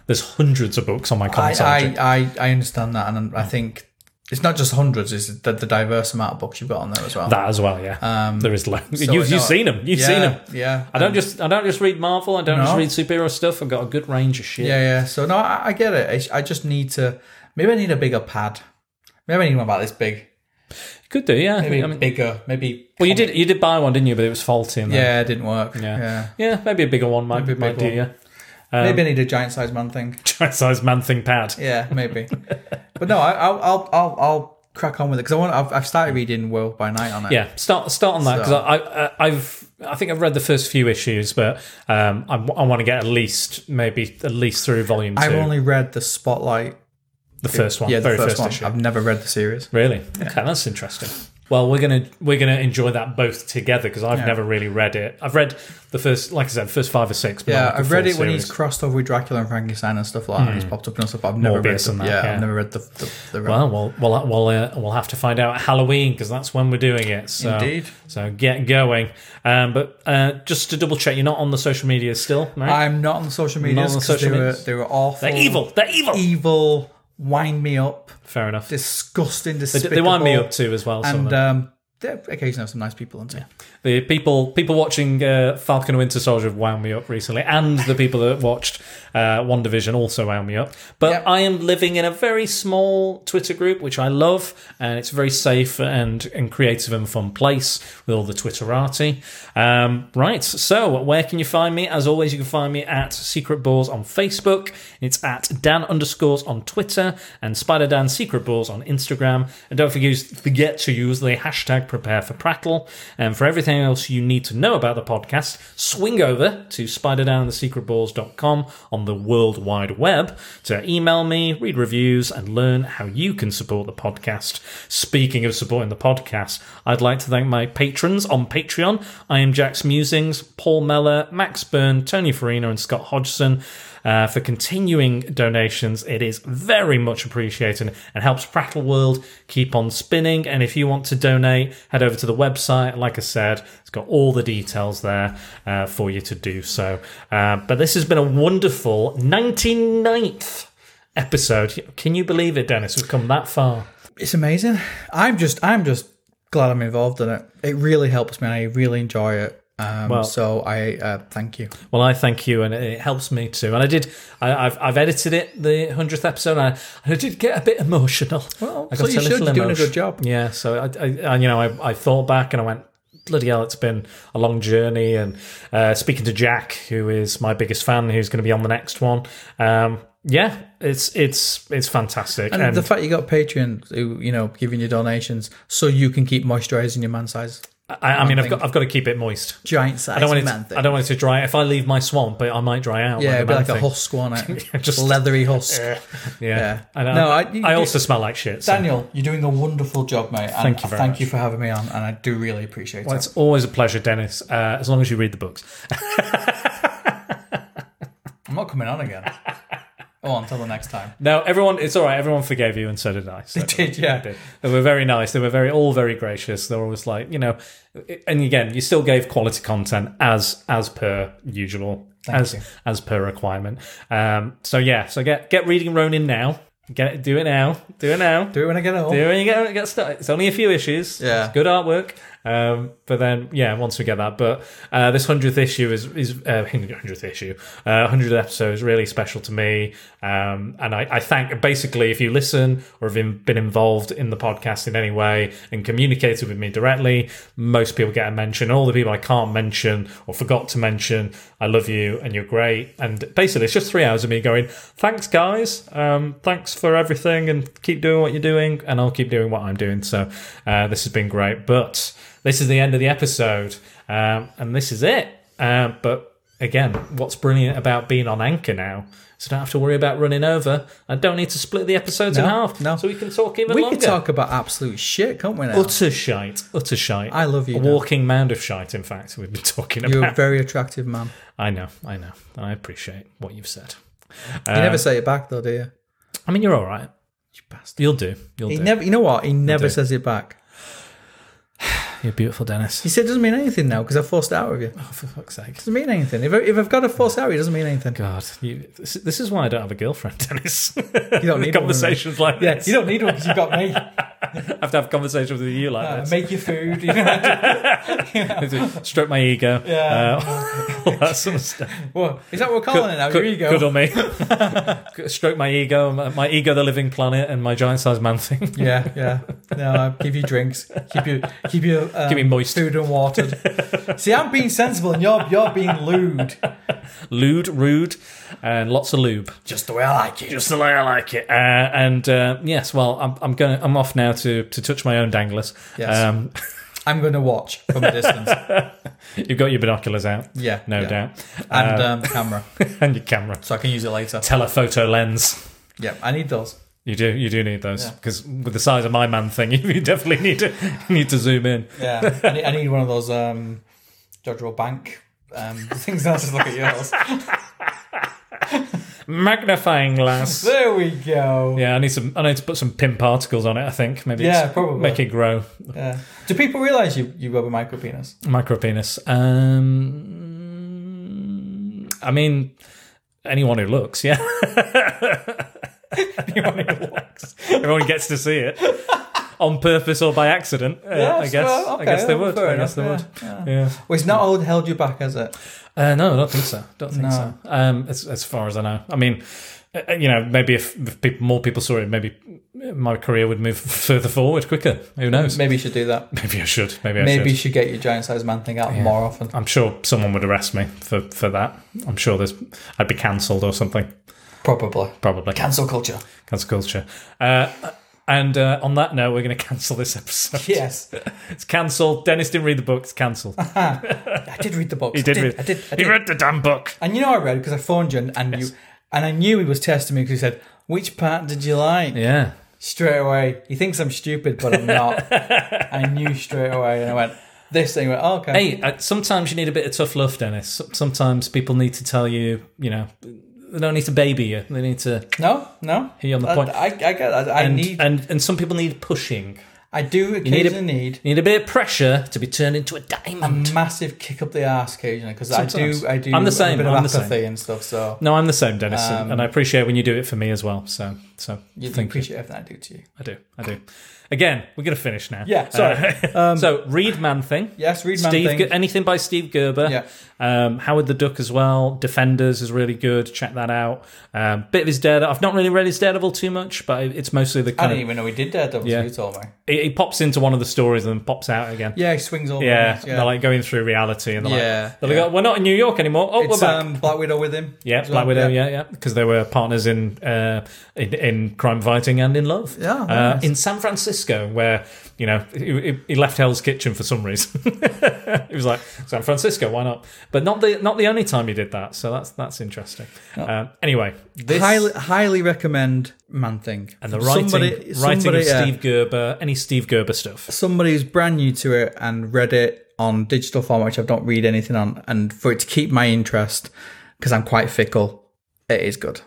There's hundreds of books on my I, console. I, I, I understand that, and I think it's not just hundreds; it's the, the diverse amount of books you've got on there as well. that as well, yeah. there is loads. Um, so you've, you've seen them. You've yeah, seen them. yeah. I don't just I don't just read Marvel. I don't No. just read superhero stuff. I've got a good range of shit. Yeah, yeah. So no, I, I get it. I, I just need to. Maybe I need a bigger pad. Maybe I need one about this big. Could do, yeah. Maybe I mean, bigger. Maybe. well, you did you did buy one, didn't you? But it was faulty. And Yeah, it didn't work. yeah, Yeah. yeah. Maybe a bigger one might Maybe might do one. you. maybe I need a giant sized man thing. Giant size man thing pad. Yeah, maybe. but no, I, I'll, I'll, I'll, I'll crack on with it because I want. I've, I've started reading Werewolf by Night on it. Yeah, start start on that because So- I, I I've I think I've read the first few issues, but um, I, want to get at least maybe at least through volume 2 I've only read the Spotlight. The first one, Yeah, the very first, first, one. issue. I've never read the series. Really? Okay, that's interesting. Well, we're gonna we're gonna enjoy that both together because I've Yeah. never really read it. I've read the first, like I said, first five or six. But Yeah, I've read it when he's crossed over with Dracula and Frankenstein and stuff like that. And he's popped up and stuff. But I've never read the, that, yeah, yeah. I've never read the the, the Well, we'll we'll we'll, uh, we'll have to find out at Halloween because that's when we're doing it. So, Indeed. So get going. Um, but uh, just to double check, you're not on the social media still, right? I'm not on the social medias on the social they were medias? they were awful. They're evil. They're evil. evil. Wind me up. Fair enough. Disgusting. They, Despicable. they wind me up too as well. And um, there occasionally have some nice people on too. the people people watching uh, Falcon and Winter Soldier have wound me up recently, and the people that watched uh, WandaVision also wound me up. But Yep. I am living in a very small Twitter group, which I love, and it's a very safe and and creative and fun place with all the Twitterati. Um, right, so where can you find me? As always, you can find me at Secret Bores on Facebook. It's at Dan underscores on Twitter and Spider Dan Secret Bores on Instagram. And don't forget, forget to use the hashtag Prepare for Prattle. And for everything else you need to know about the podcast, swing over to spiderdanthesecretbores.com on the World Wide Web to email me, read reviews, and learn how you can support the podcast. Speaking of supporting the podcast, I'd like to thank my patrons on Patreon. I am Jack's Musings, Paul Meller, Max Byrne, Tony Farina, and Scott Hodgson. Uh, for continuing donations, it is very much appreciated and helps Prattle World keep on spinning. And if you want to donate, head over to the website. Like I said, it's got all the details there uh, for you to do so. Uh, but this has been a wonderful 99th episode. Can you believe it, Dennis? We've come that far. It's amazing. I'm just I'm just glad I'm involved in it. It really helps me. I really enjoy it. Um, Well- so I uh, thank you. Well, I thank you, and it helps me too. And I did, I, I've, I've edited it the hundredth episode, and I, and I did get a bit emotional. Well, I so you a should. You're doing a good job. Yeah. So I, I, I you know, I, I thought back and I went, bloody hell, it's been a long journey. And uh, speaking to Jack, who is my biggest fan, who's going to be on the next one. Um, yeah, it's it's it's fantastic. And, And, the fact you got Patreon, who you know, giving you donations, so you can keep moisturising your man size, I, I mean, I've got I've got to keep it moist. giant size I don't want it. man To, thing. I don't want it to dry. If I leave my swamp, I might dry out. yeah, it'd be man like a thing. husk on it, Just- leathery husk. Yeah. Yeah. I, know. No, I- I, you- also smell like shit. so- Daniel, you're doing a wonderful job, mate. And Thank you very thank much. you for having me on, and I do really appreciate Well, it. it's always a pleasure, Dennis, uh, as long as you read the books. I'm not coming on again. Oh, until the next time. No, everyone, it's all right. Everyone forgave you, and so did I. So They did, yeah. They, did. They were very nice. They were very, all very gracious. They were always like, you know, and again, you still gave quality content as as per usual, as you. as per requirement. Um, so yeah, so get get reading Ronin now. Get it, do it now. Do it now. Do it when I get home. Do it when you get get started. It's only a few issues. Yeah. It's good artwork. Um, but then, yeah, once we get that, but uh, this hundredth issue is is uh, hundredth issue, uh, hundredth episode is really special to me. Um, and I, I thank basically if you listen or have been, been involved in the podcast in any way and communicated with me directly, most people get a mention. All the people I can't mention or forgot to mention, I love you and you're great. And basically, it's just three hours of me going, thanks guys, um, thanks for everything, and keep doing what you're doing, and I'll keep doing what I'm doing. So uh, this has been great, but this is the end of the episode, um, and this is it. Uh, but again, what's brilliant about being on Anchor now is I don't have to worry about running over. I don't need to split the episodes in half, no. so we can talk even we longer. could talk about absolute shit, can't we? Now utter shite, utter shite. I love you, A Dan. walking mound of shite. In fact, we've been talking about. you're a very attractive man. I know, I know. I appreciate what you've said. You never say it back though, do you? I mean, you're all right. You bastard. You'll do. You'll He do. never. You know what? He never says it back. You're beautiful, Dennis. He said it doesn't mean anything now because I forced it out of you. Oh, for fuck's sake. doesn't mean anything. If, I, if I've got to force it out, it doesn't mean anything. God, you, this, this is why I don't have a girlfriend, Dennis. You don't need one, conversations like Yeah, this. you don't need one because you've got me. I have to have conversations with you like Uh, this. make your food. You know? Stroke my ego. Yeah. Uh, all that sort of stuff. What is that? What we're calling it now? Your ego. Cuddle me. Stroke my ego, my, my ego, the living planet, and my giant sized man thing. Yeah, yeah. No, I'll give you drinks. Keep you, keep you, um, Keep me moist. food and watered. See, I'm being sensible, and you're you're being lewd. Lewd, rude, and lots of lube. Just the way I like it. Just the way I like it. Uh, and uh, yes, well, I'm, I'm going. I'm off now to, to touch my own danglers. Yes. Um, I'm going to watch from a distance. you've got your binoculars out. Yeah, no yeah. doubt. and um, the camera, and your camera. so I can use it later. Telephoto lens. Yeah, I need those. You do, you do need those Yeah. because with the size of my man thing, you definitely need to need to zoom in. Yeah, I need, I need one of those um, Jodrell Bank um, things. I'll just look at yours. Magnifying glass. There we go. Yeah, I need some. I need to put some Pym particles on it. I think maybe. Yeah, probably. make it grow. Yeah. Do people realise you you have a micro penis? Micro penis. Um, I mean, anyone who looks, yeah. anyone who looks, everyone gets to see it on purpose or by accident. Uh, Yeah, I guess. well, I guess they would. I guess they would. yeah, Yeah. Well, it's not all held you back, has it? Uh, no, I don't think so. Don't think No. so. Um, as, as far as I know, I mean, uh, you know, maybe if, if people, more people saw it, maybe my career would move further forward quicker. Who knows? Maybe you should do that. Maybe I should. Maybe I Maybe you should. should get your giant sized man thing out more often. I'm sure someone would arrest me for, for that. I'm sure there's I'd be cancelled or something. Probably. Probably Cancel culture. cancel culture. Uh, and uh, on that note, we're going to cancel this episode. Yes. it's cancelled. Dennis didn't read the book. It's cancelled. I did read the book. He did, I read. I did. I He read the damn book. And you know I read because I phoned you and, and you and I knew he was testing me because he said, "Which part did you like?" Yeah. Straight away, he thinks I'm stupid, but I'm not. I knew straight away, and I went, "This thing." I Went, "Okay." Hey, uh, sometimes you need a bit of tough love, Dennis. S- Sometimes people need to tell you, you know, they don't need to baby you. They need to no, no. hear you on the I, point. I, I get. I, I and, need. and and some people need pushing. I do You need a- occasionally need You need a bit of pressure to be turned into a diamond. a massive kick up the ass occasionally because I do. I do. I'm the same, A bit I'm of the same. apathy and stuff. So No, I'm the same, Dennis, and- Um, and I appreciate when you do it for me as well. So, so you thank you. appreciate everything I do to you. I do, I do. Again, we're going to finish now. Yeah, sorry. Uh, so, read Man Thing. Yes, read Man Steve, Thing. Ge- anything by Steve Gerber. Yeah. Um, Howard the Duck as well. Defenders is really good. Check that out. Um, bit of his Daredevil. I've not really read his Daredevil too much, but it's mostly the I kind didn't of. even know he did Daredevil. Yeah. You told me. He, he pops into one of the stories and then pops out again. Yeah, he swings all Yeah, yeah. they're like going through reality, and they're Yeah, like, they're yeah. like, "We're not in New York anymore. Oh, it's we're back." um, Black Widow with him. Yeah, Black well, Widow. Yeah, yeah, because they were partners in uh, in, in crime fighting and in love. Yeah, uh, nice. in San Francisco, where you know he, he left Hell's Kitchen for some reason. he was like San Francisco, why not? But not the not the only time he did that. So that's that's interesting. Uh, anyway, this highly, highly recommend Man Thing. and the writing somebody, writing somebody, of uh, Steve Gerber, any Steve Gerber stuff. somebody who's brand new to it and read it on digital format, which I don't read anything on, and for it to keep my interest because I'm quite fickle, it is good.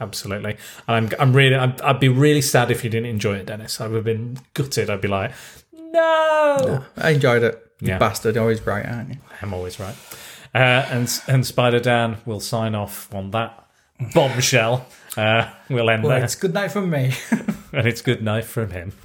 Absolutely. And I'm, I'm really, I'd, I'd be really sad if you didn't enjoy it, Dennis. I would have been gutted. I'd be like, no. I enjoyed it. You Yeah. bastard, always right, aren't you? I'm always right. Uh, and and Spider Dan will sign off on that bombshell. Uh, we'll end Well, there, it's good night from me. and it's good night from him.